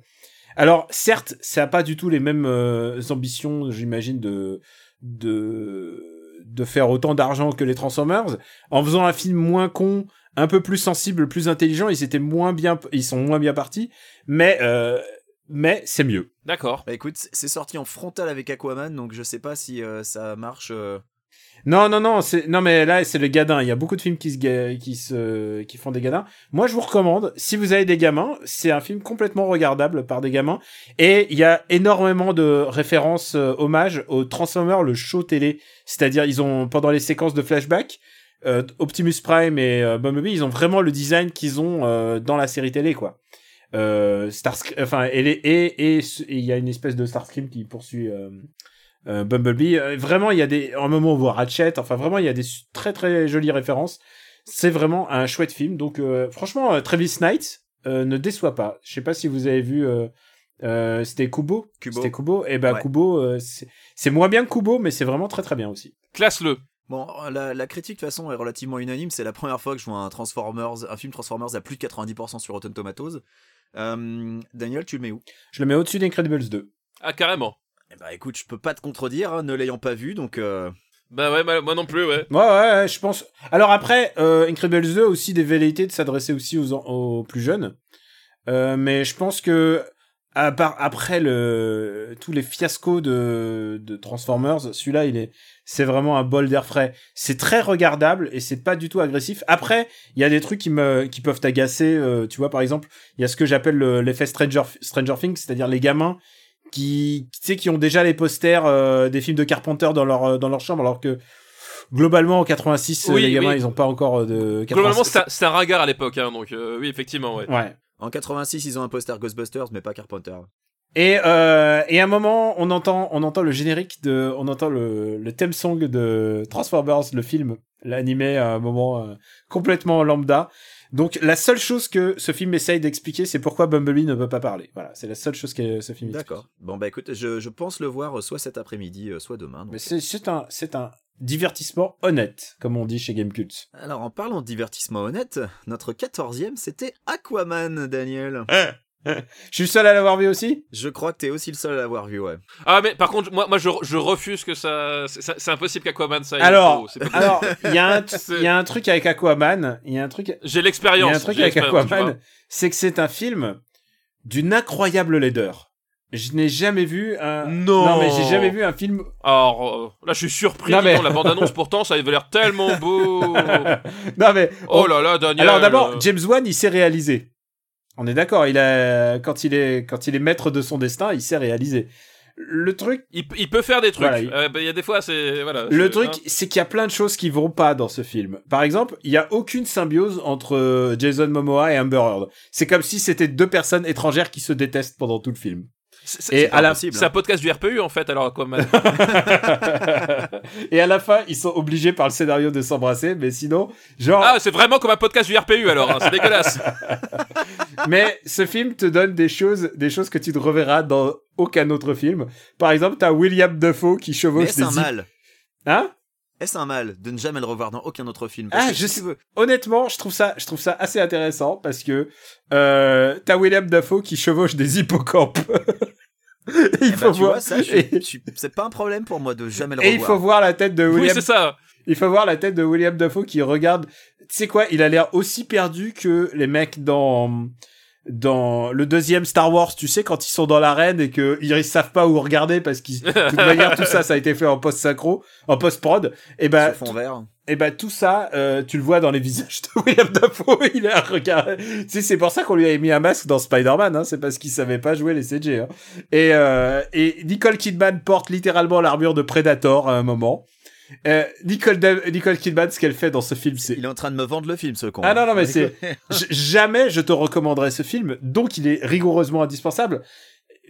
Alors, certes, ça a pas du tout les mêmes euh, ambitions, j'imagine, de, de, de faire autant d'argent que les Transformers. En faisant un film moins con, un peu plus sensible, plus intelligent, ils étaient moins bien, ils sont moins bien partis, mais, euh, mais c'est mieux. D'accord. Bah écoute, c'est sorti en frontal avec Aquaman, donc je sais pas si euh, ça marche. euh. Non, non, non, c'est non mais là c'est le gadin. Il y a beaucoup de films qui se qui se qui font des gadins. Moi, je vous recommande si vous avez des gamins, c'est un film complètement regardable par des gamins et il y a énormément de références euh, hommages au Transformers le show télé. C'est-à-dire ils ont pendant les séquences de flashback euh, Optimus Prime et euh, Bumblebee, ils ont vraiment le design qu'ils ont euh, dans la série télé quoi. Euh, Starscream, enfin et les- et et et il y a une espèce de Starscream qui poursuit euh, euh, Bumblebee. Euh, vraiment, il y a des, un moment on voit Ratchet. Enfin, vraiment, il y a des très très jolies références. C'est vraiment un chouette film. Donc, euh, franchement, euh, Travis Knight euh, ne déçoit pas. Je sais pas si vous avez vu. Euh, euh, c'était Kubo. Kubo. C'était Kubo. Et ben Ouais. Kubo, euh, c'est c'est moins bien que Kubo, mais c'est vraiment très très bien aussi. Classe-le. Bon, la, la critique de toute façon est relativement unanime. C'est la première fois que je vois un Transformers, un film Transformers à plus de 90% sur Rotten Tomatoes. Euh, Daniel, tu le mets où? Je le mets au-dessus d'Incredibles 2. Ah, carrément. Eh bah écoute, je peux pas te contredire, hein, ne l'ayant pas vu, donc. euh, Bah ouais, moi moi non plus, ouais. Ouais, ouais, ouais, je pense. Alors après, euh, Incredibles 2 a aussi des velléités de s'adresser aussi aux plus jeunes. Euh, mais je pense que à part, après le tous les fiascos de, de Transformers, celui-là, il est, c'est vraiment un bol d'air frais. C'est très regardable et c'est pas du tout agressif. Après, il y a des trucs qui me, qui peuvent t'agacer. euh, tu vois, par exemple, il y a ce que j'appelle le- l'effet Stranger, Stranger Things, c'est-à-dire les gamins qui, tu sais, qui ont déjà les posters euh, des films de Carpenter dans leur, euh, dans leur chambre, alors que globalement en 86, euh, Oui, les gamins, oui. ils ont pas encore euh, de. 86. Globalement, c'était un- un regard à l'époque, hein, donc euh, oui, effectivement, ouais. Ouais. En 86, ils ont un poster Ghostbusters, mais pas Carpenter. Et, euh, et à un moment, on entend, on entend le générique de, on entend le, le theme song de Transformers, le film, l'animé à un moment euh, complètement lambda. Donc la seule chose que ce film essaye d'expliquer, c'est pourquoi Bumblebee ne peut pas parler. Voilà, c'est la seule chose que ce film explique. D'accord. Bon bah écoute, je, je pense le voir euh, soit cet après-midi, soit demain. donc. Mais c'est un, c'est un divertissement honnête, comme on dit chez Gamecult. Alors en parlant de divertissement honnête, notre quatorzième c'était Aquaman, Daniel. Je suis le seul à l'avoir vu aussi? Je crois que t'es aussi le seul à l'avoir vu, ouais. Ah, mais par contre, moi, moi je, je refuse que ça. C'est impossible qu'Aquaman ça aille Alors, au- c'est pas possible. alors, il y a un, il y a un truc avec Aquaman, il y a un truc, J'ai il l'expérience. y a un truc avec Aquaman, c'est que c'est un film d'une incroyable laideur. Je n'ai jamais vu un. Non. Non, mais j'ai jamais vu un film. Alors, euh, là, je suis surpris. Non, mais- Non, La bande-annonce, pourtant, ça avait l'air tellement beau. <laughs> non, mais. Oh là là, Daniel. Alors d'abord, James Wan, il sait réaliser. On est d'accord. Il a quand il est quand il est maître de son destin, il sait réaliser. Le truc, il, il peut faire des trucs. Voilà, il- Euh, bah, Il y a des fois, c'est. Voilà. le truc, hein. c'est qu'il y a plein de choses qui vont pas dans ce film. Par exemple, il y a aucune symbiose entre euh, Jason Momoa et Amber Heard. C'est comme si c'était deux personnes étrangères qui se détestent pendant tout le film. C'est- c'est- c'est à C'est un hein. podcast du RPU, en fait, alors Aquaman. <laughs> et à la fin, ils sont obligés par le scénario de s'embrasser, mais sinon, genre, ah, c'est vraiment comme un podcast du RPU, alors. hein, C'est dégueulasse. <laughs> mais ce film te donne des choses, des choses que tu ne reverras dans aucun autre film. Par exemple, t'as William Dafoe qui Mais chevauche est-ce des un zip- mal Hein? Est-ce un mal de ne jamais le revoir dans aucun autre film? Parce Ah, que je si sais- tu veux- Honnêtement, je trouve ça, je trouve ça assez intéressant parce que euh, t'as William Dafoe qui chevauche des hippocampes. <laughs> il Eh ben, faut tu voir. vois, ça, c'est pas un problème pour moi de jamais le et il revoir. faut voir la tête de Oui, William. c'est ça. il faut voir la tête de William Dafoe qui regarde. Tu sais quoi Il a l'air aussi perdu que les mecs dans dans le deuxième Star Wars. Tu sais quand ils sont dans l'arène et que ils savent pas où regarder parce qu'ils de toute <laughs> manière tout ça ça a été fait en post synchro, en post prod. Et ben Ce fond vert. Et bah tout ça, euh, tu le vois dans les visages de William Dafoe. <laughs> Il a regardé. Tu sais, c'est pour ça qu'on lui a mis un masque dans Spider-Man. Hein, c'est parce qu'il savait pas jouer les CG. Hein. Et, euh, et Nicole Kidman porte littéralement l'armure de Predator à un moment. Euh, Nicole, Nicole Kidman, ce qu'elle fait dans ce film, c'est Il est en train de me vendre le film, ce con. Ah non, non, mais c'est- jamais je te recommanderais ce film, donc il est rigoureusement indispensable.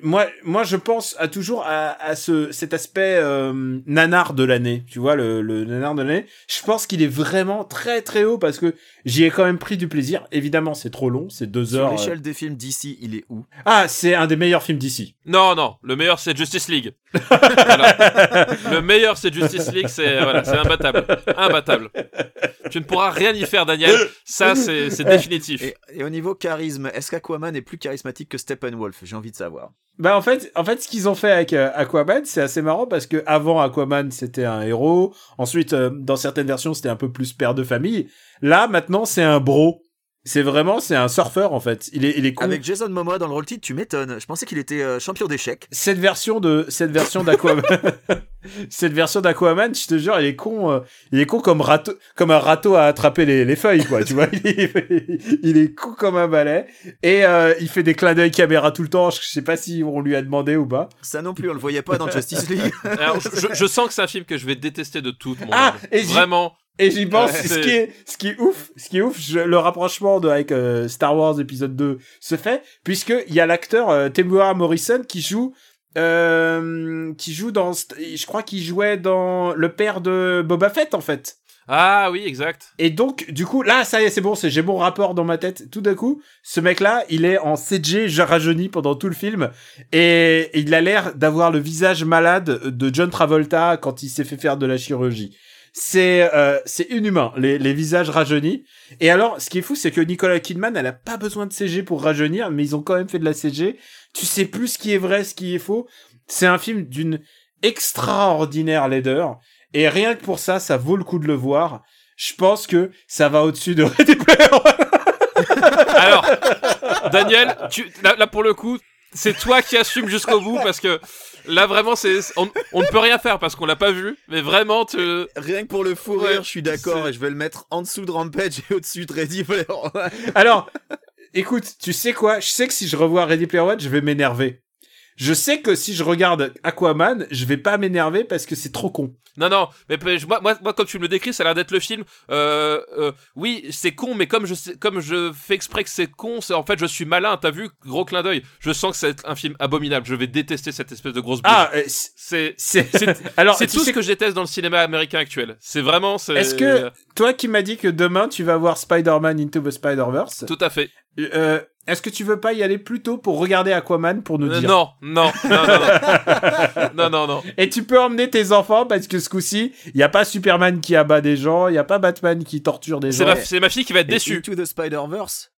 Moi, moi, je pense à toujours à, à ce cet aspect euh, nanar de l'année. Tu vois, le, le nanar de l'année. Je pense qu'il est vraiment très très haut parce que j'y ai quand même pris du plaisir. Évidemment, c'est trop long, c'est deux Sur heures. euh. l'échelle des films d'ici, il est où? Ah, c'est un des meilleurs films d'ici. Non, non, le meilleur c'est Justice League. <laughs> Voilà. Le meilleur c'est Justice League, c'est voilà, c'est imbattable, imbattable. Tu ne pourras rien y faire, Daniel. Ça, c'est c'est <laughs> définitif. et, et au niveau charisme, est-ce qu'Aquaman est plus charismatique que Steppenwolf? J'ai envie de savoir. Bah en fait, en fait, ce qu'ils ont fait avec euh, Aquaman, c'est assez marrant parce que avant Aquaman, c'était un héros. Ensuite, euh, dans certaines versions, c'était un peu plus père de famille. Là, maintenant, c'est un bro. C'est vraiment, c'est un surfeur en fait. Il est, il est con. Avec Jason Momoa dans le rôle titre, tu m'étonnes. Je pensais qu'il était euh, champion d'échecs. Cette version de, cette version d'Aquaman, <laughs> cette version d'Aquaman, je te jure, il est con. euh, il est con comme râteau, comme un râteau à attraper les, les feuilles, quoi. tu vois, il est, <laughs> il est con comme un balai. Et euh, il fait des clins d'œil caméra tout le temps. Je sais pas si on lui a demandé ou pas. Ça non plus, on le voyait pas dans Justice League. <laughs> Alors, je, sens que c'est un film que je vais détester de toute mon Ah, âme. et Vraiment. Et j'y pense, Ouais, ce qui est, ce qui est ouf, ce qui est ouf, je- le rapprochement de, avec euh, Star Wars épisode 2 se fait, puisque il y a l'acteur euh, Temuera Morrison qui joue, euh, qui joue dans, je crois qu'il jouait dans le père de Boba Fett en fait. Ah oui, exact. Et donc, du coup, là, ça y est, c'est bon, j'ai mon rapport dans ma tête. Tout d'un coup, ce mec-là, il est en CG rajeuni pendant tout le film, et il a l'air d'avoir le visage malade de John Travolta quand il s'est fait faire de la chirurgie. C'est euh, c'est inhumain, les, les visages rajeunis. Et alors, ce qui est fou, c'est que Nicolas Kidman, elle a pas besoin de CG pour rajeunir, mais ils ont quand même fait de la CG. Tu sais plus ce qui est vrai, ce qui est faux. C'est un film d'une extraordinaire laideur. Et rien que pour ça, ça vaut le coup de le voir. Je pense que ça va au-dessus de Ready Player. Alors, Daniel, tu, là, là, pour le coup, c'est toi qui assumes jusqu'au bout parce que là vraiment c'est on, on ne peut rien faire parce qu'on l'a pas vu mais vraiment tu Rien que pour le fou Ouais, rire, je suis d'accord et je vais le mettre en dessous de Rampage et au-dessus de Ready Player One. Alors, écoute, tu sais quoi? Je sais que si je revois Ready Player One, je vais m'énerver. Je sais que si je regarde Aquaman, je vais pas m'énerver parce que c'est trop con. non non mais moi, moi moi comme tu me le décris ça a l'air d'être le film. Euh, euh, oui c'est con mais comme je sais, comme je fais exprès que c'est con c'est en fait je suis malin t'as vu? Gros clin d'œil. Je sens que c'est un film abominable. Je vais détester cette espèce de grosse bouche. Ah, euh, c'est- c'est c'est <laughs> alors tout sais ce que je déteste dans le cinéma américain actuel. C'est vraiment c'est Est-ce que toi qui m'as dit que demain tu vas voir Spider-Man Into the Spider-Verse, tout à fait. Euh, est-ce que tu veux pas y aller plus tôt pour regarder Aquaman pour nous euh, dire Non, non, non, <laughs> non, non, non, Et tu peux emmener tes enfants parce que ce coup-ci, il y a pas Superman qui abat des gens, il y a pas Batman qui torture des gens. C'est ma, fille qui va être déçue. The Spider Verse.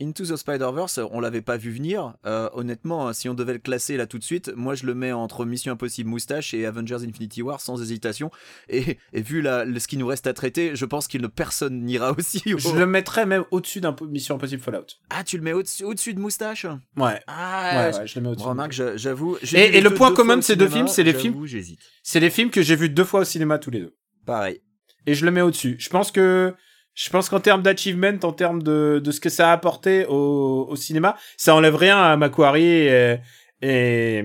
Into the Spider-Verse, on l'avait pas vu venir. Euh, honnêtement, si on devait le classer là tout de suite, moi je le mets entre Mission Impossible Moustache et Avengers Infinity War sans hésitation. Et, et vu la, le- ce qui nous reste à traiter, je pense qu'il ne personne n'ira <laughs> aussi. au- Je le mettrais même au-dessus d'un Mission Impossible Fallout. Ah, tu le mets au-dessus au-dessus de Moustache? Ouais. Ah, Ouais, ouais, je le mets au-dessus. Remarque, j'avoue. Et- le deux- point deux commun de au ces deux films, c'est les films- J'hésite. C'est les films que j'ai vus deux fois au cinéma tous les deux. Pareil. Et je le mets au-dessus. Je pense que, je pense qu'en termes d'achievement, en termes de, de ce que ça a apporté au, au cinéma, ça enlève rien à Macquarie et, et,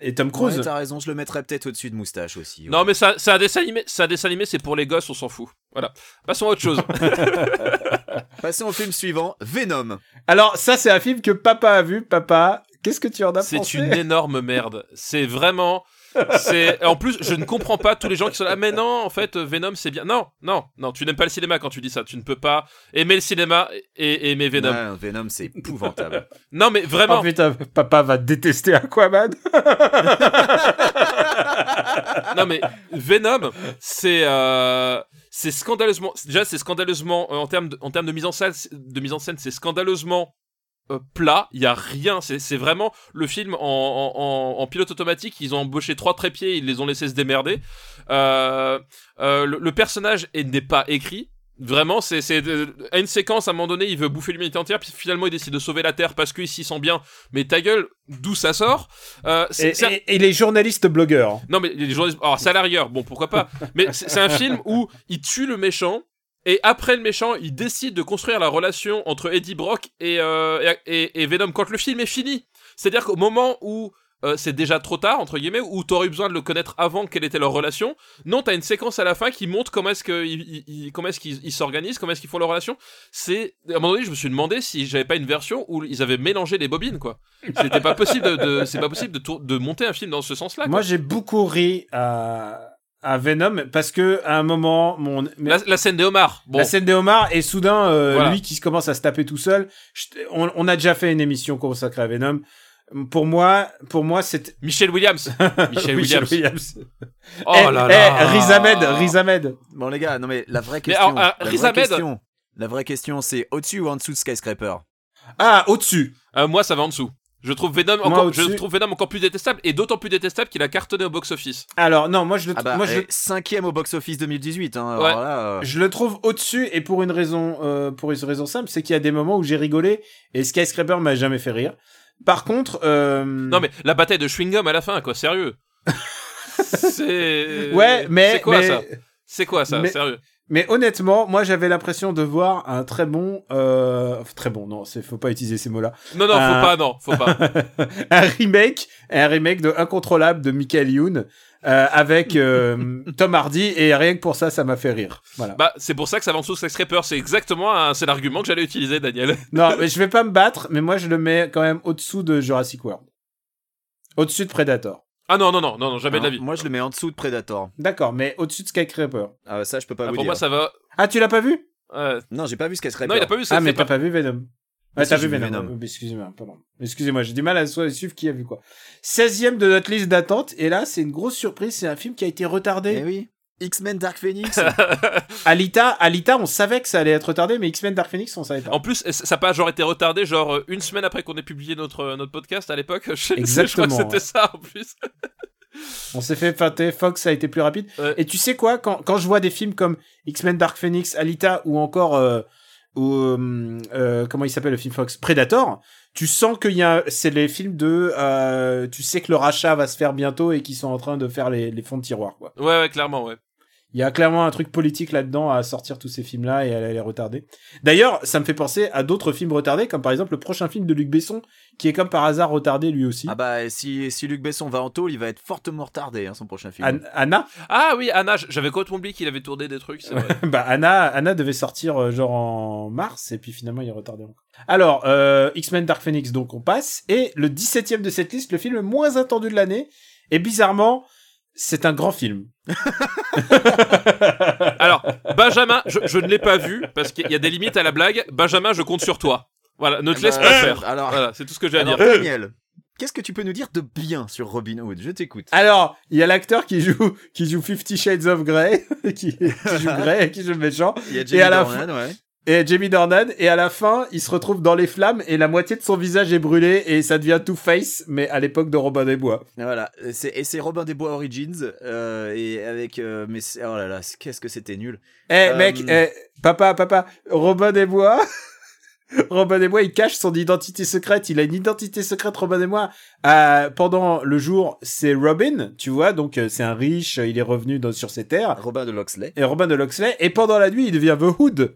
et Tom Cruise. Ouais, t'as raison, je le mettrais peut-être au-dessus de Moustache aussi. ouais. Non, mais ça, ça a dessin animé, ça a dessin animé, c'est pour les gosses, on s'en fout. Voilà. Passons à autre chose. <laughs> Passons au film suivant, Venom. Alors, ça, c'est un film que papa a vu. Papa, qu'est-ce que tu en as c'est pensé? une énorme merde. C'est vraiment. C'est en plus je ne comprends pas tous les gens qui sont là mais non en fait Venom c'est bien non non non tu n'aimes pas le cinéma quand tu dis ça tu ne peux pas aimer le cinéma et, et aimer Venom Ouais, Venom, c'est épouvantable. <laughs> non mais vraiment Oh putain, papa va détester Aquaman. <laughs> non mais Venom c'est euh, c'est scandaleusement déjà c'est scandaleusement euh, en termes de, en termes de mise en scène de mise en scène c'est scandaleusement euh, plat, il y a rien, c'est vraiment le film en, en, en- en pilote automatique, ils ont embauché trois trépieds, ils les ont laissés se démerder. Euh, euh, le, le personnage est- n'est pas écrit, Vraiment, c'est de- à une séquence à un moment donné, il veut bouffer l'humanité entière, puis finalement il décide de sauver la Terre parce qu'il s'y sent bien. Mais ta gueule, d'où ça sort euh, Et, un- et- et les journalistes blogueurs. non, mais les journalistes. Alors, rigueur, bon, pourquoi pas. Mais c'est c'est un film où il tue le méchant. Et après le méchant, il décide de construire la relation entre Eddie Brock et, euh, et, Venom quand le film est fini. C'est-à-dire qu'au moment où euh, c'est déjà trop tard, entre guillemets, où t'aurais eu besoin de le connaître avant quelle était leur relation, non, t'as une séquence à la fin qui montre comment est-ce qu'ils est-ce qu'ils ils s'organisent, comment est-ce qu'ils font leur relation. C'est à un moment donné, je me suis demandé si j'avais pas une version où ils avaient mélangé les bobines, quoi. C'était pas possible de, c'est pas possible de, de monter un film dans ce sens-là. Moi, j'ai beaucoup ri à, à Venom parce que à un moment, mon La, la scène des homards. Bon, la scène des homards et soudain euh, Voilà. lui qui se commence à se taper tout seul. Je- on, on a déjà fait une émission consacrée à Venom. Pour moi, pour moi, c'est <laughs> Michel Williams. <laughs> Michel Michel Williams. Williams. Oh Eh, là eh, là. Riz Ahmed, Riz Ahmed. Bon les gars, non mais la vraie Mais question, alors, euh, la, Riz vraie Ahmed- question la vraie question, c'est au-dessus ou en dessous de Skyscraper? Ah, au-dessus. Euh, moi, ça va en dessous. Je trouve Venom encore, je au-dessus. trouve Venom encore plus détestable et d'autant plus détestable qu'il a cartonné au box-office. Alors non, moi je le, Ah bah, moi je, cinquième au box-office 2018. Hein, Ouais. là, euh, je le trouve au-dessus et pour une raison, euh, pour une raison simple, c'est qu'il y a des moments où j'ai rigolé et Skyscraper m'a jamais fait rire. Par contre, euh, Non mais la bataille de chewing-gum à la fin, quoi, sérieux. <laughs> C'est. ouais, mais C'est quoi mais- ça? C'est quoi ça, mais- sérieux Mais honnêtement, moi j'avais l'impression de voir un très bon, euh, très bon, non, c'est faut pas utiliser ces mots-là, Non, non, faut pas, non, faut pas. <laughs> un remake, un remake de Incontrôlable de Michael Youn euh, avec euh, <laughs> Tom Hardy et rien que pour ça, ça m'a fait rire. Voilà. Bah, c'est pour ça que ça va en dessous de Skyscraper. C'est exactement, un- c'est l'argument que j'allais utiliser, Daniel. <laughs> Non, mais je vais pas me battre, mais moi je le mets quand même au-dessous de Jurassic World, au-dessus de Predator. Ah non, non, non, non, non jamais de la vie. Moi, je le mets en dessous de Predator. D'accord, mais au-dessus de Skyscraper. Ah, ça, je peux pas Ah, vous pour dire. moi, ça va. Ah, tu l'as pas vu euh, Non, j'ai pas vu Skyscraper. Non, il a pas vu Ah, mais t'as pas vu Venom. Ah, si, t'as j'ai vu Venom. Venom. Euh, Excusez-moi, pardon. Excusez-moi, j'ai du mal à suivre qui a vu quoi. 16e de notre liste d'attente, et là, c'est une grosse surprise, c'est un film qui a été retardé Eh oui. X-Men Dark Phoenix <laughs> Alita, Alita, on savait que ça allait être retardé, mais X-Men Dark Phoenix, on savait pas. En plus, ça n'a pas genre été retardé, genre euh, une semaine après qu'on ait publié notre, euh, notre podcast à l'époque? <laughs> Je, sais- je Exactement, crois que c'était ça en plus. On s'est fait feinter, Fox a été plus rapide. Ouais. Et tu sais quoi, quand, quand je vois des films comme X-Men Dark Phoenix, Alita ou encore, euh, ou, euh, euh, comment il s'appelle le film Fox? Predator, tu sens qu'il y a, c'est les films de, euh, tu sais que le rachat va se faire bientôt et qu'ils sont en train de faire les, les fonds de tiroir, quoi. Ouais, ouais, clairement, ouais. Il y a clairement un truc politique là-dedans à sortir tous ces films-là et à les retarder. D'ailleurs, ça me fait penser à d'autres films retardés, comme par exemple le prochain film de Luc Besson, qui est comme par hasard retardé lui aussi. Ah bah si, si Luc Besson va en tôle, il va être fortement retardé, hein, son prochain film. An- Anna, Ah oui, Anna, j'avais complètement oublié qu'il avait tourné des trucs, c'est vrai. <laughs> bah Anna, Anna devait sortir euh, genre en mars et puis finalement il est retardé encore. Alors euh, X-Men Dark Phoenix donc on passe et le 17e de cette liste, le film le moins attendu de l'année et bizarrement c'est un grand film. <laughs> Alors, Benjamin, je, je ne l'ai pas vu parce qu'il y a des limites à la blague. Benjamin, je compte sur toi. Voilà, ne te laisse Bah, pas faire. Alors, Voilà, c'est tout ce que j'ai à dire. Daniel, qu'est-ce que tu peux nous dire de bien sur Robin Hood? Je t'écoute. Alors il y a l'acteur qui joue qui joue Fifty Shades of Grey <laughs> qui, qui joue <laughs> Grey qui joue le méchant Il y a et Jamie à la Dornan, ouais. Et Jamie Dornan et à la fin il se retrouve dans les flammes et la moitié de son visage est brûlé et ça devient Two Face mais à l'époque de Robin des Bois. Voilà, c'est, et c'est Robin des Bois Origins, euh, et avec, euh, mais oh là là, qu'est-ce que c'était nul. Eh Euh, mec, eh, papa, papa, Robin des Bois. <laughs> Robin des Bois, il cache son identité secrète. Il a une identité secrète, Robin des Bois. Euh, pendant le jour, c'est Robin, tu vois, donc euh, c'est un riche, il est revenu dans- sur ses terres. Robin de Loxley. Et Robin de Loxley. Et pendant la nuit, il devient The Hood.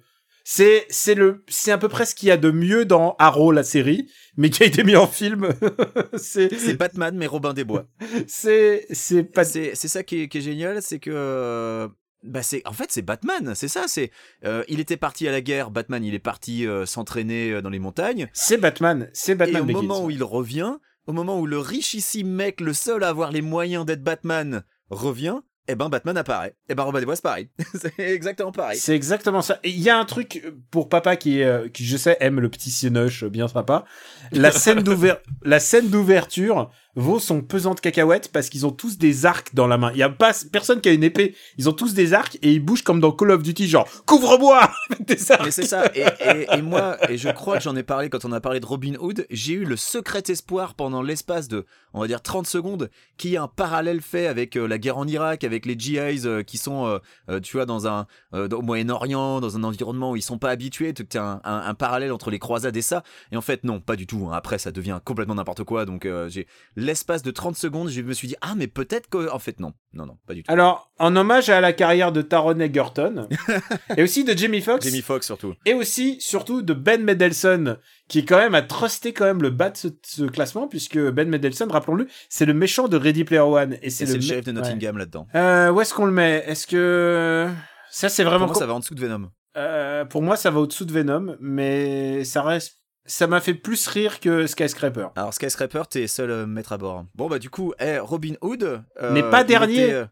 C'est c'est le c'est à peu près ce qu'il y a de mieux dans Arrow la série, mais qui a été mis en film. <laughs> c'est Batman, mais Robin des Bois. c'est c'est pas C'est, c'est ça qui est, qui est génial, c'est que. euh, Bah c'est en fait c'est Batman, c'est ça. C'est euh, il était parti à la guerre. Batman, il est parti euh, s'entraîner euh, dans les montagnes. c'est Batman, c'est Batman et au Begins. moment où il revient, au moment où le richissime mec, le seul à avoir les moyens d'être Batman, revient, eh ben Batman apparaît. Et ben Robin des Bois c'est pareil. <laughs> c'est exactement pareil. C'est exactement ça. Et il y a un truc pour papa qui, euh, je sais aime le petit cinoche euh, bien sympa. La scène d'ouverture vaut son pesant de cacahuètes parce qu'ils ont tous des arcs dans la main. Il y a pas personne qui a une épée. Ils ont tous des arcs et ils bougent comme dans Call of Duty, genre couvre-moi. <laughs> Mais c'est ça. Et, moi, et je crois que j'en ai parlé quand on a parlé de Robin Hood, j'ai eu le secret espoir pendant l'espace de, on va dire, 30 secondes, qu'il y ait un parallèle fait avec euh, la guerre en Irak, avec les GIs euh, qui sont, euh, tu vois, dans un, euh, au Moyen-Orient, dans un environnement où ils sont pas habitués, tu as un, un- parallèle entre les croisades et ça. Et en fait, non, pas du tout. hein. Après, ça devient complètement n'importe quoi. Donc, j'ai l'espace de 30 secondes, je me suis dit, ah, mais peut-être que, en fait, non. Non, non, pas du tout. Alors, en hommage à la carrière de Taron Egerton <laughs> et aussi de Jamie Foxx Jamie Foxx surtout. et aussi surtout de Ben Mendelsohn qui quand même a trusté quand même le bas de ce, ce classement puisque Ben Mendelsohn rappelons-le c'est le méchant de Ready Player One et c'est le chef de ouais. Nottingham là-dedans. Euh, où est-ce qu'on le met? Est-ce que ça c'est Pour vraiment moi, com- ça va en dessous de Venom. Euh, pour moi ça va au-dessous de Venom, mais ça reste ça m'a fait plus rire que Skyscraper. Alors Skyscraper, t'es seul euh, maître à bord. Bon bah du coup, eh, Robin Hood euh, N'est pas dernier. était, euh,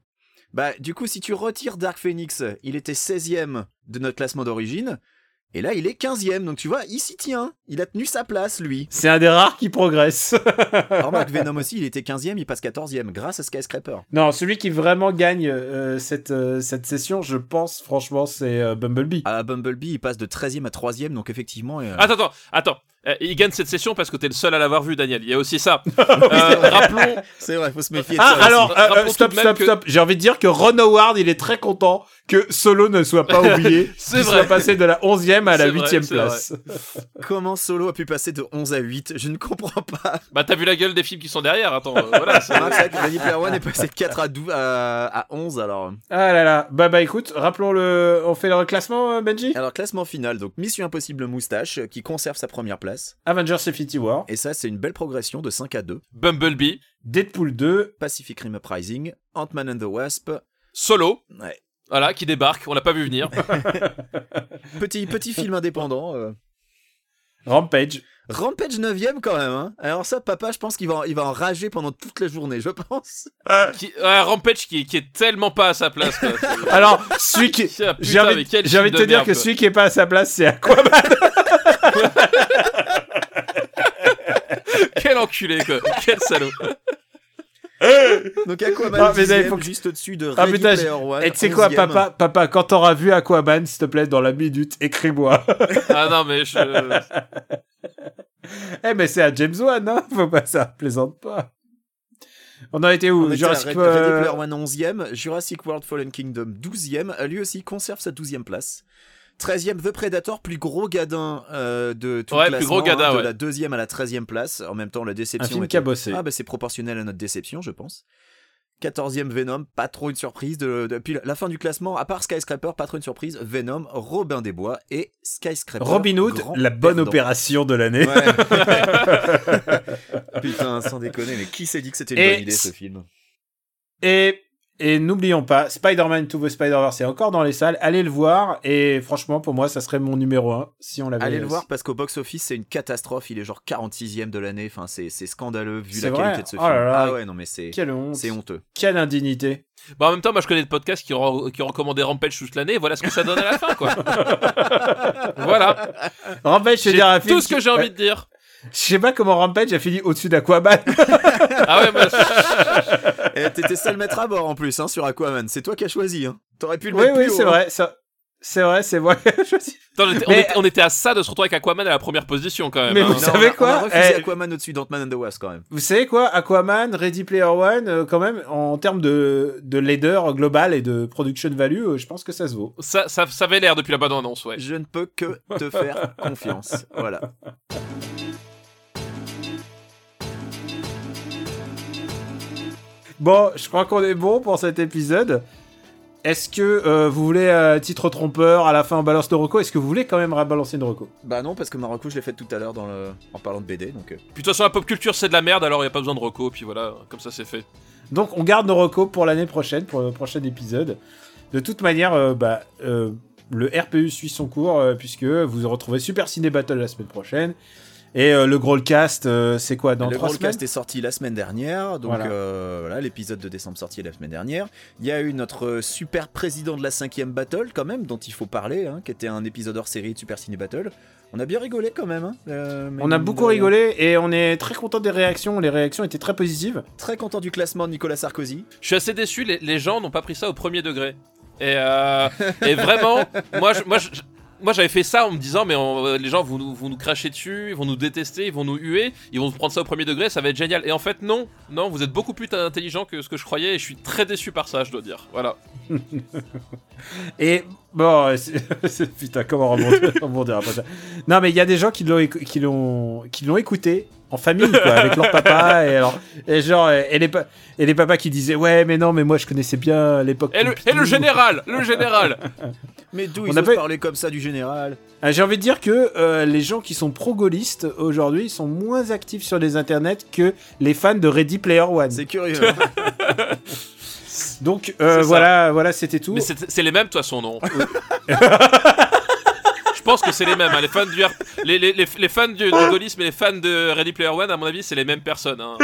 bah du coup, si tu retires Dark Phoenix, il était 16ème de notre classement d'origine. Et là, il est 15ème. Donc tu vois, il s'y tient. Il a tenu sa place, lui. C'est un des rares qui progresse. <laughs> Remarque, Venom aussi, il était 15ème, il passe 14ème grâce à Skyscraper. non, celui qui vraiment gagne euh, cette euh, cette session, je pense franchement, c'est euh, Bumblebee. À Bumblebee, il passe de 13ème à 3ème. Donc effectivement... euh, Attends, attends, attends. Euh, il gagne cette session parce que t'es le seul à l'avoir vu, Daniel. Il y a aussi ça. <laughs> Euh, rappelons, c'est vrai, faut se méfier de Ah ça alors euh, stop stop que- stop. J'ai envie de dire que Ron Howard, il est très content que Solo ne soit pas <laughs> oublié, C'est qu'il vrai. soit passé de la 11e à la C'est vrai, 8e c'est place. Comment Solo a pu passer de 11 à 8 Je ne comprends pas. bah t'as vu la gueule des films qui sont derrière. Attends, euh, <laughs> voilà. c'est- Player One est passé de 4 à, 12, à, à 11 alors... Ah là là. Bah bah écoute, rappelons le on fait le reclassement euh, Benji? Alors classement final, donc Mission Impossible Moustache qui conserve sa première place. Avengers Infinity War, Et ça c'est une belle progression de 5 à 2. Bumblebee, Deadpool 2, Pacific Rim Uprising, Ant-Man and the Wasp. Solo, Ouais. voilà, qui débarque. On l'a pas vu venir. <laughs> Petit, petit film indépendant. euh. Rampage. Rampage 9ème quand même. Hein. Alors ça, papa, je pense qu'il va, il va enrager pendant toute la journée, je pense. qui, ouais, Rampage qui, qui est tellement pas à sa place. quoi. <laughs> Alors, celui qui <laughs> putain, j'ai envie, de te dire que quoi. celui qui est pas à sa place, c'est Aquaman. <laughs> Quel enculé, quoi. Quel salaud. Donc Aquaman, Ah, mais là, il faut que- juste au-dessus de Ah, Ready putain, Player One. Et tu sais quoi, papa, papa, quand t'auras vu Aquaman, s'il te plaît, dans la minute, écris-moi. <laughs> Ah non, mais je... eh, mais c'est à James Wan, hein Faut pas ça, plaisante pas. On en était où? On était à Jurassic Ready euh, Ready Player One 11e, Jurassic World Fallen Kingdom 12e, lui aussi conserve sa 12e place. 13e The Predator, plus gros gadin euh, de tout Ouais, le plus gros classement, gadin, hein, de ouais. la deuxième à la 13e place. En même temps, la Un déception film était- qui a bossé. Ah bah c'est proportionnel à notre déception, je pense. 14e Venom, pas trop une surprise. De, de- puis la fin du classement, à part Skyscraper, pas trop une surprise. Venom, Robin des Bois et Skyscraper. Robin Hood, la bonne perdant. opération de l'année. Ouais. <laughs> Putain, sans déconner, mais qui s'est dit que c'était une Et bonne idée ce film? Et, et n'oublions pas, Spider-Man to the Spider-Verse est encore dans les salles. Allez le voir. Et franchement, pour moi, ça serait mon numéro 1 si on l'avait. Allez le voir parce qu'au box-office, c'est une catastrophe. Il est genre 46e de l'année. Enfin, c'est c'est scandaleux vu C'est la vrai qualité de ce Oh film. là là. Ah ouais, non, mais c'est Quelle honte. c'est honteux. Quelle indignité. Bah, en même temps, moi je connais des podcasts qui, ont- qui ont recommandé Rampage toute l'année, voilà ce que ça donne à la fin, quoi. <laughs> voilà. Rampage, veux dire un film tout ce que j'ai envie de dire. Je sais pas comment Rampage a fini au-dessus d'Aquaman. <laughs> Ah ouais, bah, <laughs> Et t'étais seul maître à bord en plus hein, sur Aquaman. C'est toi qui as choisi. Hein. T'aurais pu le oui, mettre oui, plus haut, c'est hein. vrai. Ça... C'est vrai, c'est moi. Je sais- attends, on, était, on Mais- était- on était à ça de se retrouver avec Aquaman à la première position quand même. Mais hein. vous Non, savez on a- quoi On a refusé Eh, Aquaman au-dessus d'Ant-Man and the Wasp quand même. Vous savez quoi Aquaman, Ready Player One, euh, quand même, en termes de, de leader global et de production value, euh, je pense que ça se vaut. Ça, ça, ça avait l'air depuis la bonne annonce, ouais. Je ne peux que te faire <laughs> confiance. Voilà. Bon, je crois qu'on est bon pour cet épisode. Est-ce que euh, vous voulez, à titre trompeur, à la fin on balance de reco? Est-ce que vous voulez quand même rebalancer une reco? Bah non, parce que Marocco, je l'ai fait tout à l'heure dans le... en parlant de BD. Donc, euh, Puis de toute façon, la pop culture c'est de la merde, alors il y a pas besoin de reco, puis voilà, comme ça c'est fait. Donc on garde nos recos pour l'année prochaine, pour le prochain épisode. De toute manière, euh, bah, euh, le RPU suit son cours, euh, puisque vous retrouvez Super Ciné Battle la semaine prochaine. Et euh, le Growlcast, euh, c'est quoi Dans le Growlcast est sorti la semaine dernière, donc Voilà. euh, voilà, l'épisode de décembre sorti la semaine dernière. Il y a eu notre super président de la cinquième battle quand même, dont il faut parler, hein, qui était un épisode hors série de Super Ciné Battle. On a bien rigolé quand même. hein, euh, On a beaucoup rigolé et on est très content des réactions. Les réactions étaient très positives. Très content du classement de Nicolas Sarkozy. Je suis assez déçu, les, les gens n'ont pas pris ça au premier degré. Et, euh, et vraiment, moi, je- moi, je- moi j'avais fait ça en me disant, mais euh, les gens vont nous, vont nous cracher dessus, ils vont nous détester, ils vont nous huer, ils vont prendre ça au premier degré, ça va être génial. Et en fait, non, non, vous êtes beaucoup plus intelligent que ce que je croyais et je suis très déçu par ça, je dois dire. Voilà. <laughs> Et bon, <laughs> putain, comment rebondir, <laughs> rebondir après ça Non, mais il y a des gens qui l'ont écou- qui l'ont qui l'ont écouté en famille, quoi, avec leur papa et alors et genre et les pa- et les papas qui disaient ouais, mais non, mais moi je connaissais bien l'époque. Et le, et Pompidou. le général, le général <laughs> Mais d'où On ils pas- parler comme ça du général? Ah, J'ai envie de dire que euh, les gens qui sont pro-gaullistes aujourd'hui sont moins actifs sur les internets que les fans de Ready Player One. C'est curieux. hein. Donc euh, voilà, voilà, c'était tout. Mais c'est les mêmes, de toute façon, non <laughs> Je pense que c'est les mêmes, hein, les fans du les, les, les, les fans du, du gaullisme et les fans de Ready Player One, à mon avis, c'est les mêmes personnes. hein.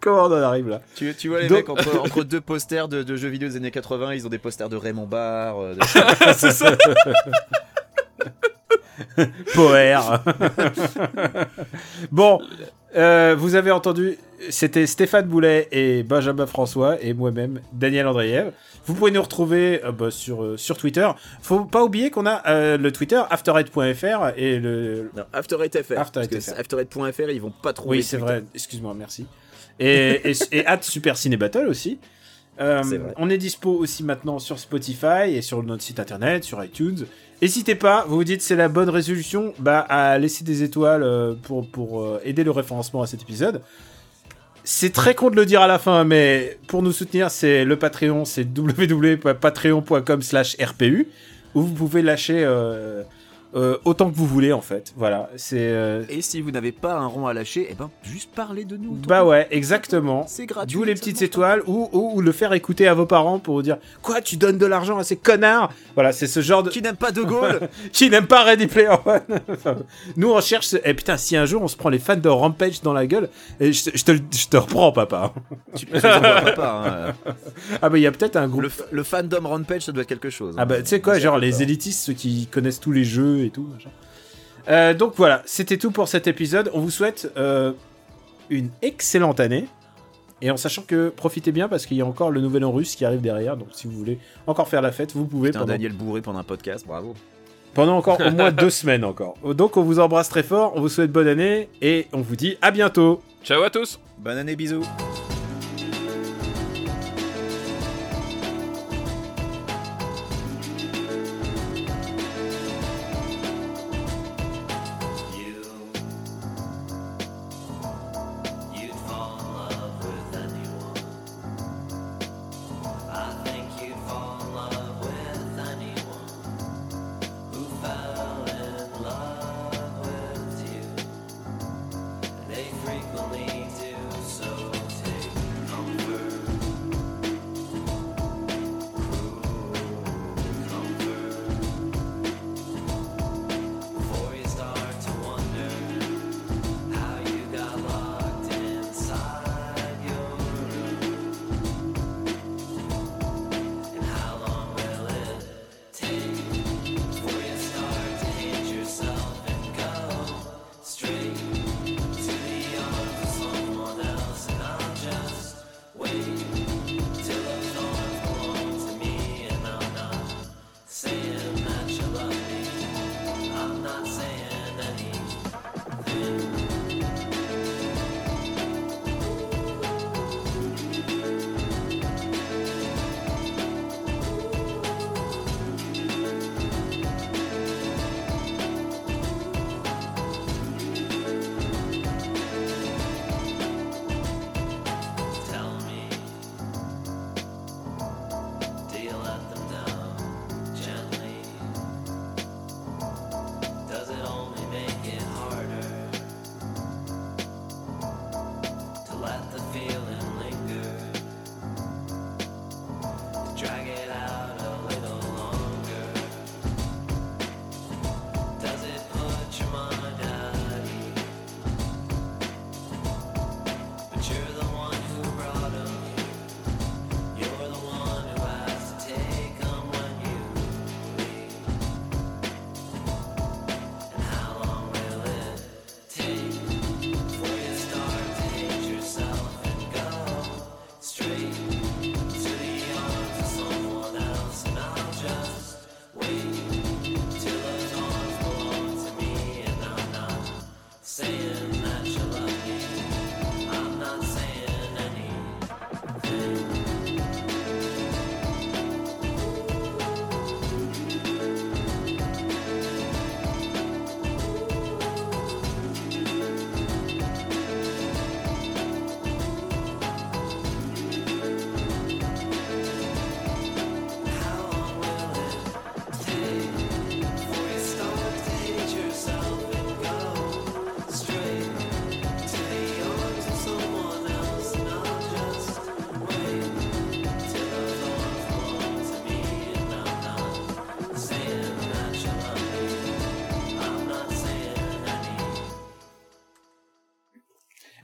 Comment on en arrive là tu, tu vois les Donc- mecs entre, <laughs> entre deux posters de, de jeux vidéo des années 80, ils ont des posters de Raymond Barre. euh, de- <laughs> C'est ça. Poer. bon, euh, vous avez entendu, c'était Stéphane Boulet et Benjamin François et moi-même, Daniel Andreev. Vous pouvez nous retrouver euh, bah, sur, euh, sur Twitter. Faut pas oublier qu'on a le Twitter afterite.fr et le. Non, ils vont pas trouver. Oui, c'est vrai. Excuse-moi, merci. Et, et, et <laughs> at Super Ciné Battle aussi. Euh, on est dispo aussi maintenant sur Spotify et sur notre site internet, sur iTunes. N'hésitez pas, vous vous dites c'est la bonne résolution, bah à laisser des étoiles euh, pour, pour euh, aider le référencement à cet épisode. C'est très con de le dire à la fin, mais pour nous soutenir, c'est le Patreon, c'est <laughs> www.patreon.com slash RPU, où vous pouvez lâcher euh, euh, autant que vous voulez en fait. Voilà, c'est... euh, Et si vous n'avez pas un rond à lâcher, eh ben, juste parlez de nous. bah ouais, exactement. C'est gratuit. D'où les petites étoiles ou, ou, ou le faire écouter à vos parents pour vous dire Quoi, tu donnes de l'argent à ces connards? Voilà, c'est ce genre de. Qui n'aime pas De Gaulle <laughs> qui n'aime pas Ready Player One <laughs> Nous, on cherche. ce- Eh putain, si un jour on se prend les fans de Rampage dans la gueule, et je, te- je te, le- je te reprends, papa. <laughs> Tu pas. hein. Ah bah, il y a peut-être un groupe. Le, fandom Rampage, ça doit être quelque chose. Ah bah, tu sais quoi, genre les élitistes, ceux qui connaissent tous les jeux et tout. machin. Euh, donc voilà, c'était tout pour cet épisode. On vous souhaite euh, une excellente année. Et en sachant que profitez bien parce qu'il y a encore le nouvel an russe qui arrive derrière. Donc si vous voulez encore faire la fête, vous pouvez Putain, pendant, Daniel bourré pendant un podcast, bravo. pendant encore au moins <laughs> deux semaines encore. Donc on vous embrasse très fort, on vous souhaite bonne année et on vous dit à bientôt. Ciao à tous Bonne année, bisous.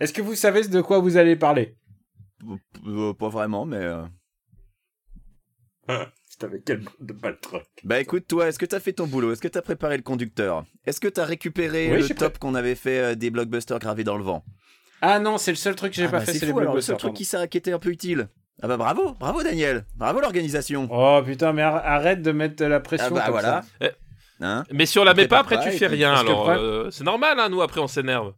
Est-ce que vous savez de quoi vous allez parler? Euh, pas vraiment, mais. euh, C'est avec quel bande de baltroc Bah écoute, toi, est-ce que t'as fait ton boulot? Est-ce que t'as préparé le conducteur? Est-ce que t'as récupéré Oui, le top qu'on avait fait euh, des blockbusters gravés dans le vent? Ah non, c'est le seul truc que j'ai Ah pas bah, fait, c'est les fou, alors, le seul blockbusters. truc qui, s'est- qui était un peu utile. Ah bah bravo, bravo Daniel, bravo l'organisation. Oh putain, mais ar- arrête de mettre la pression. ah bah comme voilà. Eh. Hein? Mais si on la met pas, après pas, tu fais rien, alors euh, c'est normal, hein, nous après on s'énerve.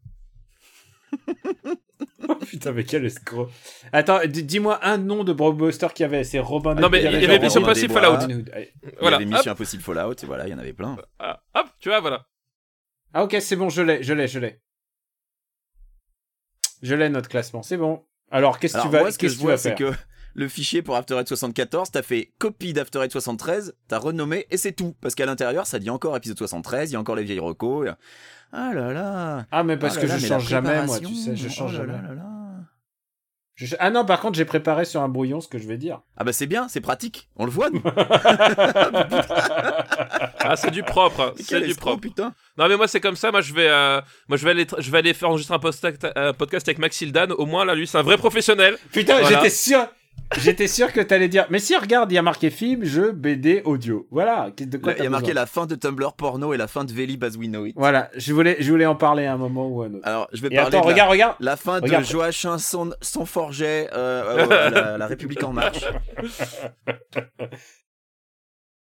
Oh, putain, mais quel escroc. Attends, dis-moi un nom de blockbuster qu'il y avait. C'est Robin Non, mais il y avait Mission Impossible. Fallout. Allez. Il y Voilà, avait hop, Mission Impossible Fallout, et voilà, il y en avait plein. ah, hop, tu vois, voilà. Ah ok, c'est bon, je l'ai, je l'ai, je l'ai. Je l'ai notre classement, c'est bon. Alors qu'est-ce que tu vas, moi, ce que vois, c'est faire que le fichier pour After Eight 74, t'as fait copie d'After Eight 73, t'as renommé, et c'est tout. Parce qu'à l'intérieur, ça dit encore épisode 73, il y a encore les vieilles recos. et- Ah là là Ah mais parce Ah que là je change jamais, moi, tu sais, je change oh là jamais. là là là. Je- Ah non, par contre, j'ai préparé sur un brouillon ce que je vais dire. Ah bah c'est bien, c'est pratique, on le voit. nous. <laughs> Ah, c'est du propre, c'est du propre. putain. Non mais moi c'est comme ça, moi je vais, euh, moi je vais aller, je vais aller faire enregistrer un, podcast avec Max Hildan. Au moins là lui c'est un vrai professionnel. Putain, Voilà. j'étais sûr. J'étais sûr que t'allais dire, mais si, regarde, il y a marqué film, jeu, BD, audio. Voilà. De quoi Il y a marqué la fin de Tumblr porno et la fin de Vélib as we know it. Voilà, je voulais, je voulais en parler à un moment ou à un autre. Alors, je vais Et parler attends, de la- regarde, regarde. la, fin Regarde. de Joachim son, son forget, euh, <laughs> euh, la, la République en marche. <laughs>